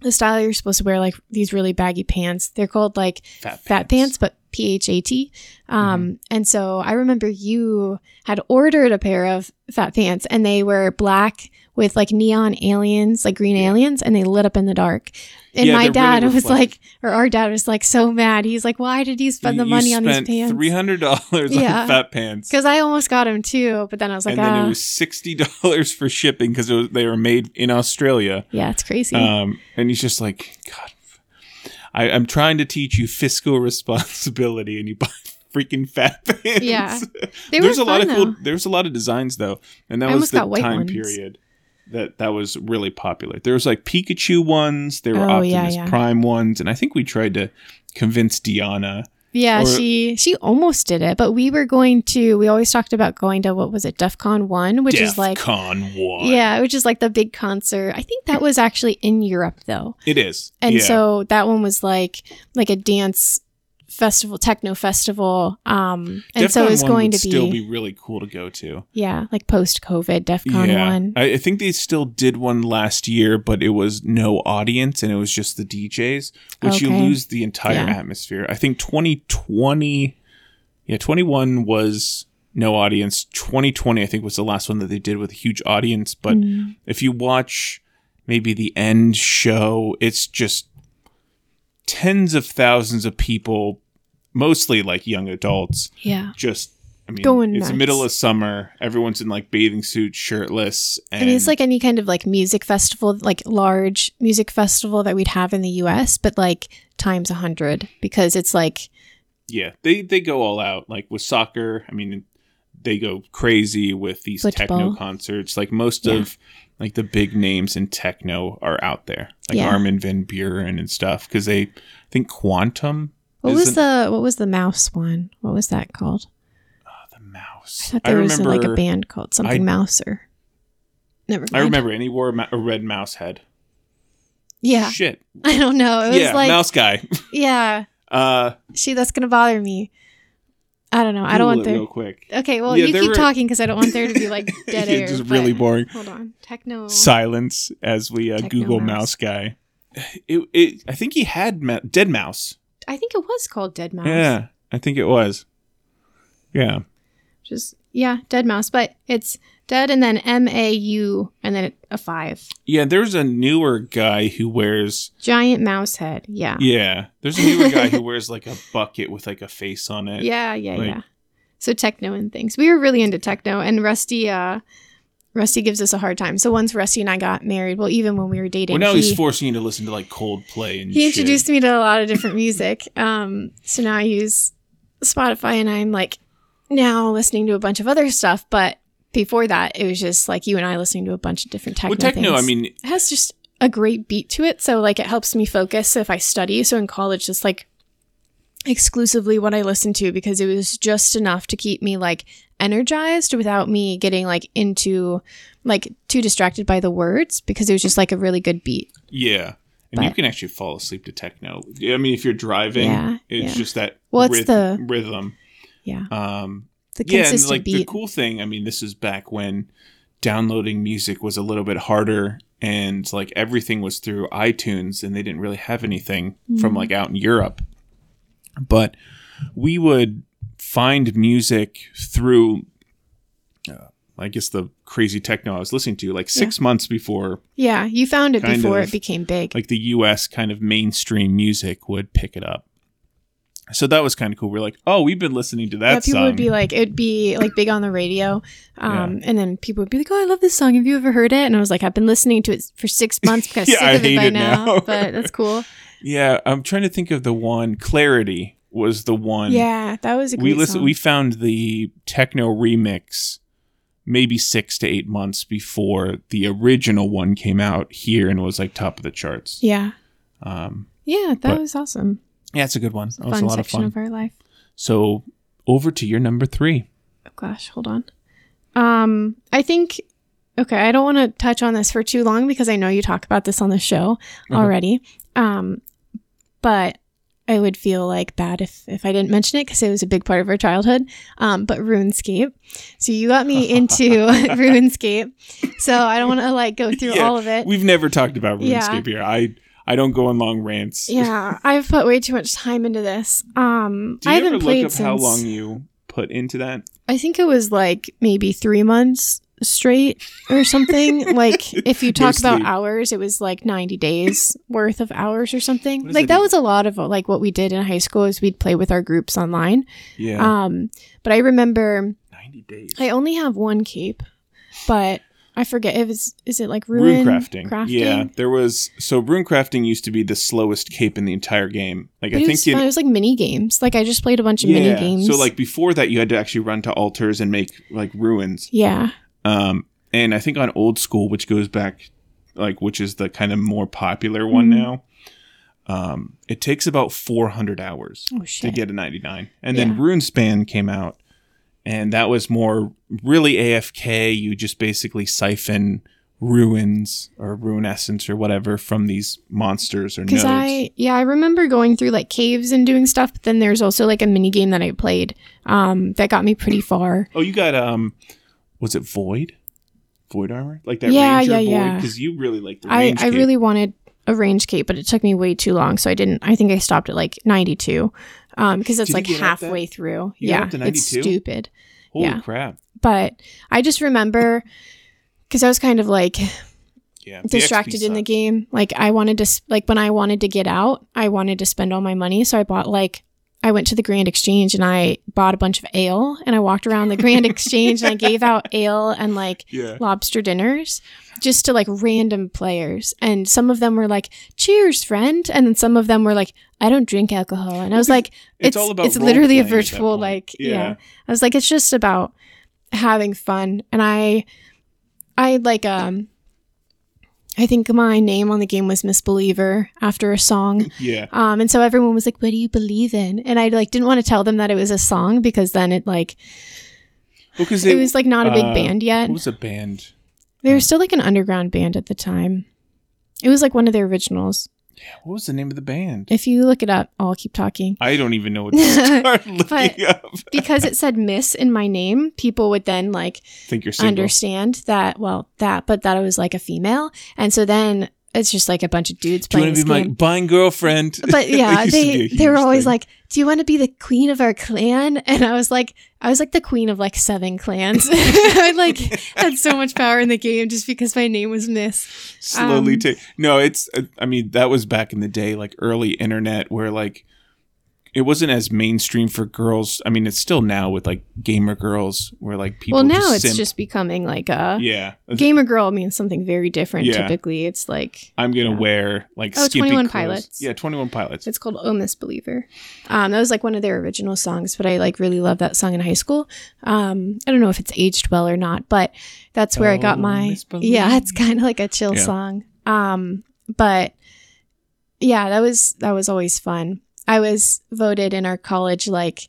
the style you're supposed to wear like these really baggy pants. They're called like fat, fat pants, but P H A T. Um, And so I remember you had ordered a pair of fat pants, and they were black with like neon aliens, like green aliens, and they lit up in the dark. And Yeah, my dad really was like, or our dad was like so mad. He's like, why did you spend the money on these pants? Three hundred dollars Yeah. on fat pants. Because I almost got him too, but then I was like, and then ah, it was sixty dollars for shipping because they were made in Australia. yeah, it's crazy. Um, and he's just like, God, I, I'm trying to teach you fiscal responsibility, and you buy freaking fat pants. Yeah. there's a lot of cool. There's a lot of designs though, and that I was the time ones. period that that was really popular. There was like Pikachu ones. There were Oh, Optimus yeah. Prime ones, and I think we tried to convince Diana. Yeah, Or- she she almost did it, but we were going to. We always talked about going to what was it, Defqon one, which is like Con one. yeah, which is like the big concert. I think that was actually in Europe though, it is. and yeah. so that one was like like a dance festival, techno festival. Um, and so Defqon it's going would to still be, be really cool to go to. yeah, like post COVID Defqon one. I, I think they still did one last year, but it was no audience and it was just the DJs, which you lose the entire Yeah. atmosphere. I think 2020, yeah, 21 was no audience. 2020, I think, was the last one that they did with a huge audience. But Mm. if you watch maybe the end show, it's just tens of thousands of people, mostly like young adults, Yeah. just. I mean, Going it's the nuts. middle of summer. Everyone's in like bathing suits, shirtless, and, And it's like any kind of like music festival, like large music festival that we'd have in the US, but like times a hundred because it's like yeah, they they go all out. Like with soccer, I mean, they go crazy with these techno concerts. Like most Yeah. of like the big names in techno are out there, like Yeah. Armin van Buuren and stuff, because they I think Quantum. What was the what was the mouse one? What was that called? oh, the I mouse? thought I, there was remember. like a band called something I- Mouse or never mind. I remember, and he wore a, ma- a red mouse head. Yeah, Shit. I don't know. It was yeah, like mouse guy. yeah, uh, she that's gonna bother me. I don't know. I don't want there. real quick. Okay, well Yeah, you keep were- talking because I don't want there to be like dead air. just really boring. Hold on, techno. silence as we uh, Google mouse. mouse guy. It, it, I think he had ma- dead mouse. I think it was called Dead Mouse. Yeah, I think it was. Yeah, Just Yeah, Dead Mouse, but it's Dead and then M A U and then a five. Yeah, there's a newer guy who wears. Giant mouse head. Yeah. Yeah, there's a newer guy who wears like a bucket with like a face on it. Yeah, yeah, Like- yeah. So techno and things. We were really into techno and Rusty uh Rusty gives us a hard time. So once Rusty and I got married, well even when we were dating, Well, now he, he's forcing you to listen to like Coldplay and. he shit. introduced me to a lot of different music. Um so now I use Spotify and I'm like now listening to a bunch of other stuff, but before that it was just like you and I listening to a bunch of different techno Well, techno. things. I mean, it has just a great beat to it so like it helps me focus if i study so in college just like exclusively what i listened to because it was just enough to keep me like energized without me getting like into like too distracted by the words because it was just like a really good beat yeah. And you can actually fall asleep to techno. I mean, if you're driving, Yeah, it's yeah. just that Well, it's ryth- the- rhythm. yeah Um, the yeah, and like the beat cool thing, I mean, this is back when downloading music was a little bit harder and like everything was through iTunes and they didn't really have anything Mm-hmm. from like out in Europe. But we would find music through uh, I guess the crazy techno I was listening to like 6 months before yeah you found it before of. it became big like the US kind of mainstream music would pick it up. So that was kind of cool. We're like, "Oh, we've been listening to that yeah, people song." would be like, it'd be like big on the radio, um, and then people would be like, "Oh, I love this song. Have you ever heard it?" And I was like, "I've been listening to it for six months because Yeah, sick I of it by it now, now. but that's cool." Yeah, I'm trying to think of the one. Clarity was the one. Yeah, that was a we listen. song. We found the techno remix maybe six to eight months before the original one came out here and was like top of the charts. yeah, Um, yeah, that was awesome. yeah, it's a good one. That was Fun a lot of section fun. of our life. so over to your number three. Oh gosh, hold on. Um, I think okay, I don't want to touch on this for too long because I know you talk about this on the show Uh-huh. already. Um, but I would feel like bad if if I didn't mention it because it was a big part of our childhood. Um, but RuneScape. So you got me into RuneScape. So I don't want to like go through Yeah, all of it. We've never talked about RuneScape Yeah. here. I I don't go on long rants. Yeah, I've put way too much time into this. Um, Do I you ever haven't look played up since how long you put into that? I think it was like maybe three months straight or something. like if you No talk about sleep. hours, it was like 90 days worth of hours or something. Like that that was a lot of like what we did in high school is we'd play with our groups online. Yeah, Um, but I remember ninety days. I only have one cape, but I forget if it's is it like rune ruin crafting. crafting? Yeah, there was so rune crafting used to be the slowest cape in the entire game. Like But I it think was in. It was like mini games. Like I just played a bunch of mini games. So like before that, you had to actually run to altars and make like ruins. yeah, Um, and I think on old school, which goes back, like which is the kind of more popular one Mhm. now. Um, it takes about 400 hours oh to get a 99, and Yeah. then RuneSpan came out, and that was more really AFK. You just basically siphon ruins or rune essence or whatever from these monsters or. Because I, yeah, I remember going through like caves and doing stuff, but then there's also like a mini game that I played um, that got me pretty far. Oh, you got um, was it Void? Void armor, like that Yeah, Ranger yeah, Void, yeah. because you really like the I, range. I cape. really wanted a range cape, but it took me way too long, so I didn't. I think I stopped at like 92 um, because it's Did like get up that- halfway through. You yeah, it's stupid. holy yeah. crap. But I just remember because I was kind of like Yeah, distracted in the game. Like I wanted to like when I wanted to get out, I wanted to spend all my money, so I bought like I went to the Grand Exchange and I bought a bunch of ale and I walked around the Grand Exchange and I gave out ale and like Yeah, lobster dinners just to like random players. And some of them were like cheers friend. And then some of them were like I don't drink alcohol. And I was like it's it's all about it's literally a role-playing at that virtual like Yeah. yeah. I was like it's just about having fun. And I I like um I think my name on the game was Misbeliever after a song. yeah. Um and so everyone was like, What do you believe in? And I like didn't want to tell them that it was a song because then it like Well, because it was like not a big uh, band yet. What was a band? They were still like an underground band at the time. It was like one of their originals. What was the name of the band? If you look it up, I'll keep talking. I don't even know what to start looking up. Because it said Miss in my name, people would then like think you're single. understand that, well, that, but that I was like a female. And so then it's just like a bunch of dudes Do you playing want to be my game. buying girlfriend? but yeah, It used to be they they were always thing. like, "Do you want to be the queen of our clan?" And I was like, I was like the queen of like seven clans. I like had so much power in the game just because my name was Miss. slowly um, take. No, it's. uh, I mean, that was back in the day, like early internet, where like it wasn't as mainstream for girls. I mean, it's still now with like gamer girls, where like people. well, now just it's simp- just becoming like a yeah. gamer girl means something very different. Yeah. Typically, it's like I'm gonna Yeah. wear like Oh, 21 clothes. Pilots. Yeah, Twenty One Pilots. It's called Oh Misbeliever. Um, that was like one of their original songs, but I like really loved that song in high school. Um, I don't know if it's aged well or not, but that's where I got Oh, my yeah. It's kind of like a chill Yeah. song. Um, but yeah, that was that was always fun. I was voted in our college like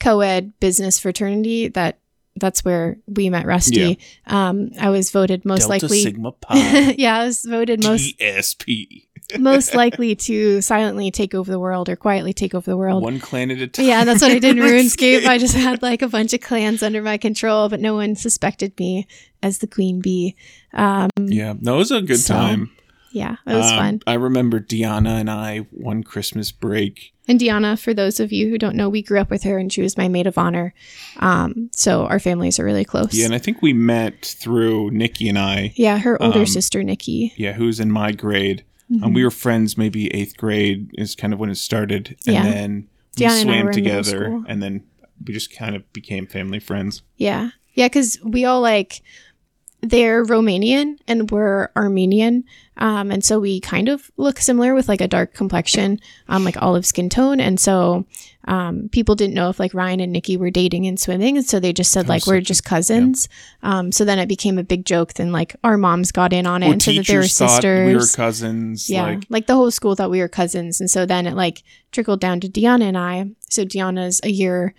co-ed business fraternity that that's where we met Rusty. Um, I was voted most Delta likely. Sigma Pi. yeah, I was voted most GSP. most likely to silently take over the world or quietly take over the world. One clan at a time. Yeah, that's what I did in RuneScape. I just had like a bunch of clans under my control, but no one suspected me as the queen bee. Um, Yeah, no, it was a good So, time. Yeah, it was Um, fun. I remember Deanna and I one Christmas break. And Deanna, for those of you who don't know, we grew up with her and she was my maid of honor. Um, so our families are really close. Yeah, and I think we met through Nikki and I. Yeah, her older Um, sister Nikki. Yeah, who's in my grade. Mm-hmm. Um, we were friends maybe eighth grade is kind of when it started, and Yeah. then we Deanna swam middle together, and then we just kind of became family friends. Yeah. Yeah, because we all like they're Romanian and we're Armenian. Um, and so we kind of look similar with like a dark complexion, um, like olive skin tone. And so um, people didn't know if like Ryan and Nikki were dating and swimming. And so they just said like we're just cousins. Um, so then it became a big joke. Then like our moms got in on it Or and said that they were sisters. we were cousins. Yeah, Like, like, the whole school thought we were cousins, and so then it like trickled down to Deanna and I. So Deanna's a year,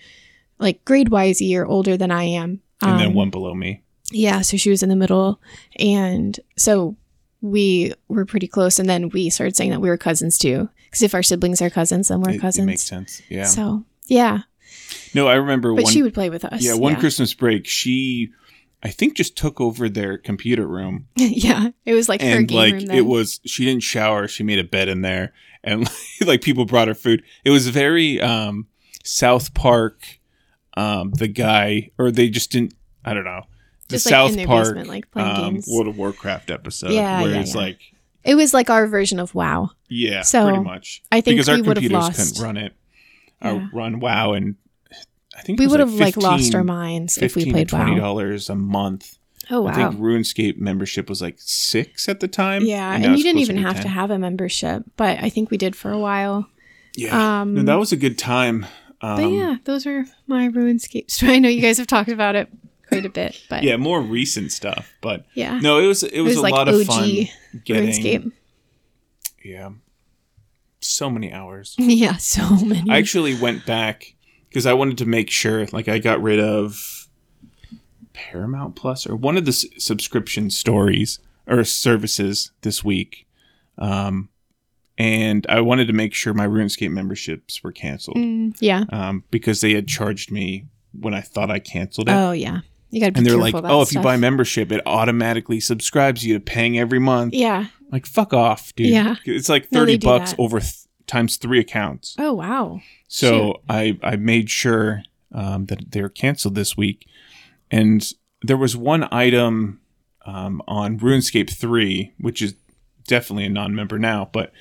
like grade wise, a year older than I am. and then Um, one below me. yeah, so she was in the middle, and so we were pretty close. And then we started saying that we were cousins too, because if our siblings are cousins, then we're It- It, cousins. makes sense. Yeah. So yeah, no, I remember but one. she would play with us. yeah, one Christmas break, she, I think, just took over their computer room, yeah, it was like her game like room. Then. it was. She didn't shower. She made a bed in there, and like people brought her food. It was very um South Park. Um, the guy, or they just didn't. I don't know. The Just, like, South in their Park basement, like, playing um, games. World of Warcraft episode, Yeah, where yeah, it's yeah. like, It was like our version of WoW. yeah, So, pretty much. I think because our we would have computers lost. couldn't run it, Yeah. uh, run WoW, and I think We would have like lost our minds if we played to twenty WoW. dollars a month. Oh wow! I wow. think RuneScape membership was like six at the time. Yeah, now and, you didn't even have 10. to have a membership, but I think we did for a while. Yeah, um, No, that was a good time. Um, But yeah, those are my RuneScape story. I know you guys have talked about it quite a bit, but yeah, more recent stuff, but yeah, no, it was it was, was a like lot of OG fun getting. RuneScape. Yeah, so many hours. Yeah, so many. I actually went back because I wanted to make sure, like, I got rid of Paramount Plus or one of the s- subscription stories or services this week. Um, and I wanted to make sure my RuneScape memberships were canceled Mm, yeah. um, because they had charged me when I thought I canceled it. Oh yeah. You got to be and they're careful like, oh, if you buy membership, it automatically subscribes you to paying every month. Yeah. Like, fuck off, dude. Yeah. It's like 30 they do bucks that. over th- times three accounts. Oh wow. So I I made sure um, that they were canceled this week, and there was one item um, on RuneScape three, which is definitely a non-member now, but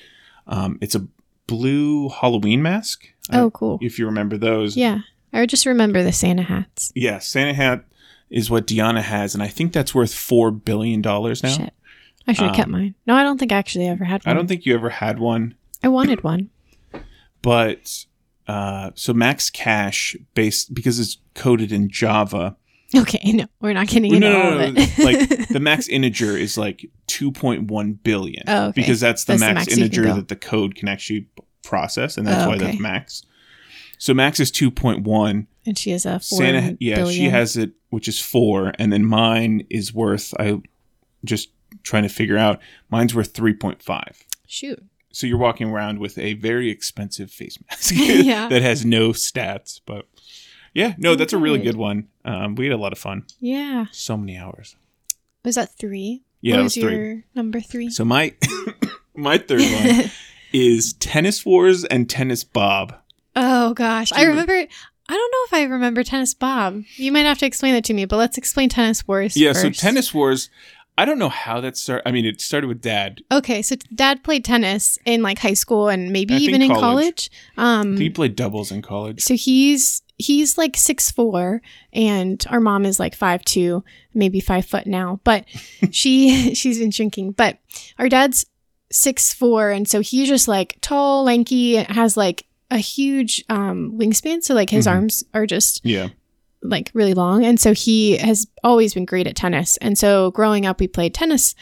um, it's a blue Halloween mask. Oh cool. if you remember those, Yeah. I just remember the Santa hats. yeah, Santa hat is what Diana has, and I think that's worth four billion dollars now. Shit. I should have kept mine. No, I don't think I actually ever had one. Um, I don't think you ever had one. I wanted one. but uh, so max cash based because it's coded in Java. Okay, no, we're not getting into no, all no, of it. like the max integer is like 2.1 billion Oh, okay. because that's the That's the max, max integer that the code can actually process, and that's Oh, why that's max. So max is 2.1. and she has a four Santa, yeah, she has it, which is four, and then mine is worth. I just trying to figure out. Mine's worth 3.5. shoot. So you're walking around with a very expensive face mask Yeah. that has no stats. But yeah, no, that's a really Good. good one. Um, we had a lot of fun. Yeah. So many hours. Was that three? Yeah, what was, was three. your number three? So my my third one is Tennis Wars and Tennis Bob. Oh gosh, I remember. I don't know if I remember Tennis Bob. You might have to explain that to me, but let's explain Tennis Wars. Yeah, so first. Tennis Wars. I don't know how that started. I mean, it started with Dad. Okay, so Dad played tennis in like high school and maybe I even in college. college. Um, He played doubles in college. so he's he's like six four, and our mom is like five two, maybe five foot now. But she she's been shrinking. But our dad's six four, and so he's just like tall, lanky, has like a huge um wingspan. So like his Mhm. arms are just Yeah, like really long and so he has always been great at tennis and so growing up we played tennis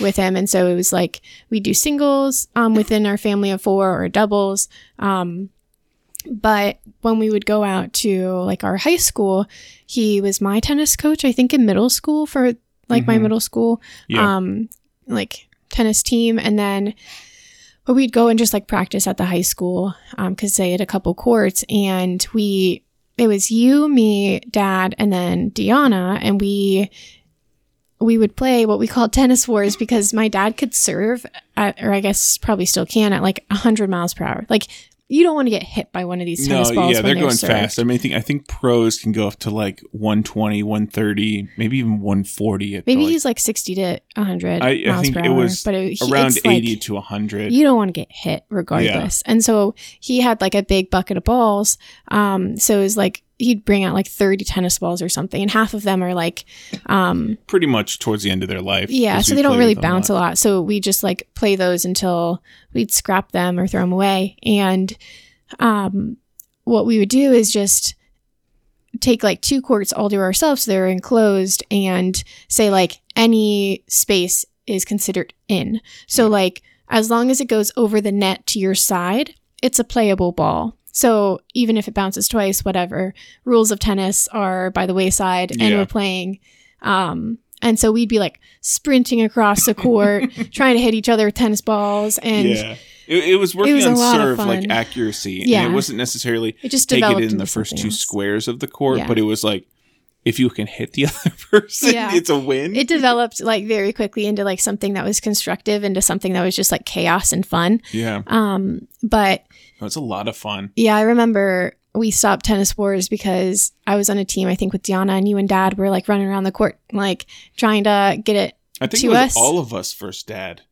with him and so it was like we do singles um, within our family of four or doubles um, but when we would go out to like our high school he was my tennis coach i think in middle school for like my Mhm. middle school yeah. um like tennis team and then but we'd go and just like practice at the high school um, because they had a couple courts and we it was you me dad and then Deanna and we we would play what we called tennis wars because my dad could serve at or I guess probably still can at like 100 miles per hour. Like you don't want to get hit by one of these no, tennis balls yeah, they're going served. fast. I mean, I think I think pros can go up to like 120, 130, maybe even 140. At maybe the, he's like 60 to 100 I- I miles think per it hour was but it, he- around it's like- 80 to 100. you don't want to get hit regardless. And so he had like a big bucket of balls. Um, so it was like he'd bring out like 30 tennis balls or something, and half of them are like, um, Pretty much towards the end of their life. yeah so they don't really with them bounce a lot. So we just like play those until we'd scrap them or throw them away. And um, what we would do is just take like two courts all to ourselves so they're enclosed and say like any space is considered in so like as long as it goes over the net to your side it's a playable ball so even if it bounces twice whatever rules of tennis are by the wayside and Yeah. we're playing um and so we'd be like sprinting across the court trying to hit each other with tennis balls and yeah. It, it was working was a on serve like accuracy. Yeah. And it wasn't necessarily it just take it in the first two else. squares of the court, Yeah. but it was like if you can hit the other person, Yeah. it's a win. it developed like very quickly into like something that was constructive into something that was just like chaos and fun yeah. um but It was a lot of fun. yeah i remember we stopped tennis wars because i was on a team i think with diana and you and dad were like running around the court like trying to get it I think To it was us- all of us first dad.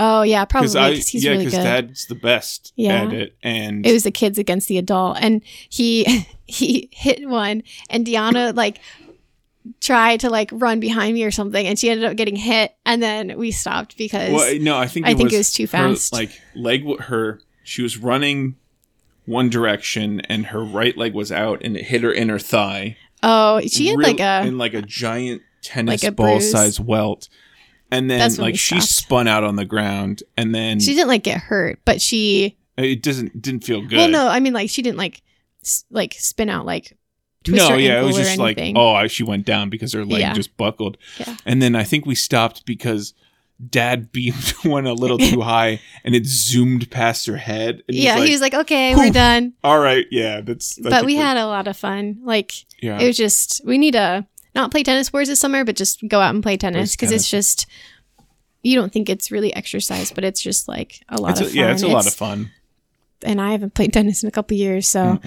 Oh yeah probably Because I because he's yeah, because dad's the best Yeah. at it. And it was the kids against the adult and he he hit one and diana like tried to like run behind me or something and she ended up getting hit and then we stopped because well, no, I think I think was it was too her, fast. like leg her she was running one direction and her right leg was out and it hit her inner thigh. oh she had real- like a in like a giant tennis like a ball bruise. size welt. And then That's when like we she stopped. spun out on the ground and then she didn't like get hurt but she it doesn't didn't feel good. Well, no, I mean like she didn't like s- like spin out like twist no, her yeah, it ankle was or just like, anything. oh, I, she went down because her leg Yeah. just buckled. Yeah. And then I think we stopped because dad beamed one a little too high and it zoomed past her head. And yeah, like, he was like, okay, we're done. all right, yeah, that's. I but think we had a lot of fun. Like yeah, it was just we need to not play tennis wars this summer, but just go out and play tennis because it's just you don't think it's really exercise, but it's just like a lot it's a, of fun. yeah, it's a lot of fun. And I haven't played tennis in a couple years, so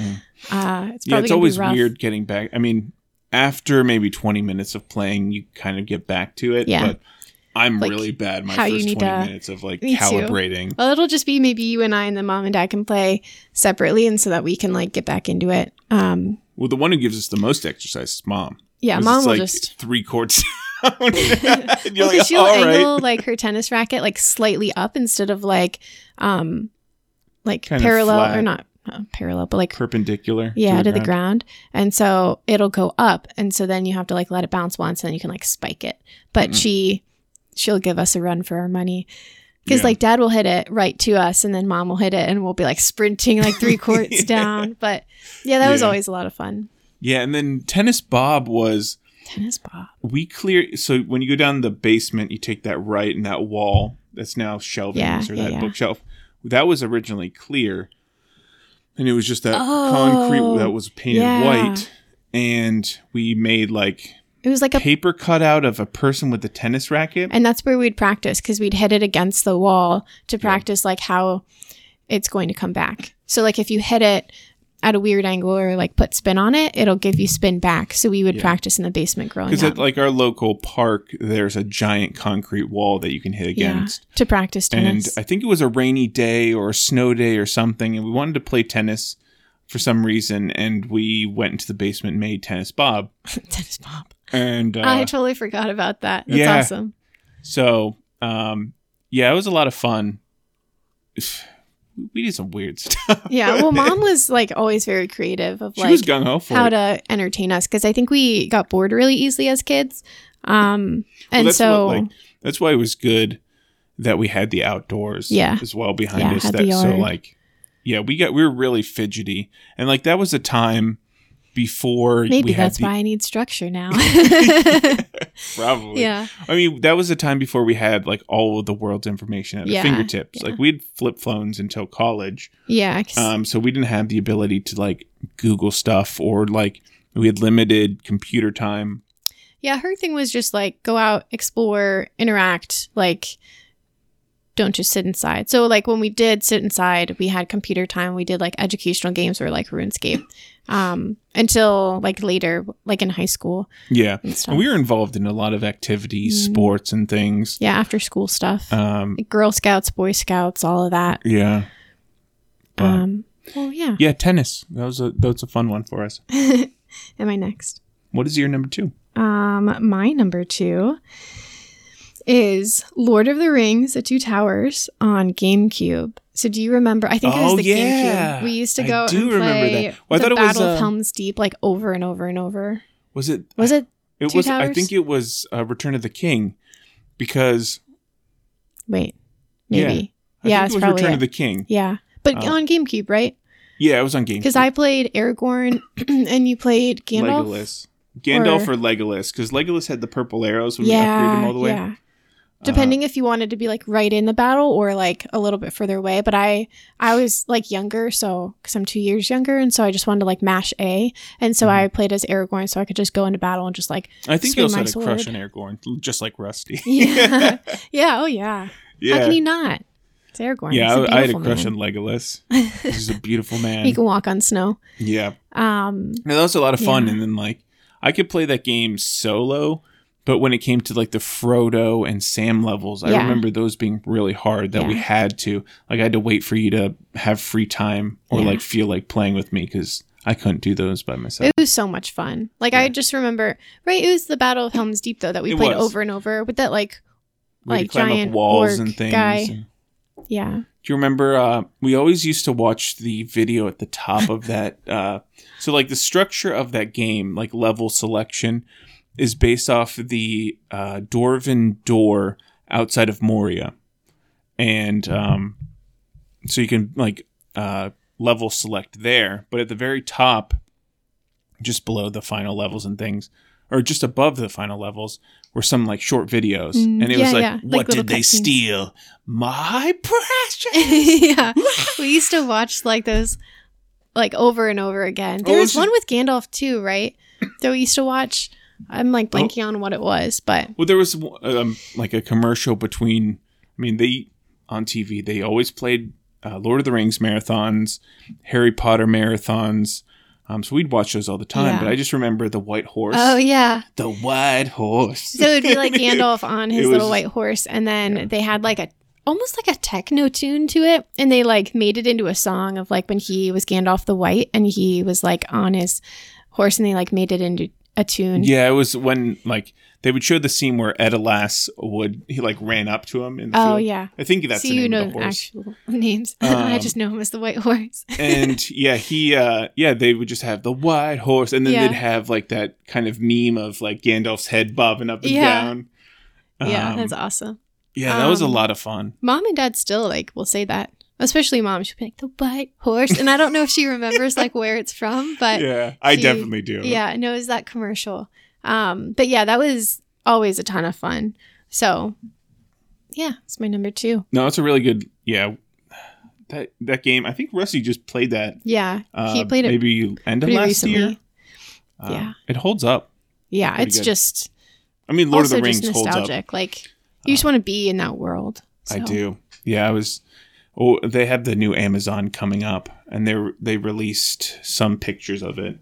uh, it's Yeah, probably it's always be rough. weird getting back. I mean, after maybe twenty minutes of playing, you kind of get back to it. Yeah. but I'm Like, really bad. My first need twenty to- minutes of like Me too. calibrating. Well, it'll just be maybe you and I and the mom and dad can play separately, and so that we can like get back into it. Um, Well, the one who gives us the most exercise is mom. Yeah, mom will like just three courts down. and you're Well, like, she'll all right. angle like her tennis racket like slightly up instead of like um like Kinda parallel or not uh, parallel but like perpendicular. yeah to the, ground. ground and so it'll go up and so then you have to like let it bounce once and then you can like spike it but Mhm. she she'll give us a run for our money because Yeah. like dad will hit it right to us and then mom will hit it and we'll be like sprinting like three courts Yeah. down but yeah that was always a lot of fun Yeah, and then tennis Bob was tennis ball we clear. So when you go down the basement, you take that right and that wall that's now shelving Yeah, or yeah, that yeah. bookshelf. That was originally clear, and it was just that Oh, concrete that was painted white. And we made like It was like a paper cutout of a person with a tennis racket. and that's where we'd practice because we'd hit it against the wall to practice like how it's going to come back. So like if you hit it at a weird angle or like put spin on it, it'll give you spin back. So we would Yeah. practice in the basement growing up. Because at like our local park, there's a giant concrete wall that you can hit yeah, against. to practice tennis. And. I think it was a rainy day or a snow day or something, and we wanted to play tennis for some reason, and we went into the basement and made tennis bob. tennis bob. And uh, I totally forgot about that. That's yeah. awesome. so, um, yeah, it was a lot of fun. We did some weird stuff. Yeah. Well, mom was like always very creative of like was gung ho for how it. to entertain us because I think we got bored really easily as kids. Um, and that's so what, like, that's why it was good that we had the outdoors Yeah. as well behind Yeah, us that so like yeah we got we were really fidgety and like that was a time before maybe we had that's the, why I need structure now. probably yeah. i mean that was a time before we had like all of the world's information at Yeah, our fingertips yeah. like we had flip phones until college Yeah. um so we didn't have the ability to like google stuff or like we had limited computer time yeah. Her thing was just like go out, explore, interact, like don't just sit inside. So like when we did sit inside, we had computer time. We did like educational games or like RuneScape. Um, until like later, like in high school yeah and and we were involved in a lot of activities Mhm. sports and things yeah, after school stuff. um Like Girl Scouts, Boy Scouts, all of that. yeah Um, well, yeah. Yeah, tennis. That was a that was a fun one for us. Am I next? What is your number two? Um, my number two is Lord of the Rings: The Two Towers on GameCube. So do you remember? I think it was Oh, the yeah. GameCube. We used to go. I do and remember that. Well, I thought it was, Battle uh, of Helm's Deep like over and over and over. Was it? Was it? It Two was. I think it was uh, Return of the King, because Wait, Yeah. maybe. I Yeah, think it's it was Return it. of the King. Yeah, but Oh. on GameCube, right? Yeah, it was on GameCube. Because I played Aragorn and you played Gandalf. Legolas, Gandalf Or- or, Legolas, because Legolas had the purple arrows when we upgraded him all the way. Yeah. Depending if you wanted to be like right in the battle or like a little bit further away, but I I was like younger, so because I'm two years younger, and so I just wanted to like mash A, and so I played as Aragorn, so I could just go into battle and just like I think you also had a crush on Aragorn, just like Rusty. yeah yeah oh yeah. yeah. How can you not? It's Aragorn. yeah, a I, I had a crush man. on Legolas. He's a beautiful man. He can walk on snow. yeah, Um, No, that was a lot of fun. Yeah. And then like I could play that game solo, but when it came to like the Frodo and Sam levels, I Yeah. remember those being really hard that we had to like I had to wait for you to have free time or Yeah. like feel like playing with me because I couldn't do those by myself. it was so much fun. Like I just remember, right? It was the Battle of Helm's Deep though that we It played was. over and over with that like We like climb giant up walls and things. guy. and- yeah do you remember? Uh, we always used to watch the video at the top of that. Uh, so, like the structure of that game, like level selection, is based off the uh, Dwarven door outside of Moria, and um, so you can like uh, level select there. But at the very top, just below the final levels and things, or just above the final levels, were some like short videos, Mm, and it yeah, was like, yeah, "What little did they cutscenes. steal? My precious." yeah. We used to watch like those like over and over again. There Oh, was it's one with Gandalf too, right? That we used to watch. I'm like Oh. blanking on what it was, but Well, there was um, like a commercial between. I mean, they on TV they always played uh, Lord of the Rings marathons, Harry Potter marathons. Um, so we'd watch those all the time. Yeah. But I just remember the white horse. oh yeah. the white horse. So it'd be like Gandalf on his It little white horse, and then they had like a almost like a techno tune to it, and they like made it into a song of like when he was Gandalf the White, and he was like on his horse, and they like made it into a tune. Yeah, it was when like they would show the scene where Edelas would he like ran up to him in the Oh field. yeah. I think that's so the you name know of the horse. actual names. I Um, just know him as the White Horse. and yeah, he uh yeah, they would just have the white horse and then Yeah. they'd have like that kind of meme of like Gandalf's head bobbing up and Yeah. down. yeah, Um, that's awesome. Yeah, that was a Um, lot of fun. Mom and Dad still like will say that, especially Mom. She'll be like the White Horse, and I don't know if she remembers like where it's from, but Yeah, I she- definitely do. yeah, knows that commercial. Um, but yeah, that was always a ton of fun. So yeah, it's my number two. No, it's a really good. Yeah, that that game. I think Rusty just played that. Yeah, Uh, he played it maybe end of last recently. year. Uh, Yeah. it holds up. yeah, it's good. just I mean, Lord of the Rings just holds up. Uh, nostalgic. Like you just want to be in that world. I do. Yeah, I was. Oh, they have the new Amazon coming up, and they they released some pictures of it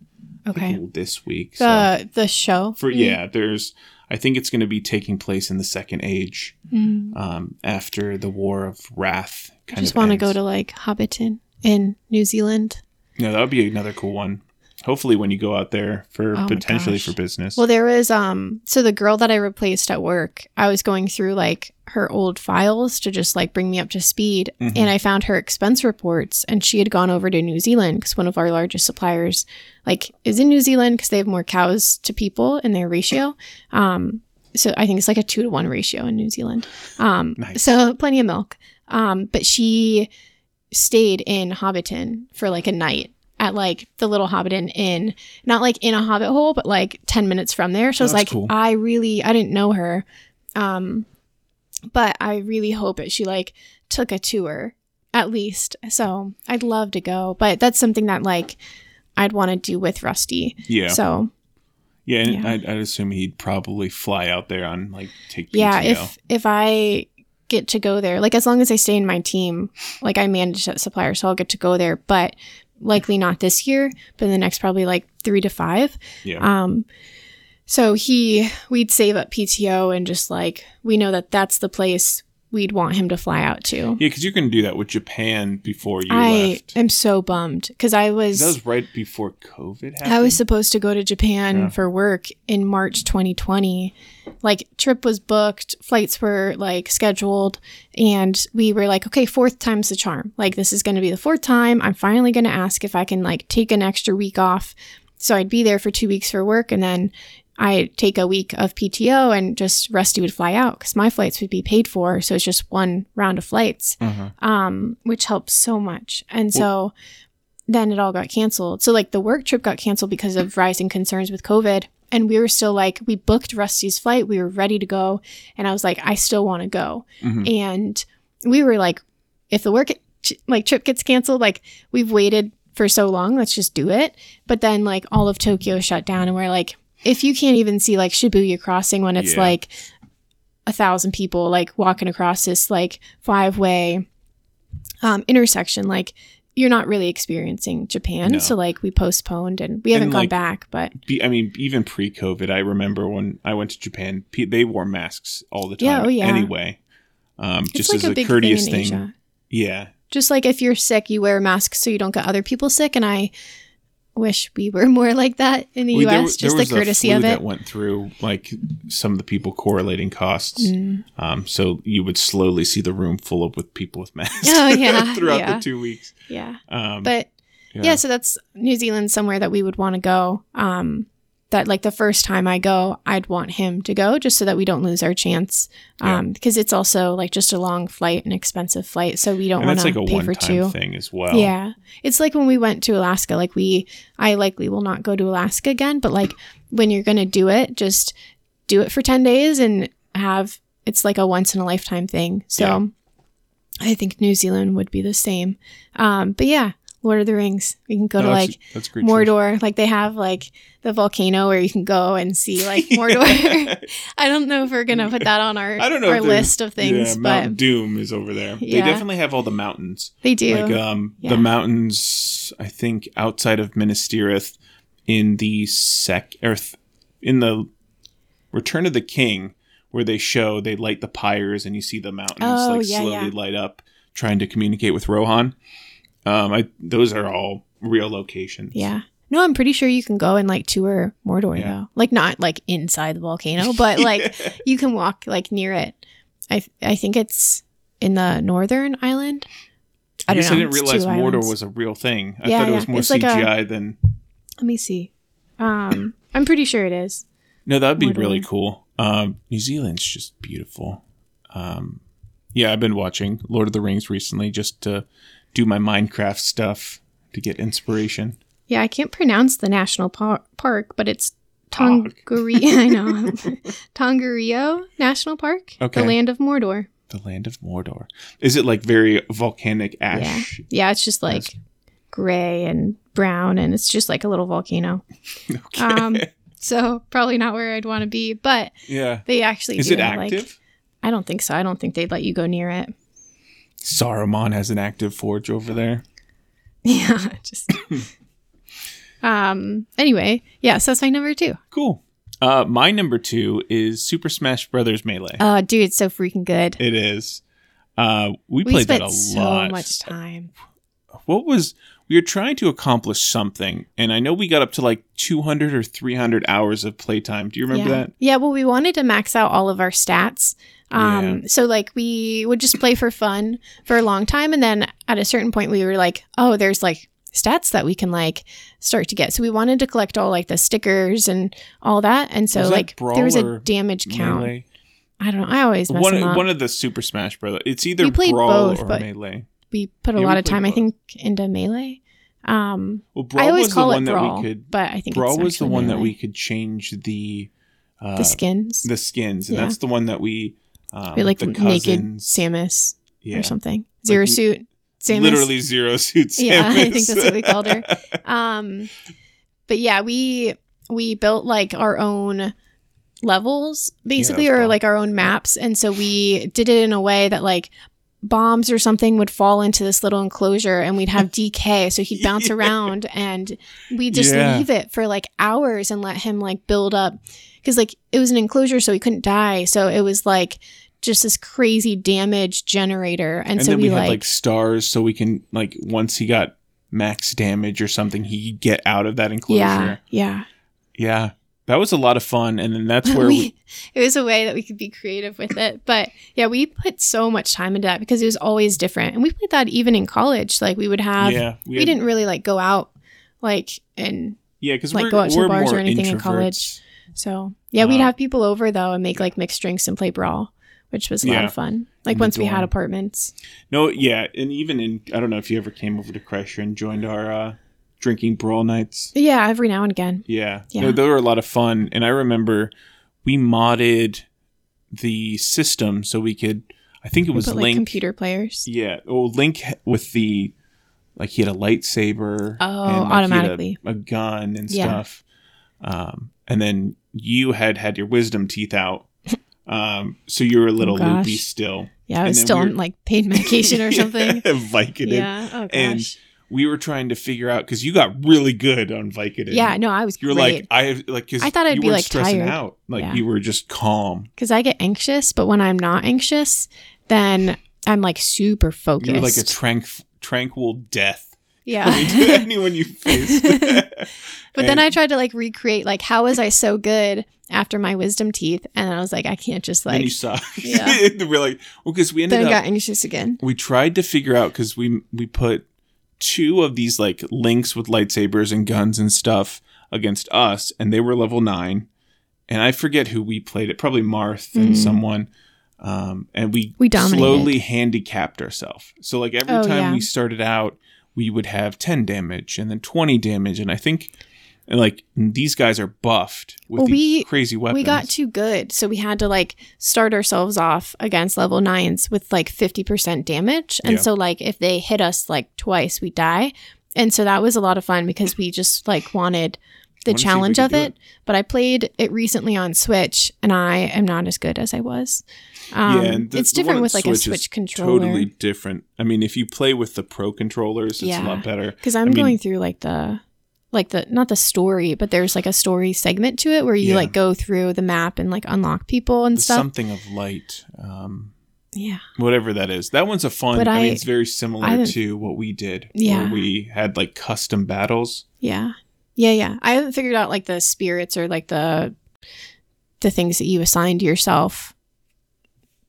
Okay. this week. So The the show. for yeah, there's. I think it's going to be taking place in the Second Age, Mm. um, after the War of Wrath. I just want to go to like Hobbiton in New Zealand. Yeah, that would be another cool one. Hopefully, when you go out there for Oh potentially for business. Well, there was um so the girl that I replaced at work, I was going through like her old files to just like bring me up to speed Mhm. and I found her expense reports and she had gone over to New Zealand cuz one of our largest suppliers like is in New Zealand cuz they have more cows to people in their ratio. Um so I think it's like a 2 to 1 ratio in New Zealand. Um Nice. so plenty of milk. Um but she stayed in Hobbiton for like a night at like the little Hobbiton Inn, not like in a Hobbit hole, but like 10 minutes from there. So I was like, cool. I really, I didn't know her. Um, but I really hope that she like took a tour at least. So I'd love to go, but that's something that like I'd want to do with Rusty. yeah, So yeah, and yeah. I'd, I'd assume he'd probably fly out there on like take PTO. yeah, if, if I get to go there, like as long as I stay in my team, like I manage that supplier, so I'll get to go there, but likely not this year, but in the next probably like three to five. yeah, Um, so he, we'd save up PTO and just like, we know that that's the place we'd want him to fly out to. yeah, because you're going to do that with Japan before you left. I left. am so bummed because I was, That was right before COVID happened. I was supposed to go to Japan Yeah. for work in March 2020. Like trip was booked, flights were like scheduled, and we were like, okay, fourth time's the charm. Like this is going to be the fourth time. I'm finally going to ask if I can like take an extra week off. So I'd be there for 2 weeks for work and then I take a week of PTO and just Rusty would fly out cuz my flights would be paid for, so it's just one round of flights Uh-huh. um, which helps so much. And so then it all got canceled. So like the work trip got canceled because of rising concerns with COVID. And we were still like, we booked Rusty's flight. We were ready to go. And I was like, I still want to go. Mhm. And we were like, if the work like trip gets canceled, like we've waited for so long, let's just do it. But then like all of Tokyo shut down and we're like, if you can't even see like Shibuya crossing when it's Yeah. like a thousand people like walking across this like five way um, intersection, like you're not really experiencing Japan. No. So like we postponed and we haven't And, gone like, back, but Be- I mean, even pre-COVID, I remember when I went to Japan, pe- they wore masks all the time. Yeah, oh, yeah. Anyway, um, it's just like as a a, courteous thing in thing. Yeah, Just like if you're sick, you wear a mask so you don't get other people sick. And I wish we were more like that in the Well, there U.S. there just the was a courtesy flu of it. that went through like some of the people correlating costs. Mm. Um, so you would slowly see the room full up with people with masks. Oh, yeah, throughout yeah. the two weeks. Yeah. Um, But yeah. yeah. so that's New Zealand somewhere that we would want to go. Um, that like the first time I go, I'd want him to go just so that we don't lose our chance. Yeah. Um, because it's also like just a long flight, an expensive flight, so we don't want to like a pay for two. thing as well. Yeah. It's like when we went to Alaska, like we I likely will not go to Alaska again, but like when you're going to do it, just do it for 10 days and have it's like a once in a lifetime thing. So Yeah. I think New Zealand would be the same. Um but yeah, Lord of the Rings. We can go to like that's choice. Mordor. Like they have like the volcano where you can go and see like Mordor. I don't know if we're gonna put that on our I don't know our list of things, yeah, but Mount Doom is over there. Yeah. They definitely have all the mountains. they do. Like um, Yeah. the mountains, I think outside of Minas Tirith, in the sec earth in the Return of the King, where they show they light the pyres and you see the mountains Oh, like yeah, slowly light up, trying to communicate with Rohan. Um, I those are all real locations. Yeah. No, I'm pretty sure you can go and like tour Mordor Yeah. though. Like not like inside the volcano, but like you can walk like near it. I I think it's in the northern island. I I guess know. I didn't realize Mordor islands. was a real thing. I Yeah, thought it yeah. was more It's like a- CGI than. Let me see. Um, I'm pretty sure it is. No, that would be Mordor. really cool. Um, New Zealand's just beautiful. Um, yeah, I've been watching Lord of the Rings recently just to do my Minecraft stuff to get inspiration. Yeah, I can't pronounce the national par- park, but it's Tog. Tongariro. I know Tongariro National Park, Okay. the land of Mordor. The land of Mordor. Is it like very volcanic ash? Yeah, yeah it's just like gray and brown, and it's just like a little volcano. Okay. Um, so probably not where I'd want to be. But Yeah. they actually Is do it have, like- active? I don't think so. I don't think they'd let you go near it. Saruman has an active forge over there. Yeah, just. um. Anyway, yeah. So that's my number two. Cool. Uh, my number two is Super Smash Brothers Melee. Oh, dude, it's so freaking good. it is. Uh, we, we played that a so lot. So much time. What was we were trying to accomplish something, and I know we got up to like 200 or 300 hours of playtime. Do you remember yeah. that? Yeah, well, we wanted to max out all of our stats. Um, so like we would just play for fun for a long time, and then at a certain point, we were like, oh, there's like stats that we can like start to get. So we wanted to collect all like the stickers and all that, and so that like there was a damage count. Melee. I don't know. I always mess One, them up. one of the Super Smash Brothers. It's either We played Brawl both, or but- Melee. we put a Yeah, lot of time, I both. think, into melee. Um, Well, Brawl I always was call the it one that brawl, we could. but I think Brawl was the one that we could change the uh, the skins. the skins, and Yeah. that's the one that we um, we like the naked Samus yeah, or something. Zero suit Samus. literally zero suit. Samus. Yeah, I think that's what we called her. Um, but yeah, we we built like our own levels basically, that's or like our own maps, and so we did it in a way that like bombs or something would fall into this little enclosure and we'd have DK so he'd bounce Yeah. around and we just Yeah. leave it for like hours and let him like build up because like it was an enclosure so he couldn't die so it was like just this crazy damage generator and, and so then we, we, had like, like stars, so we can like once he got max damage or something, he could get out of that enclosure. yeah yeah Yeah. That was a lot of fun, and then that's where we, we, it was a way that we could be creative with it. But yeah, we put so much time into that because it was always different. And we played that even in college. Like we would have, yeah we, had- didn't really like go out like and yeah because like, we're, go out to we're bars or anything in college. so yeah, we'd Uh, have people over though and make like mixed drinks and play brawl, which was a lot of fun. Like once we had apartments. No, yeah, and even in I don't know if you ever came over to Kreischer and joined our uh, drinking brawl nights. Yeah, every now and again. Yeah, Yeah. No, they were a lot of fun, and I remember we modded the system so we could. I think it was put like Link. computer players. Yeah, oh, Link with the like he had a lightsaber. Oh, and, like, had a- automatically. a, gun and Yeah. stuff. Um, and then you had had your wisdom teeth out. Um, so you were a little Oh, loopy still. Yeah, I was still we on like pain medication or something. Vicodin. yeah. Oh gosh. And we were trying to figure out because you got really good on Vicodin. yeah, no, I was You're like I have like I thought I'd you be, like, stressing tired. out like Yeah. you were just calm. because I get anxious, but when I'm not anxious, then I'm like super focused. You were like a tranq- tranquil death. Yeah. I mean, to anyone you faced. but then I tried to like recreate like how was I so good after my wisdom teeth, and I was like, I can't just like. you saw. Yeah. we're like, well, because we ended Then up got anxious again. we tried to figure out because we we put two of these like links with lightsabers and guns and stuff against us, and they were level nine, and I forget who we played it, probably Marth and Mhm. someone. Um, and we, We dominated. slowly handicapped ourselves. So like every Oh, time yeah. we started out, we would have ten damage and then twenty damage, and I think. And like these guys are buffed with Well, we- crazy weapons. We got too good, so we had to like start ourselves off against level nines with like fifty percent damage, and Yeah. so like if they hit us like twice, we die. And so that was a lot of fun because we just like wanted the Wanna see if we challenge of it. it. But I played it recently on Switch, and I am not as good as I was. Um, and the- it's the different with like a Switch is Switch controller. Totally different. I mean, if you play with the pro controllers, it's Yeah. a lot better. because I'm I mean- going through like the like the not the story, but there's like a story segment to it where you Yeah. like go through the map and like unlock people and There's stuff. something of light, um, yeah. whatever that is. That one's a fun. But I, mean, it's very similar to what we did. Yeah. where we had like custom battles. Yeah. Yeah, yeah. I haven't figured out like the spirits or like the the things that you assign to yourself.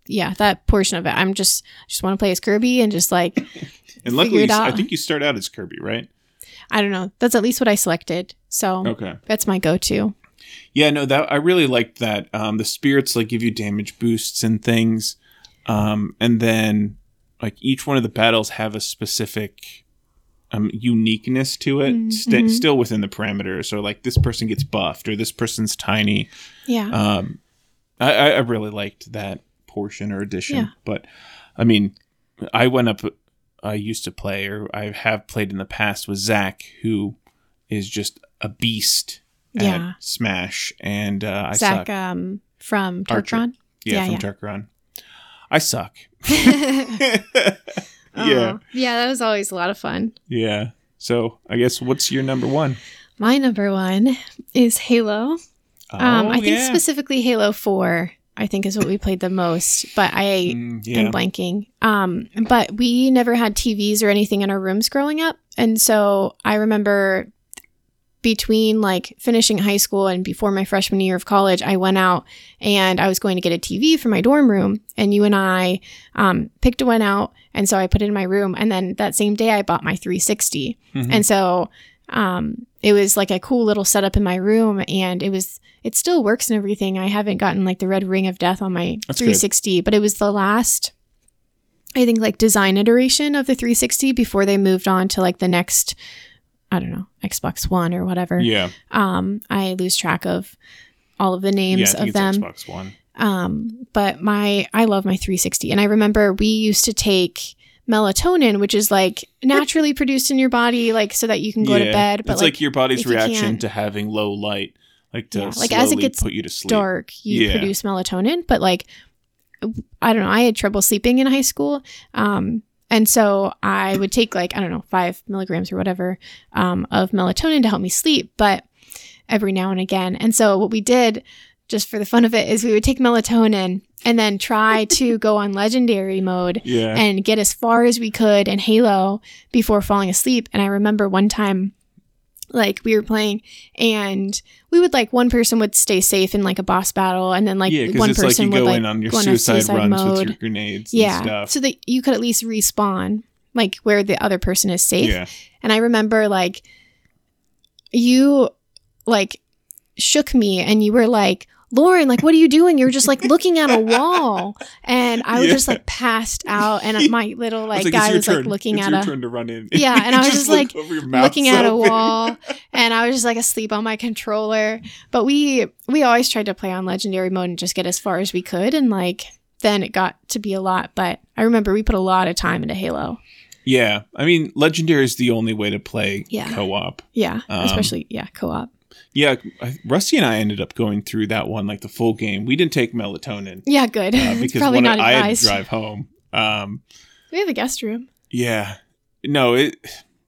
Yeah, that portion of it. I'm just just want to play as Kirby and just like And luckily, it you s- I think you start out as Kirby, right? I don't know. That's at least what I selected. So Okay. that's my go-to. Yeah, no, that I really liked that. Um, the spirits like give you damage boosts and things, um, and then like each one of the battles have a specific um, uniqueness to it, Mm, st- still within the parameters. Or like this person gets buffed or this person's tiny. Yeah. Um, I, I really liked that portion or addition. Yeah. But I mean, I went up. I used to play, or I have played in the past with Zach, who is just a beast Yeah. Smash, and uh, I Zach suck. um, from. Tarkron. yeah, yeah, from yeah. I suck. Yeah, Yeah, that was always a lot of fun. yeah. So I guess what's your number one? My number one is Halo. Um, Oh, I think yeah. specifically Halo 4, I think is what we played the most, but I Mm, yeah. am blanking. Um, but we never had TVs or anything in our rooms growing up. And so I remember between like finishing high school and before my freshman year of college, I went out and I was going to get a TV for my dorm room. And you and I um, picked one out. And so I put it in my room. And then that same day, I bought my 360. Mhm. And so um, it was like a cool little setup in my room. And it was, it still works and everything. I haven't gotten like the red ring of death on my That's good. 360, but it was the last. I think like design iteration of the 360 before they moved on to like the next I don't know, Xbox One or whatever. Yeah, Um, I lose track of all of the yeah. Names think of them. Xbox One. Um, but my I love my 360, and I remember we used to take melatonin, which is like naturally produced in your body, like so that you can go to bed. But it's like, like, your body's if you reaction to having low light, like to Yeah, like, as it gets put you to sleep. dark, you Yeah. produce melatonin. But like, I don't know, I had trouble sleeping in high school. Um, and so I would take like, I don't know, five milligrams or whatever um, of melatonin to help me sleep, but every now and again. And so what we did, just for the fun of it, is we would take melatonin and then try to go on legendary mode Yeah, and get as far as we could in Halo before falling asleep. And I remember one time, like we were playing, and we would like one person would stay safe in like a boss battle, and then like yeah, one it's like person you would go like in on your on suicide, runs mode. with your grenades yeah, and stuff. so that you could at least respawn like where the other person is safe. yeah, And I remember like you like shook me and you were like, Lauren, like, what are you doing? You're just like looking at a wall. And I was Yeah. just like passed out. And my little I like, guy was like looking it's at your a turn to run in. Yeah, and I was just, like, looking at a wall and I was just like asleep on my controller. But we we always tried to play on legendary mode and just get as far as we could. And like then it got to be a lot. But I remember we put a lot of time into Halo. Yeah, I mean, legendary is the only way to play Yeah. co-op. Yeah. Um, especially yeah, co op. Yeah, Rusty and I ended up going through that one like the full game. We didn't take melatonin Yeah, good. uh, because probably not I, I had to drive home. Um, We have a guest room. yeah, no, it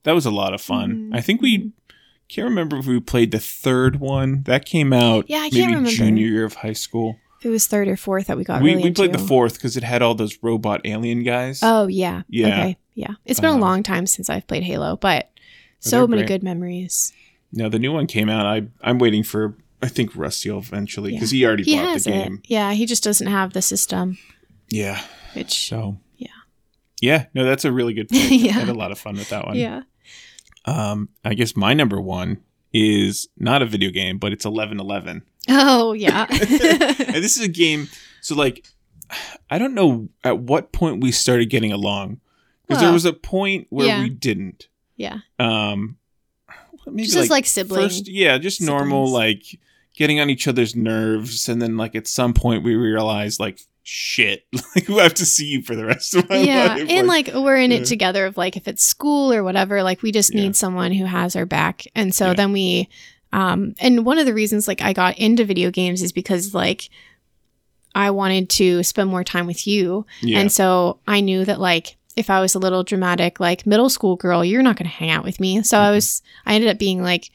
that was a lot of fun. Mhm. I think we can't remember if we played the third one that came out. Yeah, I can't remember. junior year of high school. If it was third or fourth that we got we really we played the fourth because it had all those robot alien guys. Oh yeah. Yeah. Okay. Yeah. It's been Um, a long time since I've played Halo, but so many great. good memories. No, the new one came out. I I'm waiting for. I think Rusty will eventually because he already He bought the it. game. Yeah, he just doesn't have the system, Yeah. which So Yeah. yeah. No, that's a really good pick. Yeah. I had a lot of fun with that one. yeah. Um, I guess my number one is not a video game, but it's eleven eleven. Oh yeah. and this is a game. So like, I don't know at what point we started getting along because there was a point where yeah. we didn't. yeah. Um, maybe Just like sibling. first, yeah, just normal like getting on each other's nerves, and then like at some point we realize like shit, like we have to see you for the rest of my yeah life. and like we're in yeah. it together of like if it's school or whatever like we just Yeah. need someone who has our back and so Yeah. then we um and one of the reasons like i got into video games is because like i wanted to spend more time with you yeah, and so i knew that like if i was a little dramatic like middle school girl you're not going to hang out with me. So i Mhm. was i ended up being like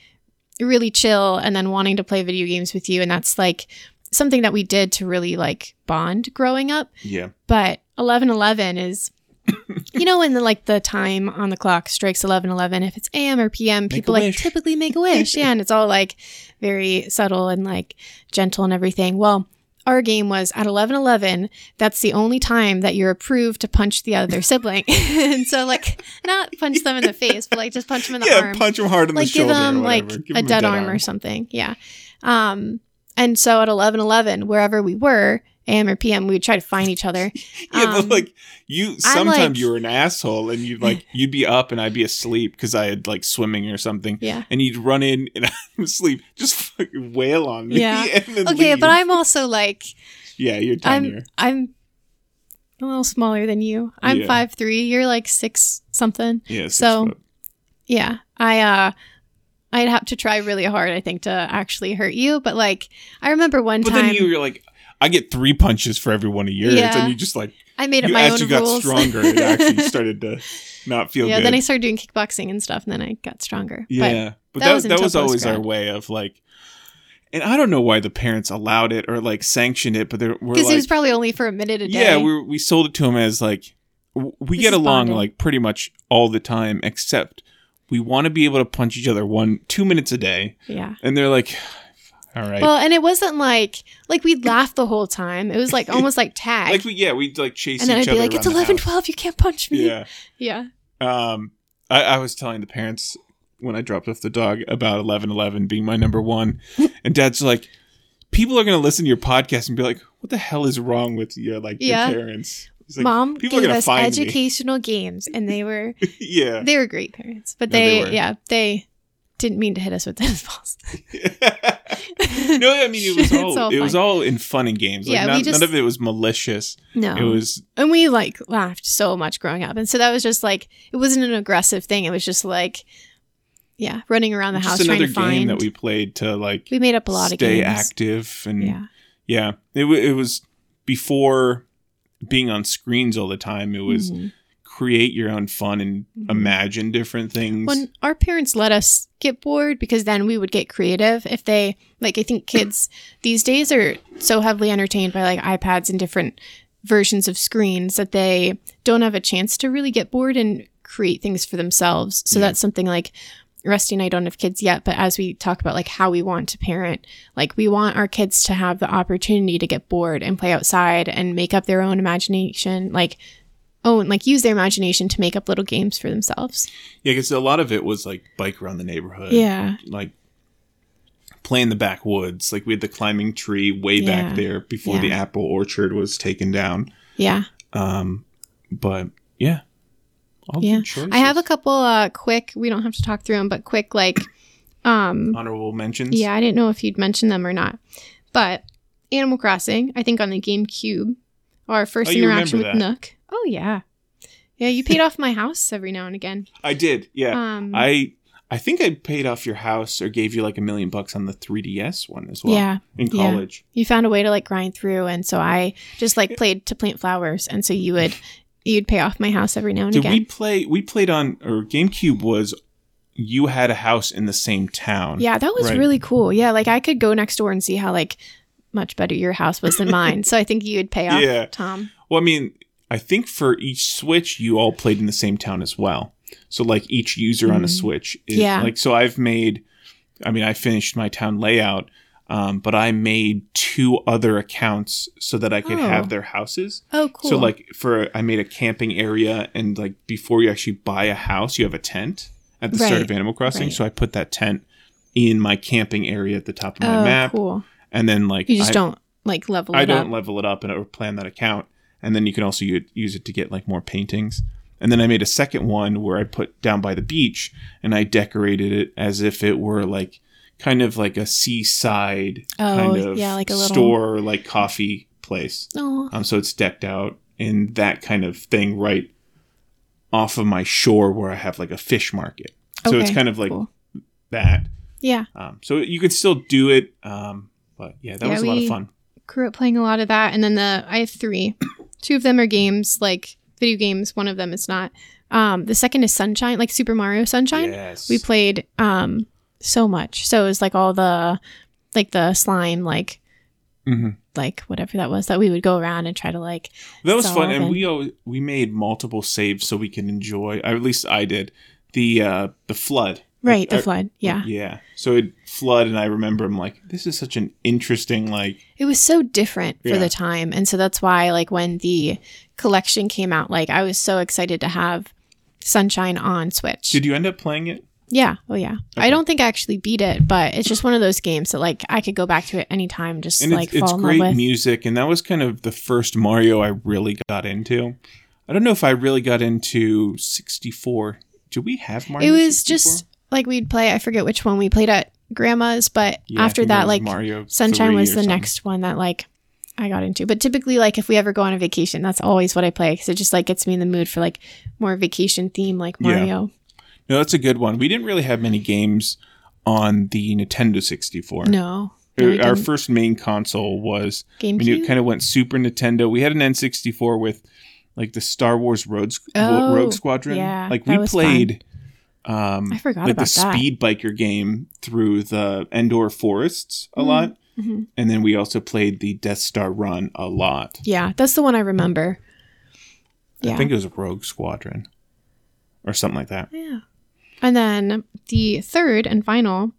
really chill and then wanting to play video games with you. And that's like something that we did to really like bond growing up. Yeah, but 1111 is you know when the like the time on the clock strikes 1111 if it's am or pm Make people like wish. typically make a wish. Yeah and it's all like very subtle and like gentle and everything. Well our game was at 1111 that's the only time that you're approved to punch the other sibling and so like not punch them in the face but like just punch them in the yeah. arm Punch them hard in the shoulder. like the give shoulder. them or like. Give a him dead, arm, or something yeah um and so at 1111 wherever we were am or pm we would try to find each other Yeah, Um, but like you, sometimes like- you were an asshole, and you'd like you'd be up and I'd be asleep because I had like swimming or something, yeah and you'd run in and I'm asleep, just fucking wail on me. Yeah. okay leave. but i'm also like yeah, you're i'm i'm a little smaller than you i'm Yeah. five three you're like six something yeah, six so- foot. yeah i uh I'd have to try really hard, I think, to actually hurt you. But like, I remember one But time then you were like, I get three punches for every one of yours, Yeah. and you just like I made you my own you got rules. stronger, it actually started to not feel yeah, good. then I started doing kickboxing and stuff, and then I got stronger. yeah, but that that, was that was always our way of like, and I don't know why the parents allowed it or like sanctioned it, but there were Because like, it was probably only for a minute a day. yeah, we we sold it to them as like we This get along bonding. like pretty much all the time, except we want to be able to punch each other one two minutes a day, yeah. and they're like, all right. Well, and it wasn't like like we'd laugh the whole time. It was like almost like tag. like we yeah we'd like chase and then I'd be like, "It's 11, 12, You can't punch me." yeah Yeah. Um, I, I was telling the parents when I dropped off the dog about eleven eleven being my number one, and Dad's like, people are gonna listen to your podcast and be like, "What the hell is wrong with you?" Like Yeah. your parents. Like, Mom gave us find me. educational games, and they were yeah. they were great parents, but No, they they, yeah they didn't mean to hit us with tennis balls. no, I mean it was all, all it was all in fun and games. Like Yeah, none, just- none of it was malicious. No, It was and we like laughed so much growing up, and so that was just like it wasn't an aggressive thing. It was just like yeah, running around the house trying another to game find. that we played to like we made up a lot stay of games. active and Yeah, yeah. It it was before being on screens all the time. It was Mhm. Create your own fun and Mhm. imagine different things. when our parents let us get bored because then we would get creative if they like i think kids these days are so heavily entertained by like ipads and different versions of screens that they don't have a chance to really get bored and create things for themselves so Yeah. that's something like Rusty and I don't have kids yet, but as we talk about like how we want to parent, like we want our kids to have the opportunity to get bored and play outside and make up their own imagination, like own like use their imagination to make up little games for themselves. yeah, because a lot of it was like bike around the neighborhood. Yeah. Like play in the backwoods. Like we had the climbing tree way Yeah. back there before the apple orchard was taken down. Yeah. Um, but yeah. All Yeah. I have a couple uh quick we don't have to talk through them, but quick like um honorable mentions. yeah, I didn't know if you'd mention them or not. But Animal Crossing, I think on the GameCube, our first Oh, interaction with that. Nook. Oh yeah. Yeah, you paid off my house every now and again. I did. Yeah. Um I I think I paid off your house or gave you like a million bucks on the 3DS one as well. Yeah. In Yeah. college. You found a way to like grind through and so I just like played to plant flowers and so you would you'd pay off my house every now and Did again. we play? We played on or GameCube was you had a house in the same town. Yeah, that was Right. really cool. Yeah, like I could go next door and see how like much better your house was than mine. so I think you would pay off Yeah. Tom. Well, I mean, I think for each Switch, you all played in the same town as well. So like each user on a Mm. Switch, is, Yeah. Like so, I've made. I mean, I finished my town layout, um, but I made two other accounts so that I could Oh. have their houses. Oh, cool. So like for I made a camping area, and like before you actually buy a house, you have a tent at the start of Animal Crossing. Right. So I put that tent in my camping area at the top of my oh, map, cool. and then like You just I, don't like level up. I don't up. level it up and or plan that account, and then you can also use it to get like more paintings. And then I made a second one where I put down by the beach, and I decorated it as if it were like kind of like a seaside Oh, kind of yeah, like a little- store, like coffee place. Um, so it's decked out in that kind of thing right off of my shore where I have like a fish market. So it's kind of like cool. that. yeah. Um, so you could still do it. Um, but yeah, that Yeah, was a lot of fun. Grew up playing a lot of that, and then the I have three. Two of them are games, like video games. One of them is not. Um, the second is Sunshine, like Super Mario Sunshine. Yes. We played um so much. So it was like all the like the slime, like Mhm. like whatever that was that we would go around and try to like That was fun, and and- we always, we made multiple saves so we can enjoy. Or at least I did the uh, the flood. Right the Uh, flood. Yeah. Yeah. So it flood, and I remember I'm like, this is such an interesting like. it was so different for Yeah. the time and so that's why like when the collection came out like i was so excited to have sunshine on switch Did you end up playing it? yeah oh yeah i don't think i actually beat it but it's just one of those games that like i could go back to it anytime just and like it's, it's in great love with music and that was kind of the first mario i really got into i don't know if i really got into 64 do we have mario it was 64? just like we'd play i forget which one we played at grandma's but Yeah, after that like mario sunshine was the something. next one that like i got into but typically like if we ever go on a vacation that's always what i play because it just like gets me in the mood for like more vacation theme like Yeah. mario no that's a good one we didn't really have many games on the Nintendo 64. No. no Our- we Our didn't. first main console was I mean, it kind of went Super Nintendo. We had an N64 with like the Star Wars Rogue, Oh, Rogue Squadron. yeah, like we played um I forgot like about the that. speed biker game through the Endor forests a Mhm. lot. Mhm. And then we also played the Death Star Run a lot. Yeah, that's the one I remember. Yeah. I think it was Rogue Squadron or something like that. yeah. And then the third and final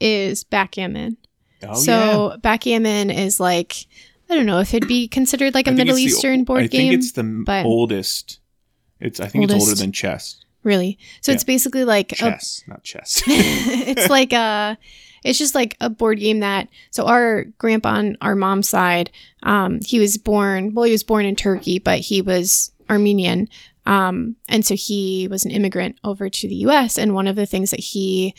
is backgammon. Oh so backgammon is like I don't know if it'd be considered like a Middle it's the- Eastern board I game. I think it's the but- oldest. It's I think it's older than chess. Really. So it's basically like a Chess, not chess. it's like a it's just like a board game that so our grandpa on our mom's side um he was born well he was born in turkey but he was armenian um and so he was an immigrant over to the us and one of the things that he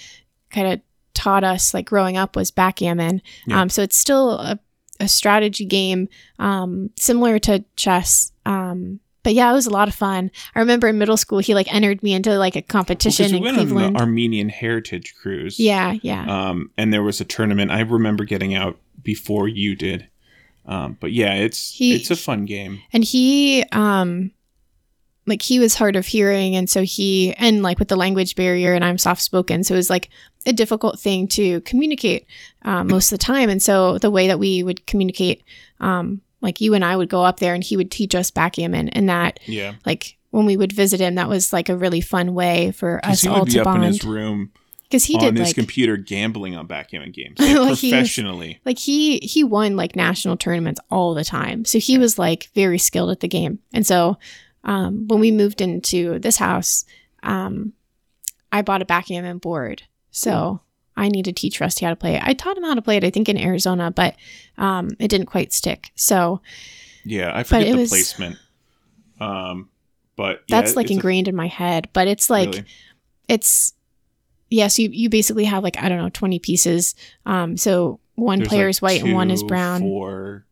kind of taught us like growing up was backgammon Yeah. um so it's still a, a strategy game um similar to chess um but yeah, it was a lot of fun. I remember in middle school, he like entered me into like a competition Because we in went on Cleveland. the Armenian Heritage Cruise. yeah, yeah. Um, and there was a tournament. I remember getting out before you did. Um, but yeah, it's He- it's a fun game. and he um like he was hard of hearing and so he and like with the language barrier and i'm soft spoken so it was like a difficult thing to communicate um, most of the time and so the way that we would communicate um like you and i would go up there and he would teach us backgammon and that Yeah, like when we would visit him that was like a really fun way for us he all would be to up in his bond. room because he on did his like computer gambling on backgammon games like, he was- professionally. like he he won like national tournaments all the time. So he was like very skilled at the game. And so um when we moved into this house um i bought a backgammon board. So i need to teach rusty how to play it i taught him how to play it i think in arizona but um it didn't quite stick so Yeah, I forget the was- placement. Um, but yeah, that's like it's a- ingrained in my head but it's like really- it's yes you you basically have like i don't know 20 pieces um so one there's, player like, is white and one is brown Four,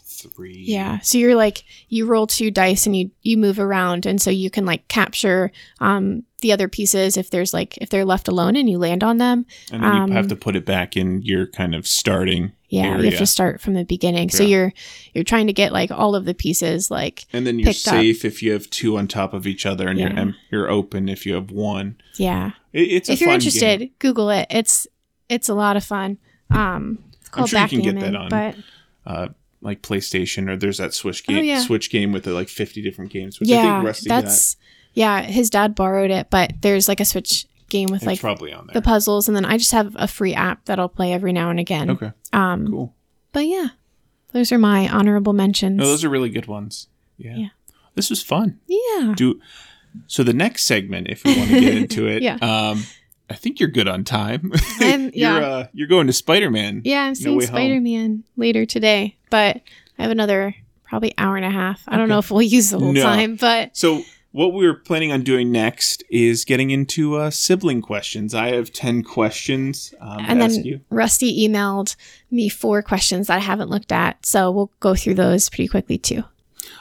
three. Yeah. So you're like you roll two dice and you you move around and so you can like capture um the other pieces if there's like if they're left alone and you land on them. and then you um, have to put it back in your kind of starting Yeah, you have to start from the beginning. So you're you're trying to get like all of the pieces like and then you're picked up. safe if you have two on top of each other, and you're you're open if you have one. yeah. It, it's a if you're interested, game. Google it. It's it's a lot of fun. Um it's called sure you can get backgammon, that on but uh, like PlayStation, or there's that Switch game, Oh, yeah. Switch game with the, like 50 different games, which I yeah, think Rusty got. That's yeah, his dad borrowed it, but there's like a Switch game with It's like probably on there. the puzzles and then I just have a free app that I'll play every now and again. okay, Um cool. But yeah, those are my honorable mentions. No, those are really good ones. Yeah. Yeah. This was fun. yeah. Do so the next segment, if we want to get into it. Yeah. Um, I think you're good on time. I'm- you're yeah. uh, you're going to Spider Man. Yeah, I'm seeing Way Spider Man later today, but I have another probably hour and a half. I don't know if we'll use the whole No. time, but So what we were planning on doing next is getting into uh, sibling questions. I have ten questions um, and to ask then you. Rusty emailed me four questions that I haven't looked at, so we'll go through those pretty quickly too.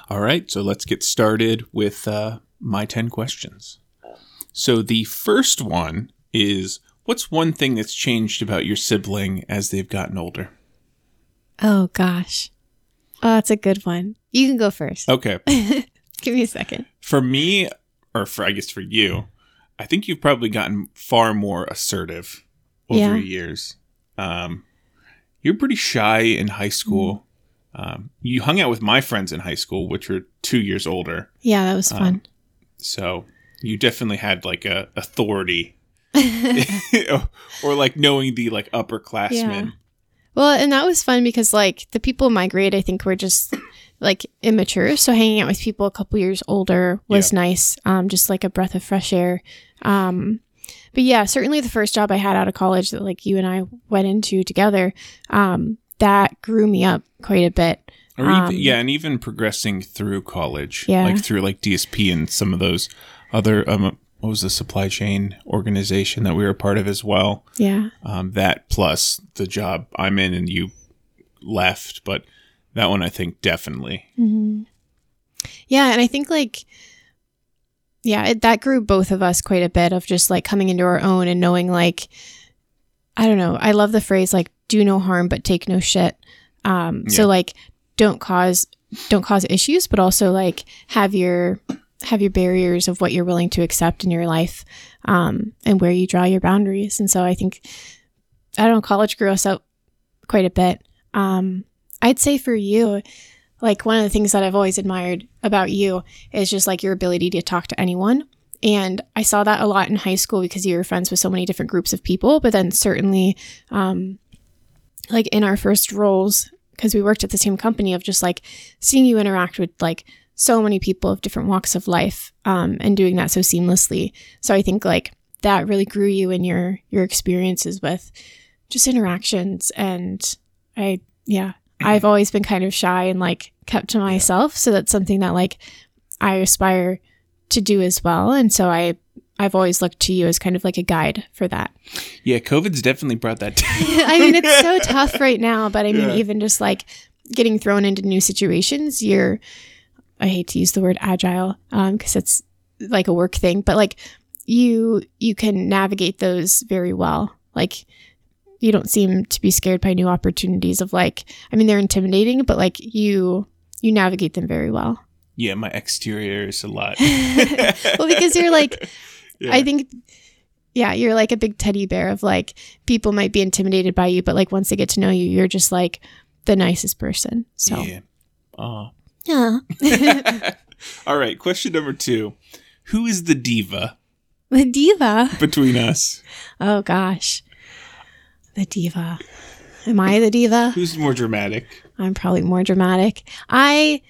All right, so let's get started with uh, my 10 questions. So the first one is What's one thing that's changed about your sibling as they've gotten older? Oh gosh, oh that's a good one. You can go first. Okay, Give me a second. for me, or for I guess for you, I think you've probably gotten far more assertive over Yeah. years. Um, you're pretty shy in high school. Mm-hmm. Um, you hung out with my friends in high school, which were two years older. Yeah, that was fun. So you definitely had like a authority or like knowing the like upperclassmen. Well, and that was fun because like the people in my grade, I think were just like immature. So hanging out with people a couple years older was nice. Um, just like a breath of fresh air. Um, but yeah, certainly the first job I had out of college that like you and I went into together, um, that grew me up quite a bit. Or even, Um, yeah, and even progressing through college, Yeah. like through like DSP and some of those other um, what was the supply chain organization that we were a part of as well. Yeah. Um, that plus the job I'm in and you left, but that one I think definitely. hmm Yeah, and I think like yeah, it, that grew both of us quite a bit of just like coming into our own and knowing like I don't know. I love the phrase like do no harm but take no shit. Um, Yeah. so like don't cause don't cause issues, but also like have your have your barriers of what you're willing to accept in your life um, and where you draw your boundaries. And so I think I don't know, college grew us up quite a bit. Um, I'd say for you, like one of the things that I've always admired about you is just like your ability to talk to anyone. And I saw that a lot in high school because you were friends with so many different groups of people. But then certainly, um, like in our first roles, because we worked at the same company, of just like seeing you interact with like so many people of different walks of life, um, and doing that so seamlessly. So I think like that really grew you in your your experiences with just interactions. And I, yeah, I've always been kind of shy and like kept to myself. So that's something that like I aspire to do as well. And so I I've always looked to you as kind of like a guide for that. Yeah, COVID's definitely brought that down. I mean, it's so tough right now, but I mean, Yeah. even just like getting thrown into new situations, you're, I hate to use the word agile um, because it's like a work thing, but like you, you can navigate those very well. Like you don't seem to be scared by new opportunities of like, I mean, they're intimidating, but like you, you navigate them very well. yeah, my exterior is a lot. well, because you're like, Yeah. I think, yeah, you're like a big teddy bear of like people might be intimidated by you, but like once they get to know you, you're just like the nicest person. So Yeah. Aw. yeah, All right, question number two. Who is the diva the diva. between us? Oh gosh, the diva. Am I the diva? Who's more dramatic? I'm probably more dramatic. I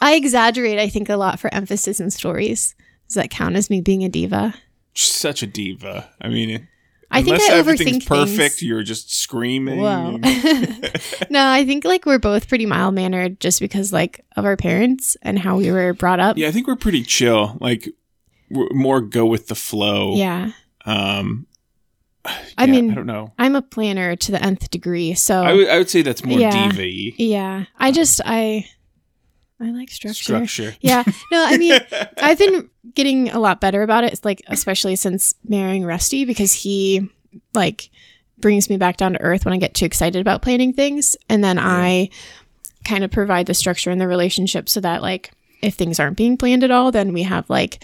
I exaggerate. I think a lot for emphasis in stories. Does that count as me being a diva? Such a diva. I mean, I think I everything's overthink perfect, things. you're just screaming. Whoa. no, I think like we're both pretty mild mannered just because like of our parents and how we were brought up. yeah, I think we're pretty chill. Like, we're more go with the flow. Yeah. Um, I yeah, mean, I don't know. I'm a planner to the nth degree. So I would say that's more Yeah. diva yeah, I just I I like structure. structure. Yeah. No, I mean, I've been getting a lot better about it. It's like especially since marrying Rusty because he like brings me back down to earth when I get too excited about planning things, and then I kind of provide the structure in the relationship so that like if things aren't being planned at all, then we have like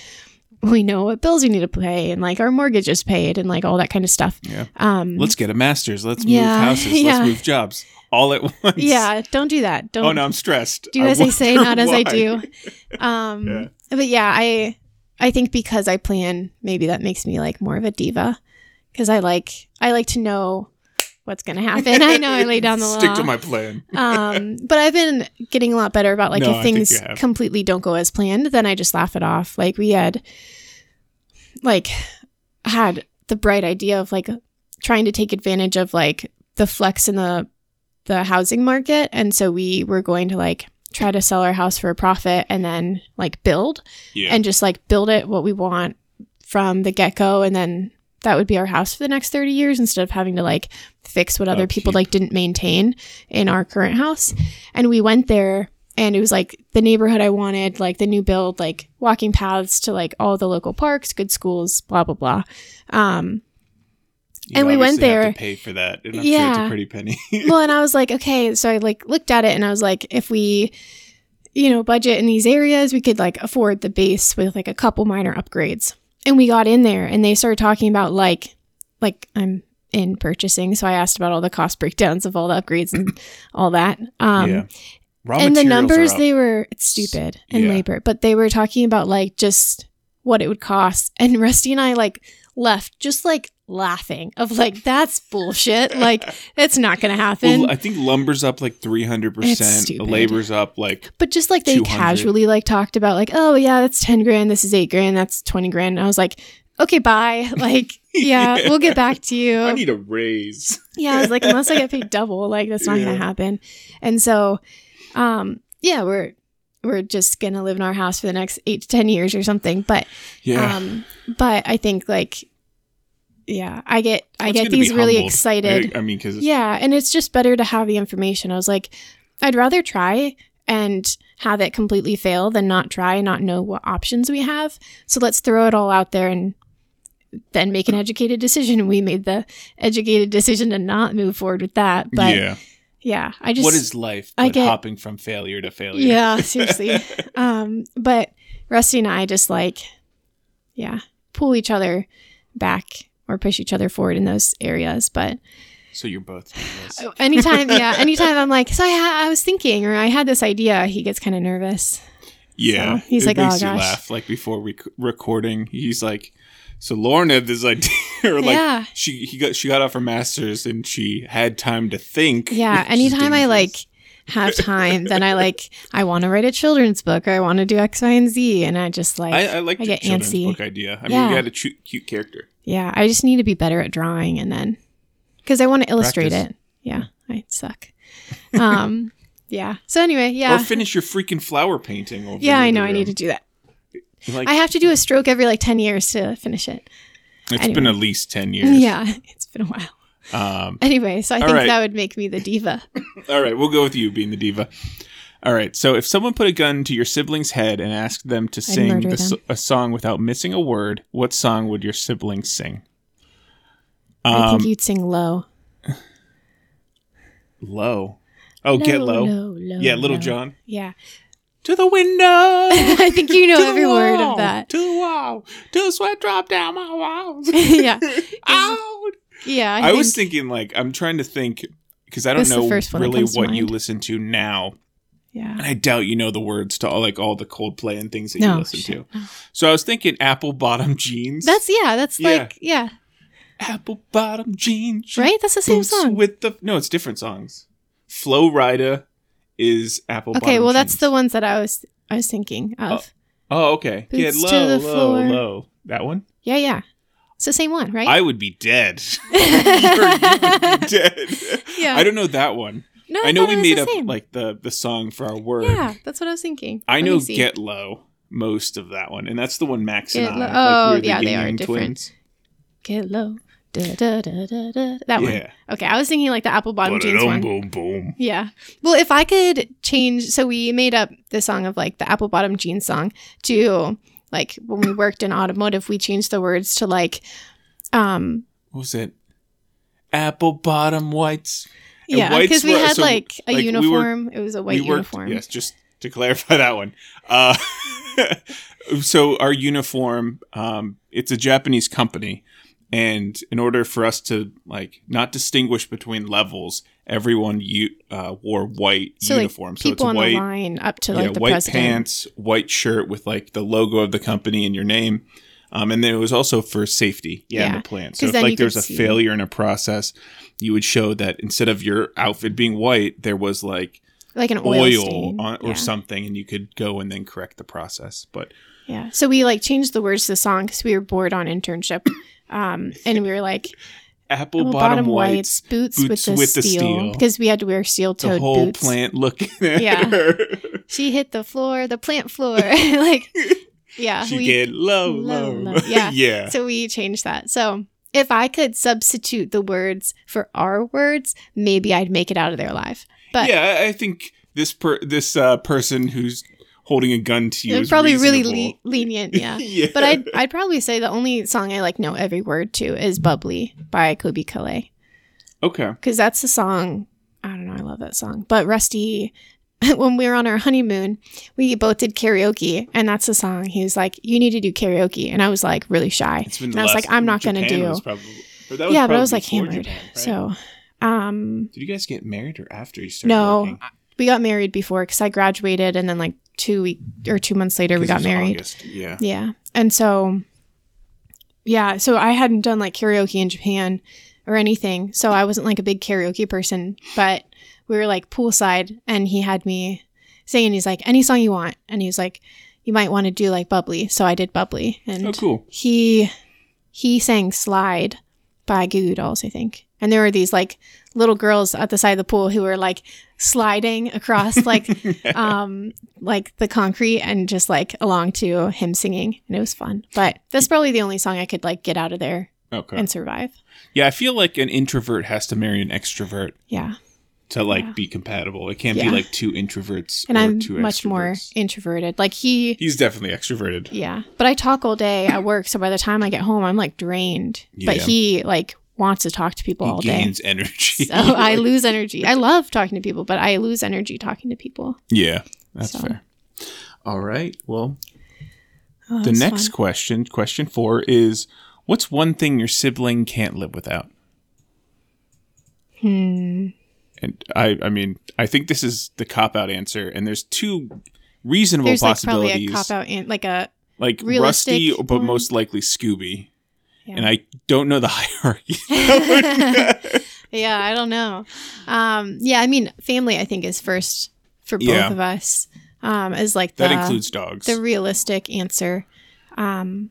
we know what bills we need to pay and like our mortgage is paid and like all that kind of stuff. Yeah. Um, Let's get a master's. Let's move houses. yeah. Let's move jobs all at once. yeah, don't do that. Don't Oh no, I'm stressed. do as I say, not as I do. Um, Yeah. But yeah, I I think because I plan, maybe that makes me like more of a diva because I like I like to know what's going to happen. I know I lay down the law. Stick to my plan. um, but I've been getting a lot better about like No, if things completely don't go as planned, then I just laugh it off. Like we had like had the bright idea of like trying to take advantage of like the flex in the the housing market and so we were going to like try to sell our house for a profit and then like build Yeah. and just like build it what we want from the get-go and then that would be our house for the next 30 years instead of having to like fix what other people like didn't maintain in our current house and we went there and it was like the neighborhood I wanted, like the new build, like walking paths to like all the local parks, good schools, blah blah blah. Um, You and we went there- to pay for that, and I'm sure it's Yeah. a pretty penny. well, and I was like, okay, so I like looked at it and I was like, if we, you know, budget in these areas, we could like afford the base with like a couple minor upgrades. And we got in there and they started talking about like, like I'm in purchasing, so I asked about all the cost breakdowns of all the upgrades and all that. Um, yeah. Raw and the numbers they were it's stupid and Yeah. labor but they were talking about like just what it would cost and rusty and i like left just like laughing of like that's bullshit like it's not gonna happen Well, I think lumber's up like 300%. The labor's up like but just like they 200. casually like talked about like oh yeah that's 10 grand this is 8 grand that's 20 grand and i was like okay bye like yeah, Yeah. we'll get back to you I need a raise. yeah, I was like, unless I get paid double, like that's not Yeah. gonna happen. And so, um, yeah, we're we're just gonna live in our house for the next eight to ten years or something. But Yeah. um, but I think like, yeah, I get I get good to be these really humbled. excited. I, I mean, because Yeah, and it's just better to have the information. I was like, I'd rather try and have it completely fail than not try not know what options we have. So let's throw it all out there and then make an educated decision. We made the educated decision to not move forward with that. But yeah, yeah I just what is life? But I get- hopping from failure to failure. yeah, seriously. um, but Rusty and I just like, yeah, pull each other back or push each other forward in those areas. But So you're both. Oh, anytime, yeah, anytime I'm like, so I, ha- I was thinking or I had this idea, he gets kind of nervous. Yeah, So, he's like, makes "Oh, you gosh." laugh. Like before rec- recording, he's like, "So Lauren had this idea, or like Yeah. she he got she got off her masters and she had time to think." Yeah, anytime I like have time, then I like I want to write a children's book or I want to do X, Y, and Z, and I just like I, I like I get children's antsy. book idea. I mean, you had a chu- cute character. Yeah, I just need to be better at drawing, and then because I want to illustrate Practice. it. Yeah, I suck. Um, yeah. So anyway, yeah, Or finish your freaking flower painting. Over yeah, I know other I need to do that. Like, I have to do a stroke every like ten years to finish it. it's anyway. been at least ten years. Yeah, it's been a while. Um, Anyway, so I think right. that would make me the diva. all right, we'll go with you being the diva. All right. So if someone put a gun to your sibling's head and asked them to sing the, them. a song without missing a word, what song would your sibling sing? I Um, think you'd sing low. Low. Oh, get low. low, low, Yeah, Little low. John. Yeah, To the window. I think you know every word of that. To the wall. To the sweat drop down my walls. yeah, Out. yeah. I, was thinking, like, I'm trying to think because I don't know first one that really what you listen to now, yeah. and I doubt you know the words to all like all the Coldplay and things that you No, listen shit, to. no. So I was thinking apple bottom jeans. That's yeah. That's Yeah. like yeah. apple bottom jeans, Right. That's the same song. with the no, it's different songs. Flo Rida is apple. Okay. Well, that's the ones that I was I was thinking of. Oh, oh okay. Get Boots low, to the low, floor. low. That one. Yeah, yeah. It's the same one, right? I would be dead. You would be dead. Yeah. I don't know that one. No, I know we made up same. like the the song for our word. Yeah, that's what I was thinking. I Let know. Get Low most of that one, and that's the one Max and Get I. Like, oh, the yeah, they are different. twins. Get low. Da, da, da, da, da. That one. Okay, I was thinking like the apple bottom jeans one. boom boom. Yeah. Well, if I could change, so we made up the song of like the apple bottom jeans song to like when we worked in automotive, we changed the words to like, um, What was it? Apple bottom whites. Yeah, because we had so, like a like, we were- uniform. it was a white we worked, uniform. Yes, just to clarify that one. Uh, so our uniform, um, it's a Japanese company, and in order for us to like not distinguish between levels, everyone u- uh, wore white So uniform. like so it's people on white, the line up to like yeah, the white president. pants, white shirt with like the logo of the company and your name. Um, and then it was also for safety, yeah, in the plant. So if like you there's a see- failure in a process, you would show that instead of your outfit being white, there was like like an oil, oil, on, or yeah. something, and you could go and then correct the process. But Yeah. So we like changed the words to the song because we were bored on internship. Um, and we were like, apple, apple bottom, whites, boots, boots with, the, with steel. Because we had to wear steel toed boots. the whole boots. plant looking at Yeah. her. She hit the floor, the plant floor. like, yeah. she we- get low, low, low. low. Yeah. yeah. So we changed that. So if I could substitute the words for our words, maybe I'd make it out of there alive. But yeah, I- I think this per this uh, person who's holding a gun to you is probably really le- lenient, yeah. yeah. But I'd, I'd probably say the only song I like know every word to is Bubbly by Colbie Caillat. okay. Because that's the song. I don't know. I love that song. But Rusty, when we were on our honeymoon, we both did karaoke. And that's the song. He was like, You need to do karaoke. And I was like, really shy. It's been And I was like, I'm not going to do. was probably- Yeah, but I was like hammered. Japan, right? So, um, did you guys get married or after you started no, working? we got married before because I graduated. And then, like, two week or two months later, we got married. August, Yeah. Yeah. And so, yeah, so I hadn't done like karaoke in Japan or anything. So I wasn't like a big karaoke person, but we were like poolside and he had me singing. He's like, any song you want. And he was like, you might want to do like bubbly. So I did bubbly. And Oh, cool. he, he sang slide by Goo Goo Dolls, I think. And there were these like little girls at the side of the pool who were like sliding across like um like the concrete and just like along to him singing and it was fun but that's probably the only song i could like get out of there Okay. and survive yeah, I feel like an introvert has to marry an extrovert. yeah to like Yeah. be compatible. It can't Yeah. be like two introverts and or I'm two much more introverted. Like he, He's definitely extroverted. yeah, but I talk all day at work, so by the time I get home, I'm like drained. But he like wants to talk to people all day. he day. gains energy. So I lose energy. I love talking to people, but I lose energy talking to people. yeah, that's So. fair. All right. Well, Oh, the next fun. question, question four, is what's one thing your sibling can't live without? Hmm. And I, I mean, I think this is the cop out answer, and there's two reasonable possibilities. There's like probably a cop out like a like Rusty, but most likely Scooby. Yeah. And I don't know the hierarchy. yeah. I don't know. Um. Yeah. I mean, family. I think is first for both Yeah. of us. Um. Is like the that includes dogs. the realistic answer. Um.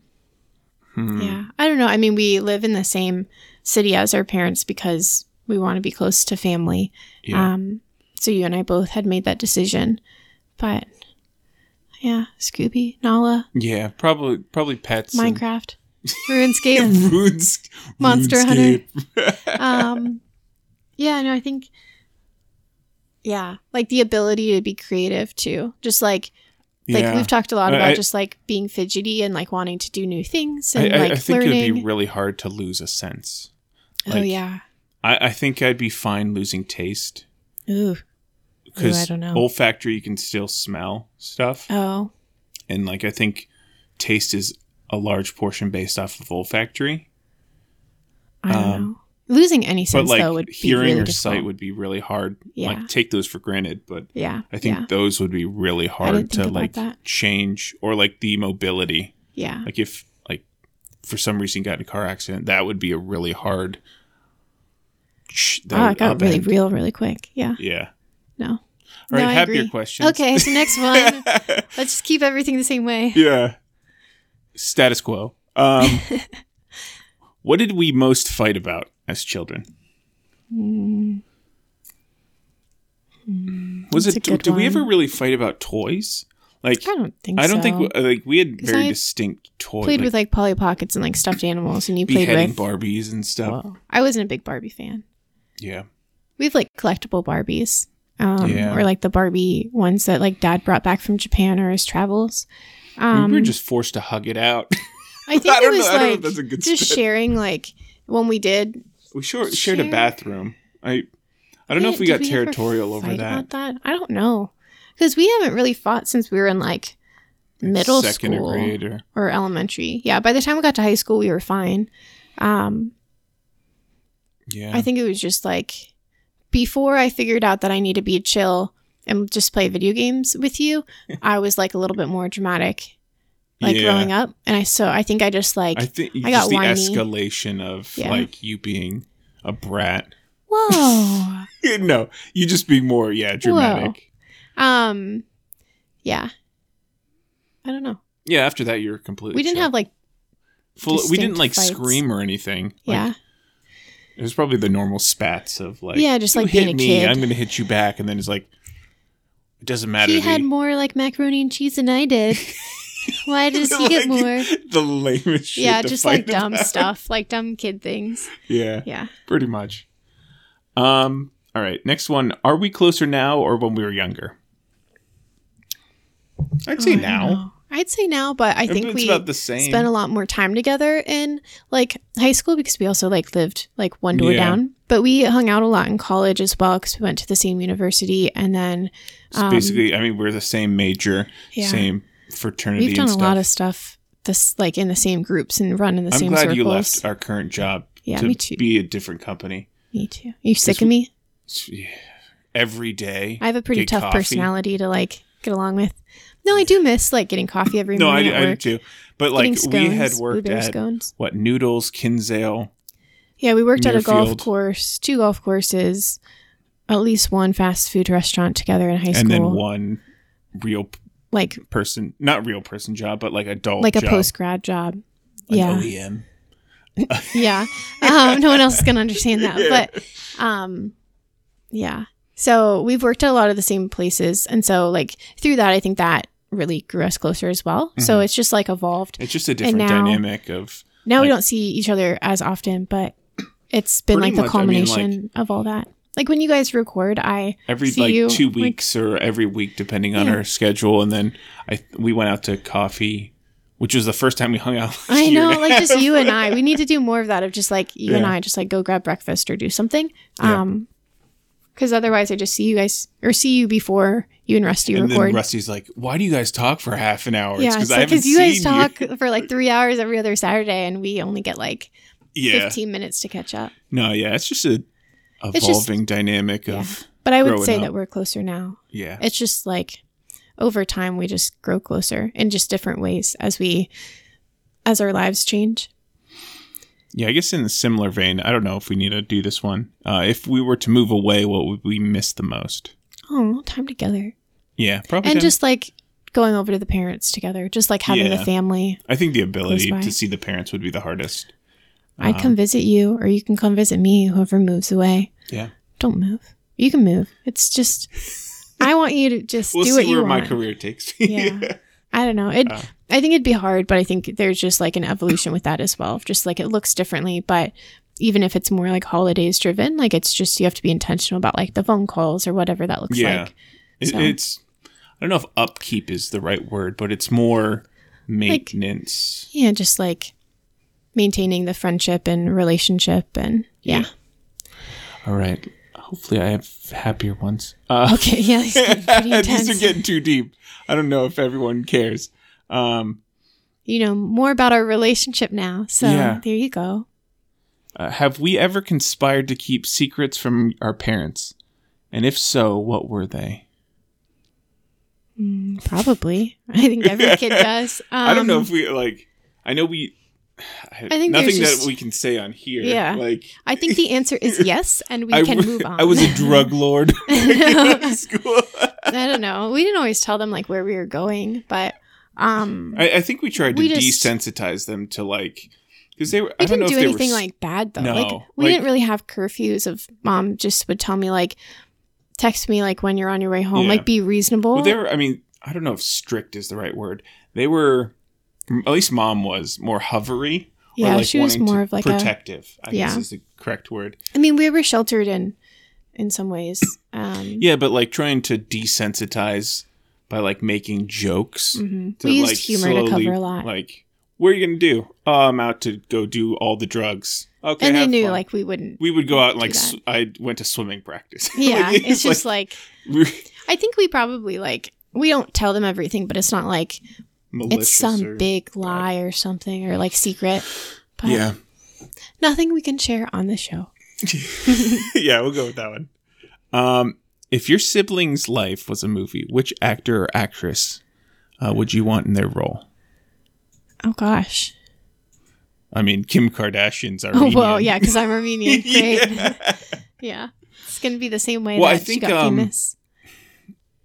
Hmm. Yeah. I don't know. I mean, we live in the same city as our parents because we want to be close to family. Yeah. Um, so you and I both had made that decision. But yeah, Scooby, Nala, yeah, probably probably pets. and- Minecraft, RuneScape. Runes, Monster RuneScape. um, yeah, no, I think, yeah, like the ability to be creative too. Just like, like yeah. we've talked a lot about I- just like being fidgety and like wanting to do new things I, and I- like I think learning. it'd be really hard to lose a sense. oh, yeah. I, I think I'd be fine losing taste Ooh. because I don't know. olfactory you can still smell stuff, Oh, and like I think taste is a large portion based off of olfactory. I don't Um, know. Losing any sense like though would be hearing really or difficult. sight would be really hard. Yeah. Like take those for granted, but yeah. I think yeah. those would be really hard to like that. change or like the mobility. Yeah. Like if like for some reason you got in a car accident, that would be a really hard. Oh, got really real really quick. Yeah. Yeah. No. All right, No, I happier agree. questions. Okay, so next one. Let's just keep everything the same way. yeah. Status quo. Um, what did we most fight about as children? Was That's it? Did we ever really fight about toys? Like, I don't think I don't so. think we- like we had very I distinct toys. played like with like Polly Pockets and like stuffed animals, and you played with. Barbies and stuff. Whoa. I wasn't a big Barbie fan. Yeah. We have like collectible Barbies, um, Yeah. or like the Barbie ones that like Dad brought back from Japan or his travels. Um, we were just forced to hug it out. I think I it was know- I don't know if like that's a good just sharing like when we did. we short, shared a bathroom. I I don't know if we got ever territorial over that. That. I don't know because we haven't really fought since we were in like middle Second school grade or or elementary. Yeah, by the time we got to high school, we were fine. Um, yeah. I think it was just like before I figured out that I need to be chill and just play video games with you. I was like a little bit more dramatic, like Yeah. growing up, and I so I think I just like I think I just got the whiny. escalation of Yeah. like you being a brat. whoa, no, you just being more yeah dramatic. um, yeah. I don't know. Yeah. After that, you're completely. We didn't chill. have like full. We didn't like fights. scream or anything. Like, yeah. It was probably the normal spats of like Yeah, just "You like hit being a me, kid." I'm gonna hit you back, and then it's like it doesn't matter. He to had me. more like macaroni and cheese than I did. Why does he get Like, more? The lamest shit. Yeah, to just like dumb about. stuff, like dumb kid things. Yeah, Yeah. pretty much. Um. All right. Next one. Are we closer now or when we were younger? I'd say Oh, now. I'd say now, but I think we about the same. spent a lot more time together in like high school because we also like lived like one door Yeah. down. But we hung out a lot in college as well because we went to the same university, and then um, basically, I mean, we're the same major, Yeah. same fraternity. we've done and a lot of stuff this like in the same groups and run in the same. I'm glad circles. you left our current job Yeah, to me too. be a different company. Me too. You sick of me? Every day. I have a pretty tough coffee. personality to like get along with. No, I do miss like getting coffee every morning. No, I, morning do- at I do too. But like getting we had scones, worked at scones. what Noodles, Kinsale. Yeah, we worked at a golf course, two golf courses, at least one fast food restaurant together in high school. and then one real like person, not real person job, but like adult, like a post grad job. yeah. OEM. yeah. Um, no one else is gonna understand that. Yeah. But um yeah. So we've worked at a lot of the same places. And so like through that I think that really grew us closer as well. So Mhm. it's just like evolved. It's just a different now- dynamic of Now we don't see each other as often, but it's been like the much, I mean, culmination of all that. like when you guys record, I every see like you, two like- weeks or every week, depending on Yeah. our schedule. And then I we went out to coffee, which was the first time we hung out. like I know, like just you and I. We need to do more of that of just like you and I just like go grab breakfast or do something. Yeah. Because otherwise I just see you guys or see you before you and Rusty And record. then Rusty's like, "Why do you guys talk for half an hour?" yeah, because like you guys talk for like three hours every other Saturday and we only get like Yeah, 15 minutes to catch up. no, yeah, it's just a It's just- evolving dynamic Yeah. of But I would say up. that we're closer now. yeah. It's just like over time we just grow closer in just different ways as we as our lives change. Yeah, I guess in a similar vein, I don't know if we need to do this one. Uh, if we were to move away, what would we miss the most? Oh, time together. Yeah, probably. And kinda- just like going over to the parents together, just like having Yeah. the family. I think the ability to see the parents would be the hardest. I'd Um, come visit you, or you can come visit me, whoever moves away. Yeah, Don't move. You can move. It's just, I want you to just we'll do what you where my career takes me. Yeah. I don't know. It. Uh. I think it'd be hard, but I think there's just like an evolution with that as well. Just like it looks differently, but even if it's more like holidays driven, like it's just you have to be intentional about like the phone calls or whatever that looks Yeah. like. It- So- It's I don't know if upkeep is the right word, but it's more maintenance. Yeah, just like maintaining the friendship and relationship and yeah. All right. Hopefully, I have happier ones. Uh, Okay, yeah, these get pretty intense. these are getting too deep. I don't know if everyone cares. Um, you know more about our relationship now. So Yeah. there you go. uh, have we ever conspired to keep secrets from our parents? And if so, what were they? Probably. I think every kid does. Um, I don't know if we like. I know we. I, think nothing there's that we can say on here. Yeah. like I think the answer is yes, and we I, can move on. I was a drug lord school. I don't know. We didn't always tell them like where we were going, but um, I, I think we tried to just- desensitize them to like because they were. I we don't didn't if do they were anything s- like bad though. No, like we like- didn't really have curfews. Of mom just would tell me like, text me like when you're on your way home. Yeah. Like be reasonable. Well, they were. I mean, I don't know if strict is the right word. They were. At least mom was more hovery. or, yeah, like, she was more of like a. protective. I guess Yeah. is the correct word. I mean, we were sheltered in, in some ways. Um, Yeah, but like trying to desensitize by like making jokes. mhm. to, We used like, humor to cover a lot, Like, what are you gonna do? Oh, I'm out to go do all the drugs. Okay, and they knew fun. like we wouldn't. we would go out and like sw- I went to swimming practice. Yeah, Like, it's just like we're I think we probably like we don't tell them everything, but it's not like malicious it's some or- big lie or something or like secret. But Yeah, nothing we can share on the show. yeah, we'll go with that one. Um, if your sibling's life was a movie, which actor or actress uh, would you want in their role? Oh gosh. I mean, Kim Kardashian's Oh well, yeah, because I'm Armenian. Great. Yeah. yeah. It's gonna be the same way Well, that I she think, got um, famous.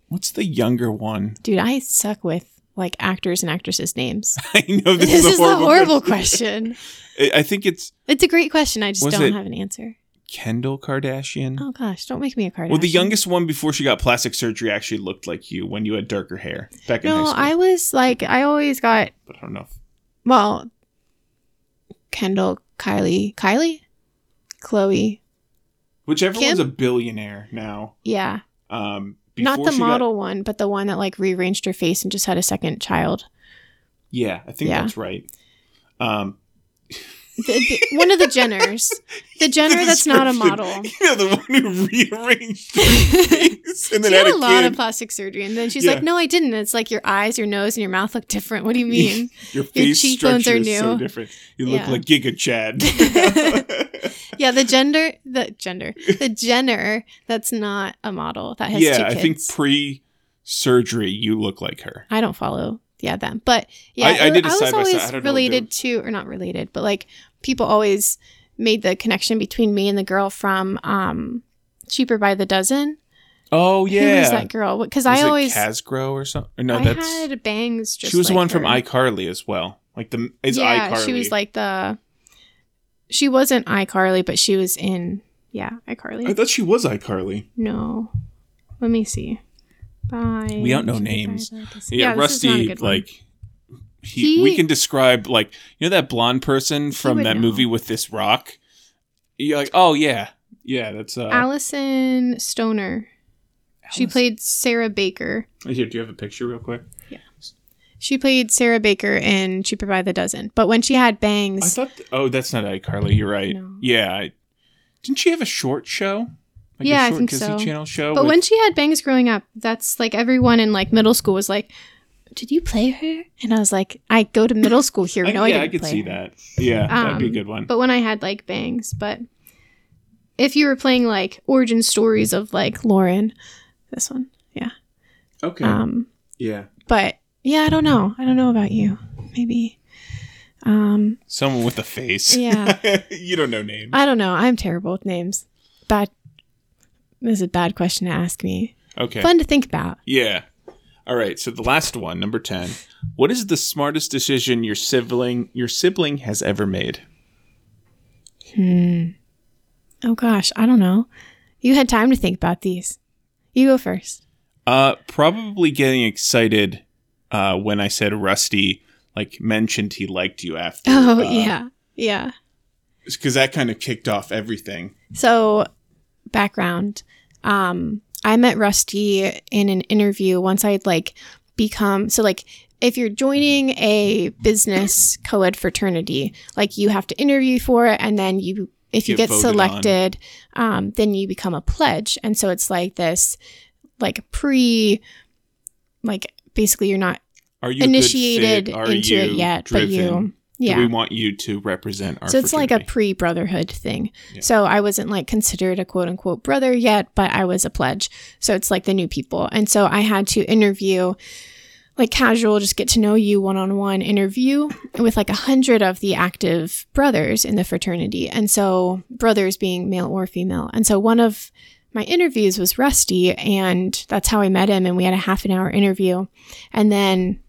What's the younger one? Dude, I suck with like actors and actresses' names. I know this, This, is, is a a horrible, horrible question. question. I think it's It's a great question. I just don't have an answer. Kendall Kardashian. Oh gosh, don't make me a Kardashian. Well, the youngest one before she got plastic surgery actually looked like you when you had darker hair back in high No, school. I was like I always got but I don't know. If, well Kendall, Kylie, Kylie, Khloe. whichever Kim? one's a billionaire now. Yeah, Um, not the she got- model one, but the one that like rearranged her face and just had a second child. yeah, I think Yeah. that's right. Um, The, the- one of the Jenners, the Jenner that's not a model. Yeah, the one who rearranged and then she had, had a lot kid. of plastic surgery, and then she's Yeah. like, "No, I didn't. It's like your eyes, your nose, and your mouth look different. What do you mean?" Your face cheekbones are is so new. different. You look Yeah. like Giga Chad. yeah, the gender, the gender, the Jenner that's not a model that has two yeah. I think pre-surgery you look like her. I don't follow yeah them, but yeah, I- I did a was side. always I related to or not related, but like people always made the connection between me and the girl from um Cheaper by the Dozen. Oh Who yeah, was that girl? Because I always Cosgrove or something. No, I that's had bangs. Just she was the like one from iCarly as well. Like the is yeah, iCarly. she was like the. She wasn't iCarly, but she was in yeah iCarly. I thought she was iCarly. no, let me see. Bye. We don't know names. Yeah, this is not a Rusty like he, He- we can describe like you know that blonde person from that know. movie with this rock. You're like, oh yeah, Yeah, that's uh. Alyson Stoner. She played Sarah Baker. Here, do you have a picture real quick? Yeah. She played Sarah Baker in Cheaper by the Dozen. But when she had I bangs, thought. oh, that's not iCarly. You're right. No. Yeah. I, didn't she have a short show? Like Yeah, a I short think Disney so. Channel show. but with- when she had bangs growing up, that's like everyone in like middle school was like, "Did you play her?" And I was like, "I go to middle school here. I, no, I yeah, didn't I could see her." that. Yeah, that'd be a Um, good one. But when I had like bangs, but if you were playing like origin stories of like Lauren, this one, yeah. okay. Um, yeah. but yeah, I don't know. I don't know about you. Maybe. Um, Someone with a face. Yeah. you don't know names. I don't know. I'm terrible with names. Bad. This is a bad question to ask me. okay. Fun to think about. Yeah. All right. So the last one, number ten. What is the smartest decision your sibling your sibling has ever made? Hmm. Oh gosh, I don't know. You had time to think about these. You go first. Uh, probably getting excited uh, when I said Rusty like mentioned he liked you after. Oh uh, yeah, yeah. because that kind of kicked off everything. So, background. Um, I met Rusty in an interview once I'd like become so like if you're joining a business co-ed fraternity, like you have to interview for it, and then you if you Get get, selected, um, then you become a pledge, and so it's like this, like pre, like basically you're not Are you initiated a good fit? Are into it yet, but you, driven? Yeah. We want you to represent our so it's like a pre brotherhood thing. Yeah. So I wasn't like considered a quote unquote brother yet, but I was a pledge. So it's like the new people. And so I had to interview like casual, just get to know you one on one interview with like a hundred of the active brothers in the fraternity. And so brothers being male or female. And so one of my interviews was Rusty, and that's how I met him. And we had a half an hour interview. And then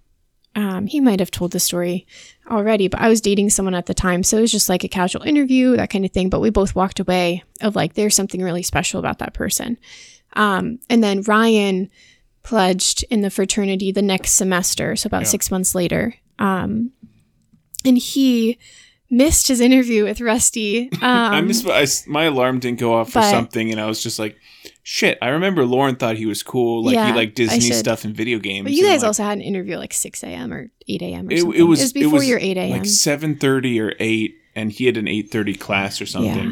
um, he might have told the story already, but I was dating someone at the time. So it was just like a casual interview, that kind of thing. But we both walked away of like, there's something really special about that person. Um, and then Ryan pledged in the fraternity the next semester. So about Yeah. six months later. Um, and he missed his interview with Rusty. Um, I miss I s my alarm didn't go off for something, and I was just like, "Shit!" I remember Lauren thought he was cool, like Yeah, he liked Disney stuff and video games. but you guys like, also had an interview at, like 6 a.m. or 8 a.m. or it, something. it was before your 8 a.m. like seven thirty or eight, and he had an eight thirty class or something, Yeah.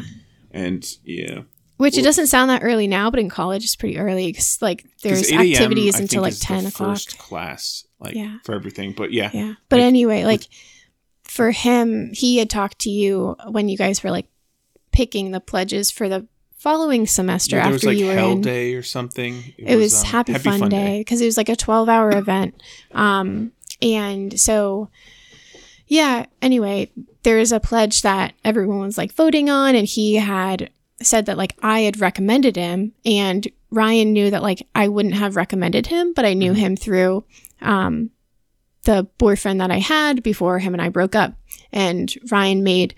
and yeah, Which it doesn't sound that early now, but in college it's pretty early. 'cause, like there's 8 activities until like ten o'clock. First class, like Yeah. for everything, but yeah, Yeah. But Like, anyway, like for him, he had talked to you when you guys were like picking the pledges for the following semester Yeah, after was like you were Hell in. Day or something. it was, um, Happy, Fun, Day because it was like a 12 hour event. Um, and so, yeah, anyway, there was a pledge that everyone was like voting on, and he had said that like I had recommended him, and Ryan knew that like I wouldn't have recommended him, but I knew Mm-hmm. him through um, the boyfriend that I had before him and I broke up. And Ryan made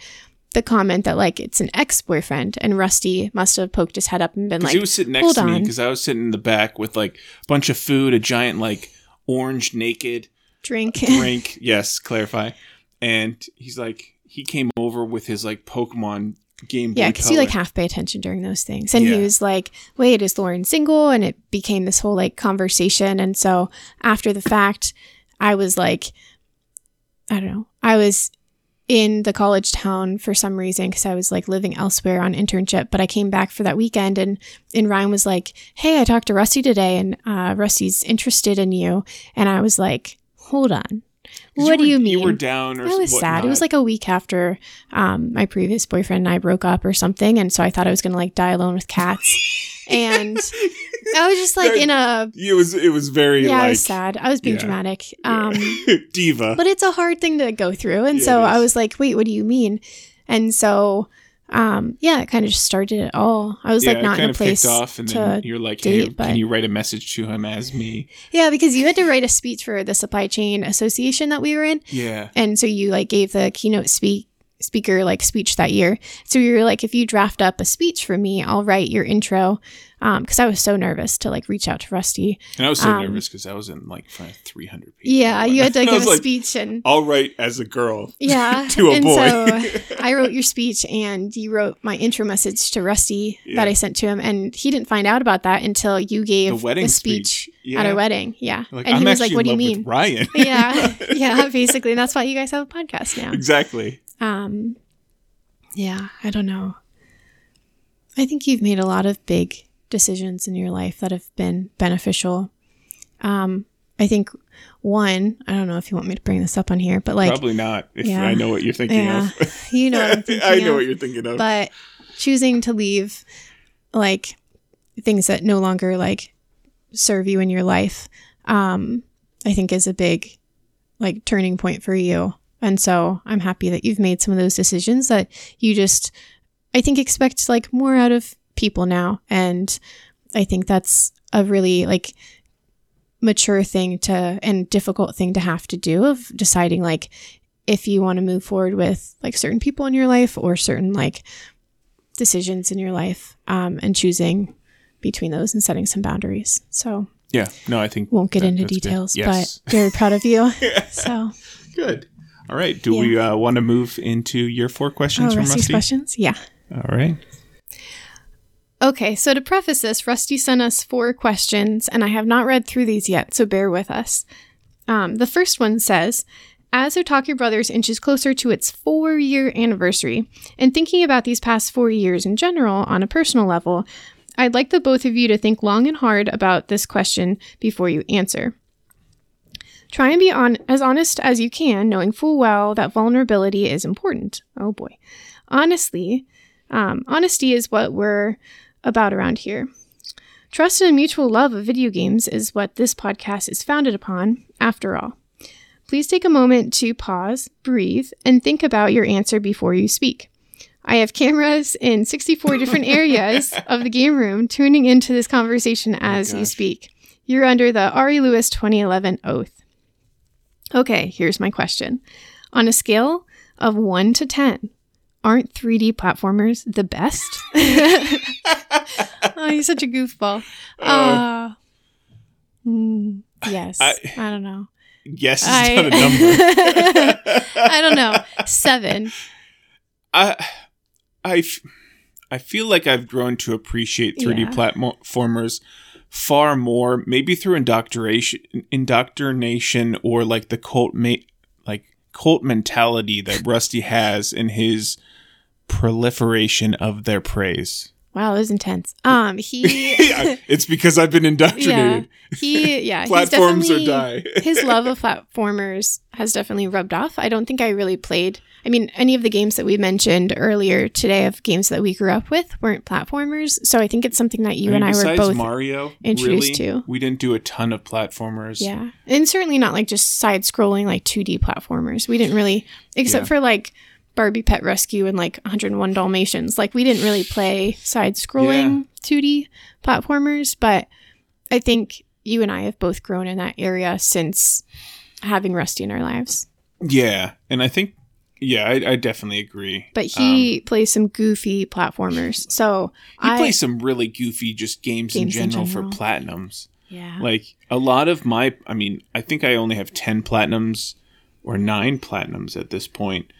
the comment that like it's an ex boyfriend, and Rusty must have poked his head up and been like, he was sitting next to me because I was sitting in the back with like a bunch of food, a giant like orange naked drink. drink. yes, clarify. And he's like, he came over with his like Pokemon Game Yeah, because you like half pay attention during those things. And Yeah. he was like, wait, is Lauren single? And it became this whole like conversation. And so after the fact, I was like, I don't know, I was in the college town for some reason because I was like living elsewhere on internship. But I came back for that weekend and, and Ryan was like, hey, I talked to Rusty today and uh, Rusty's interested in you. And I was like, hold on." What do were- you mean? You were down or I was sad. It was like a week after um, my previous boyfriend and I broke up or something, and so I thought I was gonna like die alone with cats, and I was just like in a it was it was very yeah. like I was sad. I was being yeah. dramatic. Um, diva. but it's a hard thing to go through, and Yeah, so I was like, wait, what do you mean? And so um, yeah, it kind of just started it all. I was yeah, like not in a place off, and to then you're like, "Hey, but- can you write a message to him as me?" yeah because you had to write a speech for the supply chain association that we were in, Yeah, and so you like gave the keynote speak speaker like speech that year. So you're like, if you draft up a speech for me, I'll write your intro. Um, because I was so nervous to like reach out to Rusty. And I was so Um, nervous because I was in like front of 300 people. Yeah, you had to give a like, speech and I'll write as a girl. yeah, to a and boy. so I wrote your speech, and you wrote my intro message to Rusty Yeah. that I sent to him, and he didn't find out about that until you gave The wedding the speech, Yeah. at our wedding. Yeah, Like, and I'm he was like, "What do you mean?" Ryan. yeah, yeah, basically, and that's why you guys have a podcast now. exactly. Um, yeah, I don't know. I think you've made a lot of big decisions in your life that have been beneficial. Um, I think one, I don't know if you want me to bring this up on here, but like, Probably not. If yeah. I know what you're thinking yeah, of. you know, what I'm thinking I know of. what you're thinking of. but choosing to leave like things that no longer like serve you in your life, um, I think is a big like turning point for you. And so I'm happy that you've made some of those decisions that you just, I think, expect like more out of people now. And I think that's a really like mature thing to and difficult thing to have to do of deciding like if you want to move forward with like certain people in your life or certain like decisions in your life um, and choosing between those and setting some boundaries. So yeah. No, I think won't get that- into details, Yes. but very proud of you. so good. All right. Do we uh, want to move into your four questions oh, from Rusty's Rusty? questions, yeah. All right. Okay, so to preface this, Rusty sent us four questions, and I have not read through these yet, so bear with us. Um, the first one says, as Otaku Brothers inches closer to its four year anniversary, and thinking about these past four years in general on a personal level, I'd like the both of you to think long and hard about this question before you answer. Try and be on as honest as you can, knowing full well that vulnerability is important. Oh boy. Honestly, um, honesty is what we're about around here. Trust and mutual love of video games is what this podcast is founded upon, after all. Please take a moment to pause, breathe, and think about your answer before you speak. I have cameras in 64 different areas of the game room tuning into this conversation as you speak. You're under the Ari Lewis 2011 oath. Okay, here's my question. On a scale of 1 to 10, aren't 3D platformers the best? oh, he's such a goofball. Uh, mm, yes. I- I, don't know. Yes is I- not a number. I don't know. Seven. I, I, f- I feel like I've grown to appreciate 3D Yeah. platformers far more, maybe through indoctrination, indoctrination, or like the cult, ma- like cult mentality that Rusty has in his proliferation of their praise. Wow, that was intense. Um, he. Yeah, it's because I've been indoctrinated. yeah, he. Yeah, he's Platforms or definitely- die. his love of platformers has definitely rubbed off. I don't think I really played. I mean, any of the games that we mentioned earlier today of games that we grew up with weren't platformers. So I think it's something that you I mean, and I were both. Mario, introduced really, to. We didn't do a ton of platformers. yeah, and certainly not like just side scrolling like 2D platformers. We didn't really, except Yeah. for like Barbie Pet Rescue and like 101 Dalmatians. Like we didn't really play side scrolling 2D platformers, but I think you and I have both grown in that area since having Rusty in our lives. Yeah, and I think, yeah, I, I definitely agree. But he um, plays some goofy platformers. So He I plays some really goofy just games, in, Games in general general. for platinums. yeah. Like a lot of my, I mean, I think I only have 10 platinums or nine platinums at this point,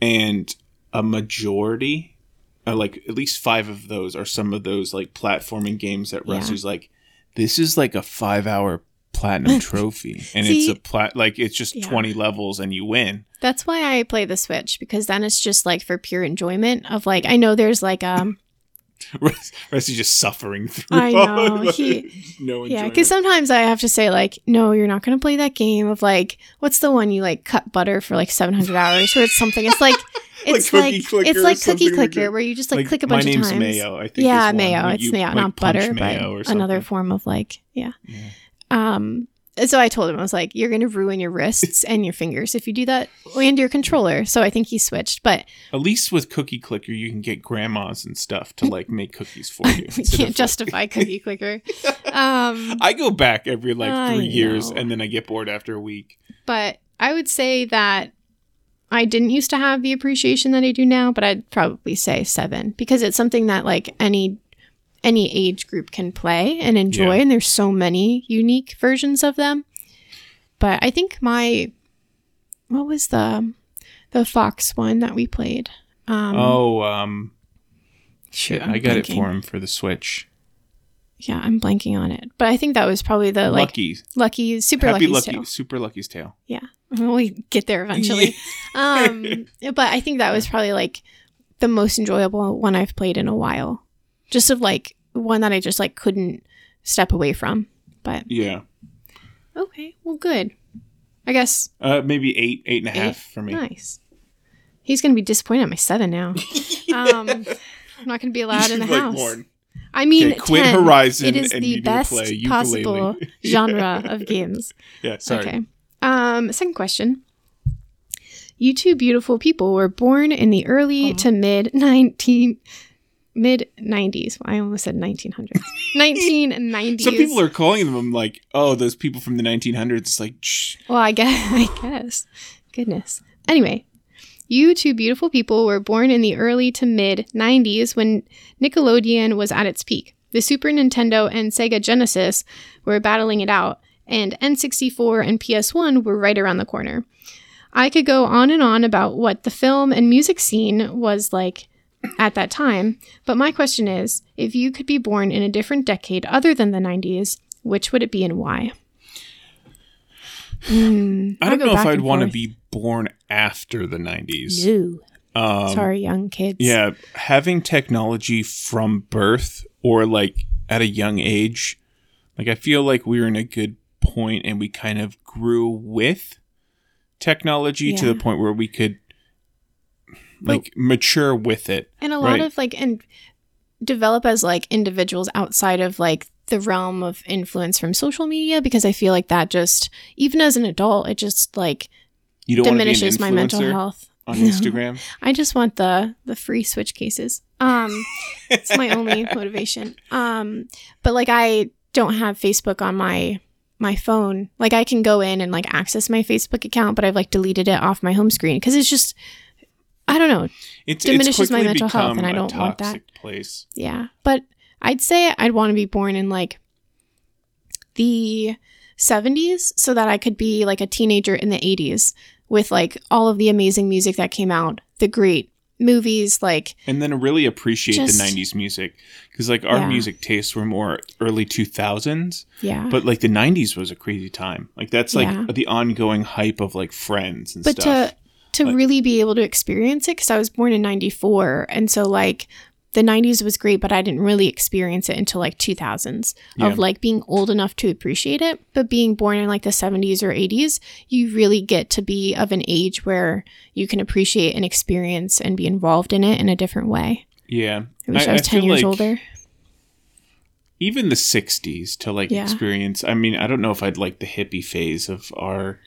and a majority, uh, like at least five of those, are some of those like platforming games that Yeah. Rusty's like, this is like a five hour platinum trophy, and it's a plat, like it's just Yeah. 20 levels and you win. That's why I play the Switch because then it's just like for pure enjoyment of like I know there's like um Rusty's just suffering through. I know, it. he- no yeah because sometimes I have to say like no you're not gonna play that game of like what's the one you like cut butter for like 700 hours or it's something it's like it's Cookie like, it's like cookie like clicker where you just like, Like, click a bunch of name's times Mayo, I think yeah mayo it's you, yeah, like, not butter mayo but another form of like yeah Yeah. um so I told him I was like, "You're going to ruin your wrists and your fingers if you do that, and your controller." So I think he switched, but At least with Cookie Clicker, you can get grandmas and stuff to like make cookies for you. we can't justify Cookie Clicker. Um, I go back every like three years, and then I get bored after a week. but I would say that I didn't used to have the appreciation that I do now, but I'd probably say seven because it's something that like any any age group can play and enjoy, Yeah. and there's so many unique versions of them. But I think my what was the the Fox one that we played? Um, oh, um, shoot, I I'm got it for him for the Switch. Yeah, I'm blanking on it, but I think that was probably the like Lucky, lucky super happy lucky's lucky, tale. super lucky's tale. Yeah, we get there eventually. um, but I think that was probably like the most enjoyable one I've played in a while. Just of like one that I just like couldn't step away from. But Yeah, okay, well, good. I guess uh, maybe eight, eight and a half for me. Nice. He's gonna be disappointed at my seven now. um, I'm not gonna be allowed in the like house. I mean, Okay, quit 10. Horizon It is the best possible genre of games. Yeah, sorry. Okay. Um, second question. You two beautiful people were born in the early to mid 19 mid 90s. I almost said 1900s. 1990s. Some people are calling them like, oh, those people from the 1900s. It's like, shh. Well, I guess I guess. Goodness. Anyway, you two beautiful people were born in the early to mid 90s when Nickelodeon was at its peak. The Super Nintendo and Sega Genesis were battling it out, and N64 and PS1 were right around the corner. I could go on and on about what the film and music scene was like at that time, but my question is if you could be born in a different decade other than the 90s, which would it be and why? Hmm, I don't know if I'd want to be born after the 90s. No. Um, Sorry, young kids. Yeah, having technology from birth or like at a young age, like I feel like we were in a good point and we kind of grew with technology to the point where we could like mature with it. And a lot Right. of like and develop as like individuals outside of like the realm of influence from social media because I feel like that just even as an adult it just like You don't want to be an diminishes my mental health. on No. Instagram. I just want the the free switch cases. Um it's my only motivation. Um but like I don't have Facebook on my my phone. Like I can go in and like access my Facebook account, but I've like deleted it off my home screen because it's just I don't know. It's Diminishes it's my mental health, and I don't want that. toxic Place. Yeah. But I'd say I'd want to be born in like the 70s so that I could be like a teenager in the 80s with like all of the amazing music that came out, the great movies like and then really appreciate Just- the 90s music because like our Yeah. music tastes were more early 2000s yeah. but like the 90s was a crazy time like that's like Yeah. the ongoing hype of like friends and but stuff to to Like- really be able to experience it cuz I was born in 94 and so like the 90s was great but I didn't really experience it until like 2000s Yeah. of like being old enough to appreciate it but being born in like the 70s or 80s you really get to be of an age where you can appreciate and experience and be involved in it in a different way yeah I wish I, was 10 years like older even the 60s to like Yeah. experience i mean i don't know if i'd like the hippie phase of our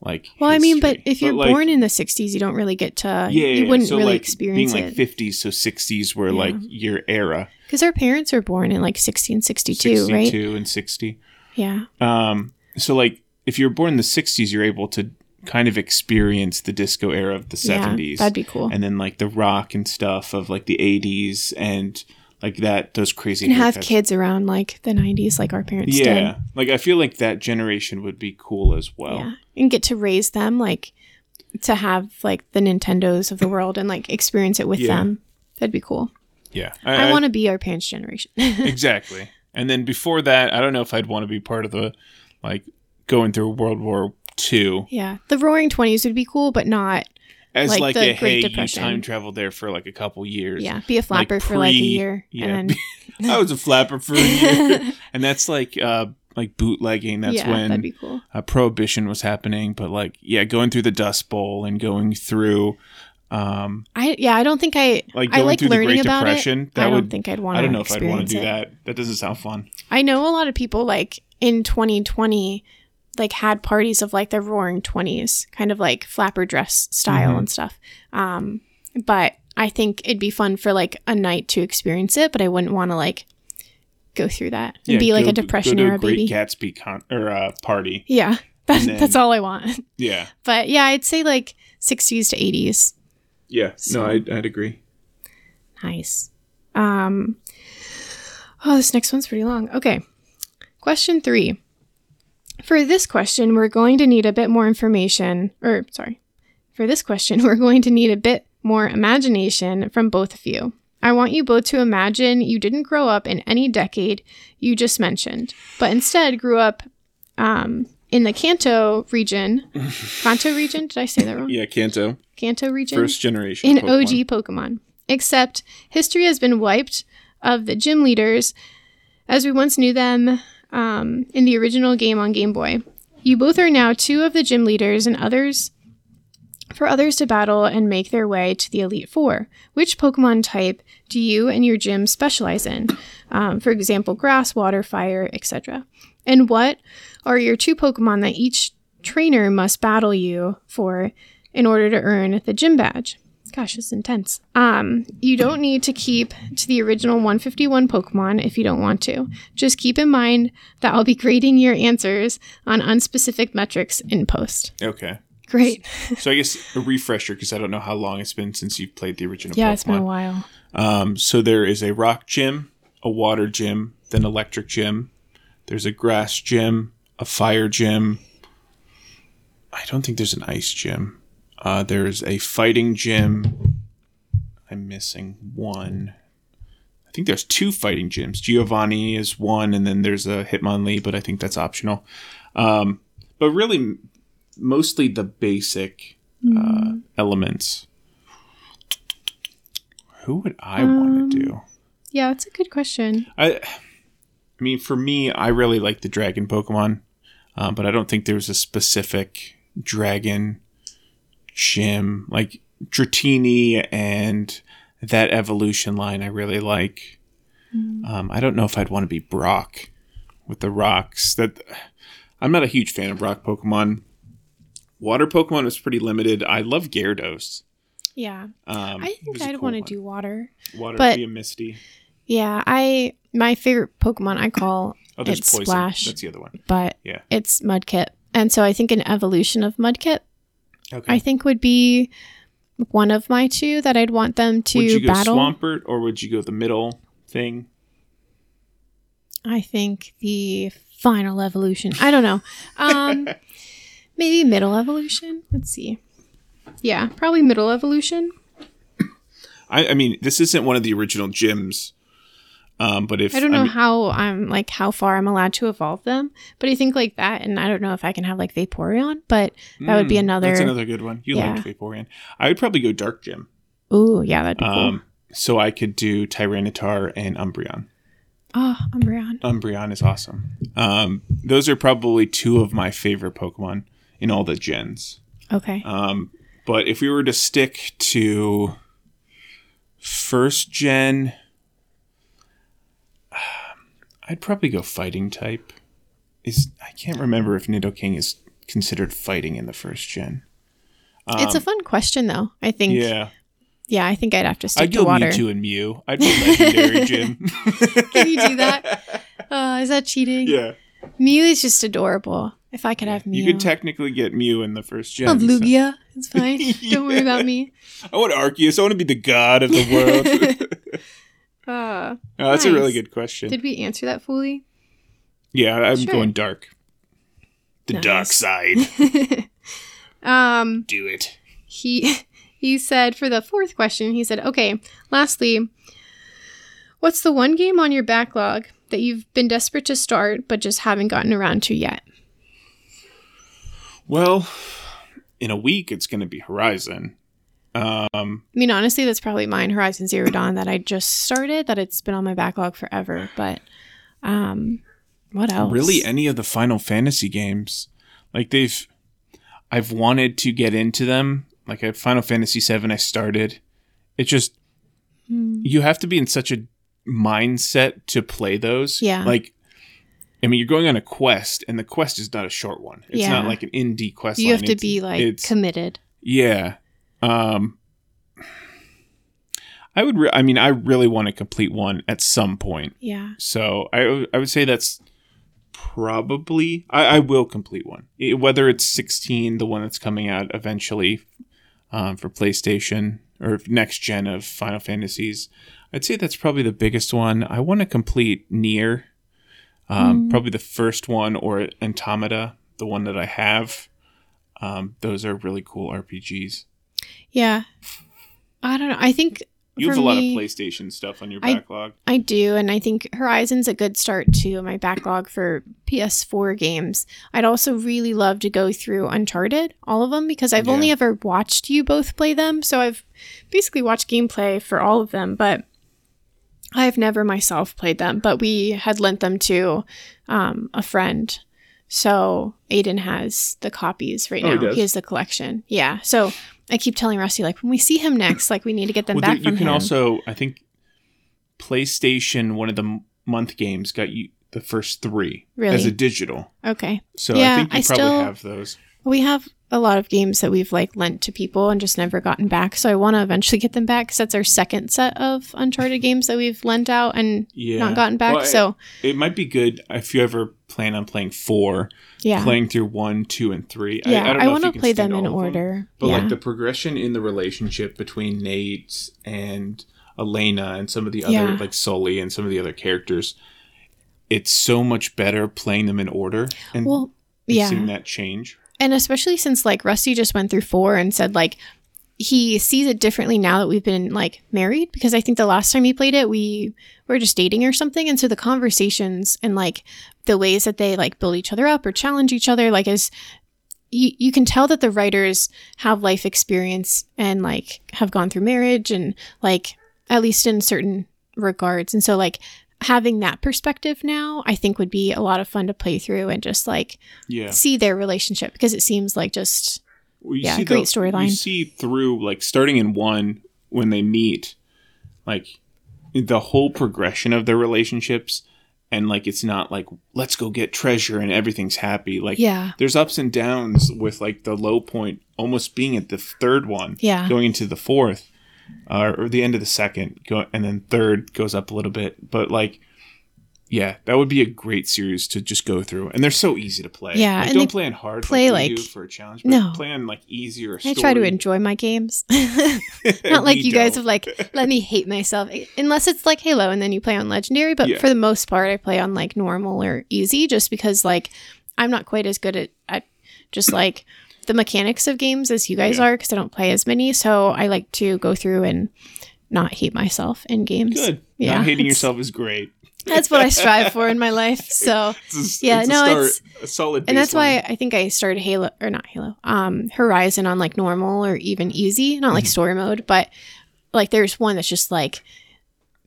like well I mean but if you're like, born in the 60s you don't really get to yeah, you wouldn't so really like experience being like 50s so 60s were Yeah. like your era. Because our parents were born in like 1662 right? 62 and 60 yeah. Um, so like if you're born in the 60s, you're able to kind of experience the disco era of the 70s. yeah that'd be cool. And then like the rock and stuff of like the 80s and like that those crazy and have kids around like the 90s like our parents Yeah. did Like I feel like that generation would be cool as well. yeah and get to raise them like to have like the nintendos of the world and like experience it with Yeah. them that'd be cool Yeah. i, want to be our parents generation exactly. And then before that, I don't know if I'd want to be part of the like going through World War II yeah the roaring 20s would be cool but not as Like like, the a hey, Depression. you time traveled there for like a couple years. yeah be a flapper for like a year yeah. and then I was a flapper for a year, and that's like uh like bootlegging. That's yeah when that'd cool uh, prohibition was happening. But like yeah, going through the Dust Bowl and going through um i yeah i don't think i like i like through the learning Great about Depression. it That i don't would think i'd want to I don't know if I'd want to do it. that. That doesn't sound fun. I know a lot of people like in 2020 like had parties of like the roaring 20s kind of like flapper dress style Mhm. and stuff um but i think it'd be fun for like a night to experience it but i wouldn't want to like go through that and be like go- a depression era a Great baby Gatsby con- or uh, party. yeah That, then- that's all I want. Yeah. But yeah, I'd say like 60s to 80s. Yeah. So- no, I'd, I'd agree. Nice. Um, oh, this next one's pretty long. Okay. Question three. For this question, we're going to need a bit more information, or sorry, for this question, we're going to need a bit more imagination from both of you. I want you both to imagine you didn't grow up in any decade you just mentioned, but instead grew up um, in the Kanto region. Kanto region? Did I say that wrong? Yeah, Kanto, Kanto region? first generation. in Pokemon. OG Pokemon. Except history has been wiped of the gym leaders as we once knew them um, in the original game on Game Boy. You both are now two of the gym leaders and others for others to battle and make their way to the Elite Four. Which Pokemon type do you and your gym specialize in? Um, for example, grass, water, fire, etc. And what are your two Pokemon that each trainer must battle you for in order to earn the gym badge? Gosh, it's intense. Um, you don't need to keep to the original 151 Pokemon if you don't want to. Just keep in mind that I'll be grading your answers on unspecific metrics in post. Okay. Great. So I guess a refresher because I don't know how long it's been since you've played the original. Yeah, Pokemon. it's been a while. Um, so there is a rock gym, a water gym, then electric gym. There's a grass gym, a fire gym. I don't think there's an ice gym. Uh, there's a fighting gym. I'm missing one. I think there's two fighting gyms. Giovanni is one, and then there's a Hitmonlee, but I think that's optional. Um, but really, mostly the basic uh, elements. Who would I want to do? Yeah, it's a good question. I, I mean, for me, I really like the dragon Pokemon, um, but I don't think there's a specific dragon gym like Dratini and that evolution line. I really like. Um, I don't know if I'd want to be Brock with the rocks. That I'm not a huge fan of rock Pokemon. Water Pokemon is pretty limited. I love Gyarados. Yeah. Um, I think I'd cool want to do water. water. but- be a Misty. Yeah, I my favorite Pokemon I call Oh, it's poison. Splash, That's the other one. but Yeah. it's Mudkip. And so I think an evolution of Mudkip Okay. I think would be one of my two that I'd want them to would you go battle. Swampert or would you go the middle thing? I think the final evolution. I don't know. Um maybe middle evolution. Let's see. Yeah, probably middle evolution. I, I mean, this isn't one of the original gyms, um, but if I don't know mean, how I'm like how far I'm allowed to evolve them, but I think like that, and I don't know if I can have like Vaporeon, but that would be Hmm, another. That's another good one. You Yeah. liked Vaporeon. I would probably go Dark Gym. Ooh, yeah, that'd be cool. Um, so I could do Tyranitar and Umbreon. Oh, Umbreon. Umbreon is awesome. Um, those are probably two of my favorite Pokemon in all the gens. Okay. Um, but if we were to stick to first gen, I'd probably go fighting type. Is I can't remember if Nidoking is considered fighting in the first gen. it's a fun question though. I think. Yeah, Yeah, I think I'd have to stick I'd to go water. Mewtwo and Mew. I'd go legendary gym. Can you do that? Uh, is that cheating? yeah, Mew is just adorable. If I could have Mew. you could technically get Mew in the first gen. So- Lugia. It's fine. Don't worry about me. I want Arceus. I want to be the god of the world. Uh, Oh, that's a really good question. did we answer that fully? yeah, I'm Sure. going dark. The Nice. dark side. Um, Do it. he he said for the fourth question, he said, "Okay, lastly, what's the one game on your backlog that you've been desperate to start but just haven't gotten around to yet?" Well, in a week it's going to be Horizon. Um, I mean, honestly, that's probably mine, Horizon Zero Dawn, that I just started. That it's been on my backlog forever. But, um, what else? really, any of the Final Fantasy games, like they've, I've wanted to get into them. Like at Final Fantasy VII, I started. It just Hmm. you have to be in such a mindset to play those. Yeah. Like, I mean, you're going on a quest, and the quest is not a short one. It's Yeah. not like an indie quest. You line. have to It's- be like committed. Yeah. Um I would re- I mean I really want to complete one at some point. Yeah. So I I would say that's probably I, I will complete one. I- whether it's 16, the one that's coming out eventually um, for PlayStation or next gen of Final Fantasies, I'd say that's probably the biggest one. I want to complete Nier, um, probably the first one or Automata, the one that I have. Um, those are really cool RPGs. Yeah. I don't know. I think You have a lot of PlayStation stuff on your I- backlog. I do, and I think Horizon's a good start to my backlog for PS4 games. I'd also really love to go through Uncharted, all of them, because I've only ever watched you both play them. So I've basically watched gameplay for all of them, but I've never myself played them. But we had lent them to um, a friend. So Aiden has the copies right Oh, he now. does? he has the collection. Yeah. So I keep telling Rusty, like, when we see him next, like, we need to get them Well, back there- you can him. also, I think, PlayStation, one of the month games, got you the first three Really? as a digital. okay. So Yeah, I think you I probably still- have those. We have a lot of games that we've like lent to people and just never gotten back. So I want to eventually get them back because that's our second set of Uncharted games that we've lent out and Yeah. not gotten back. Well, so It might be good if you ever plan on playing four, yeah, playing through one, two, and three. yeah, I, I, I, want to play them in order. But yeah, like the progression in the relationship between Nate and Elena and some of the other Yeah. like Sully and some of the other characters, it's so much better playing them in order and, well, yeah, seeing that change. And especially since like Rusty just went through four and said like he sees it differently now that we've been like married. Because I think the last time he played it we were just dating or something. And so the conversations and like the ways that they like build each other up or challenge each other like is you, you can tell that the writers have life experience and like have gone through marriage and like at least in certain regards. And so like having that perspective now i think would be a lot of fun to play through and just like Yeah. see their relationship because it seems like just Well, Yeah, see great storyline. You see through like starting in one when they meet, like the whole progression of their relationships, and like it's not like let's go get treasure and everything's happy. Like Yeah. there's ups and downs with like the low point almost being at the third one, Yeah. going into the fourth, uh, or the end of the second, go and then third goes up a little bit, but like. Yeah, that would be a great series to just go through, and they're so easy to play. Yeah, like, and don't play on hard. play, like, like- for a challenge. But No. play on like easier. i try to enjoy my games not like you guys don't. have like let me hate myself unless it's like halo and then you play on legendary but Yeah. for the most part i play on like normal or easy just because like i'm not quite as good at, at just like the mechanics of games as you guys Yeah. are because i don't play as many so i like to go through and not hate myself in games Good. Yeah, Not hating yourself is great. that's what i strive for in my life so a, Yeah, it's no, start, it's- a solid. and that's why. I think I started Halo or not Halo, um, Horizon on like normal or even easy, not like Mm-hmm. story mode, but like there's one that's just like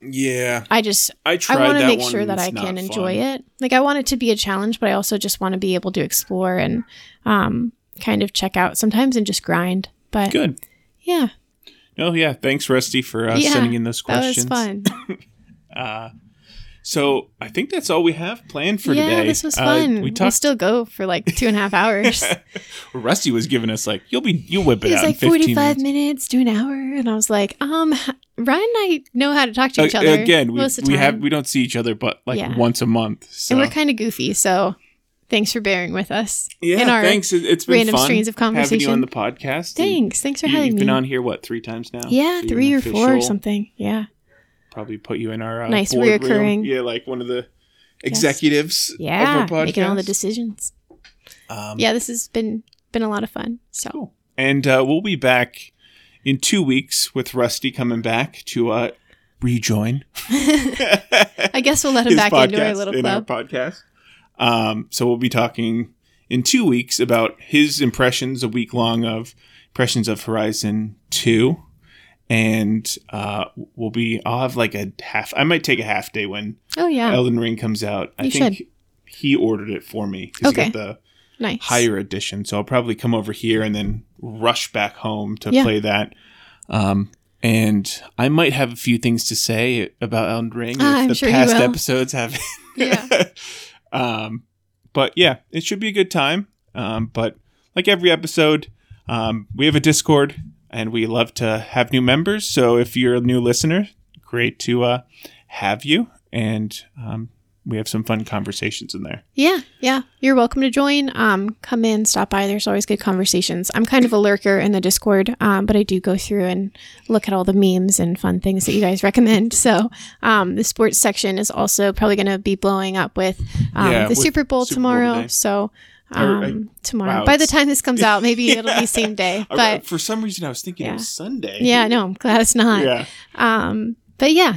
Yeah, I just I I want to make sure that I can enjoy fun. it. Like I want it to be a challenge, but I also just want to be able to explore and um, kind of check out sometimes and just grind. But Good. yeah, Oh yeah, thanks Rusty for uh, Yeah, sending in those questions. that was fun. So I think that's all we have planned for yeah, today. this was Uh, fun. we we'll talked. still go for like two and a half hours. Rusty was giving us like you'll be you'll whip it He was out like 45 minutes. minutes to an hour. And I was like, um, Ryan and I know how to talk to each Uh, other. Again, we, most of the we have we don't see each other but like Yeah. once a month. So and we're kind of goofy. So thanks for bearing with us yeah, in our thanks. It, it's been random fun streams of having you conversation. on the podcast. Thanks. Thanks for You, having have me. You've been on here what three times now? yeah, So three or four or something. Yeah. probably put you in our uh, Nice reoccurring- Yeah, like one of the executives Yeah. of our. Making all the decisions. Um, Yeah, this has been been a lot of fun. So Cool. And uh, we'll be back in two weeks with Rusty coming back to uh, rejoin. I guess we'll let him back into our little in our podcast. Um, so we'll be talking in two weeks about his impressions, a week long of impressions of Horizon Two, and uh, we'll be. I'll have like a half. I might take a half day when Oh yeah. Elden Ring comes out. I You think should. he ordered it for me Okay. the nice. higher edition. So I'll probably come over here and then rush back home to Yeah. play that. Um, and I might have a few things to say about Elden Ring if Ah, I'm the sure you past episodes have. Yeah. um, but yeah, it should be a good time. Um, but like every episode, um, we have a Discord and we love to have new members. So if you're a new listener, great to uh, have you. And um, we have some fun conversations in there. Yeah, yeah. You're welcome to join. Um, come in, stop by. There's always good conversations. I'm kind of a lurker in the Discord, um, but I do go through and look at all the memes and fun things that you guys recommend. So, um, the sports section is also probably going to be blowing up with um, Yeah, the with Super Bowl Super tomorrow. today. so, Or, uh, um, tomorrow. wow, By the time this comes out, maybe it'll be same day. But for some reason, I was thinking it was Sunday. yeah, no, I'm glad it's not. Yeah. Um, but yeah.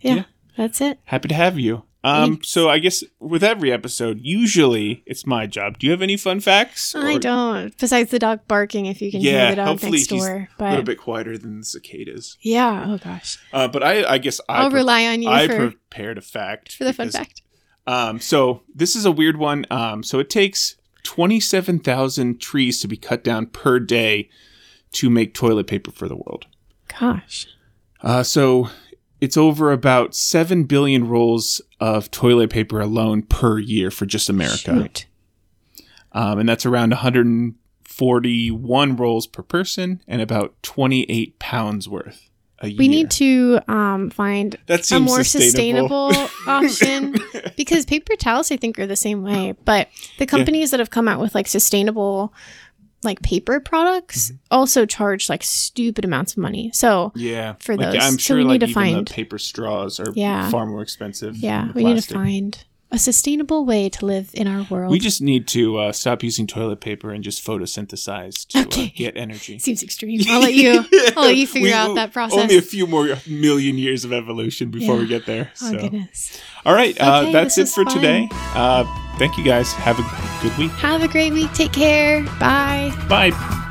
yeah, Yeah. that's it. Happy to have you. Um, so I guess with every episode, usually it's my job. Do you have any fun facts? I don't. Besides the dog barking, if you can Yeah, hear the dog hopefully next he's door. A little bit quieter than the cicadas. yeah, oh gosh, Uh, but I, I guess I I'll pre- rely on you I for prepared a fact for the fun fact. Um, so this is a weird one. Um, so it takes twenty-seven thousand trees to be cut down per day to make toilet paper for the world. Gosh, Uh, so it's over about seven billion rolls of toilet paper alone per year for just America, um, and that's around 141 rolls per person and about 28 pounds worth a year. We need to um, find a more sustainable. sustainable option because paper towels, I think, are the same way. But the companies that have come out with like sustainable, like paper products, Mm-hmm. also charge like stupid amounts of money. So Yeah, for like, those. I'm So sure we need to find- paper straws are Yeah. far more expensive. yeah, we need to find a sustainable way to live in our world. We just need to uh, stop using toilet paper and just photosynthesize to Okay. uh, get energy. Seems extreme. I'll let you. I'll let you figure We- out that process. Only a few more million years of evolution before we get there. oh goodness. All right, uh, that's it for was today. Thank you guys. Have a good week. Have a great week. Take care. Bye. Bye.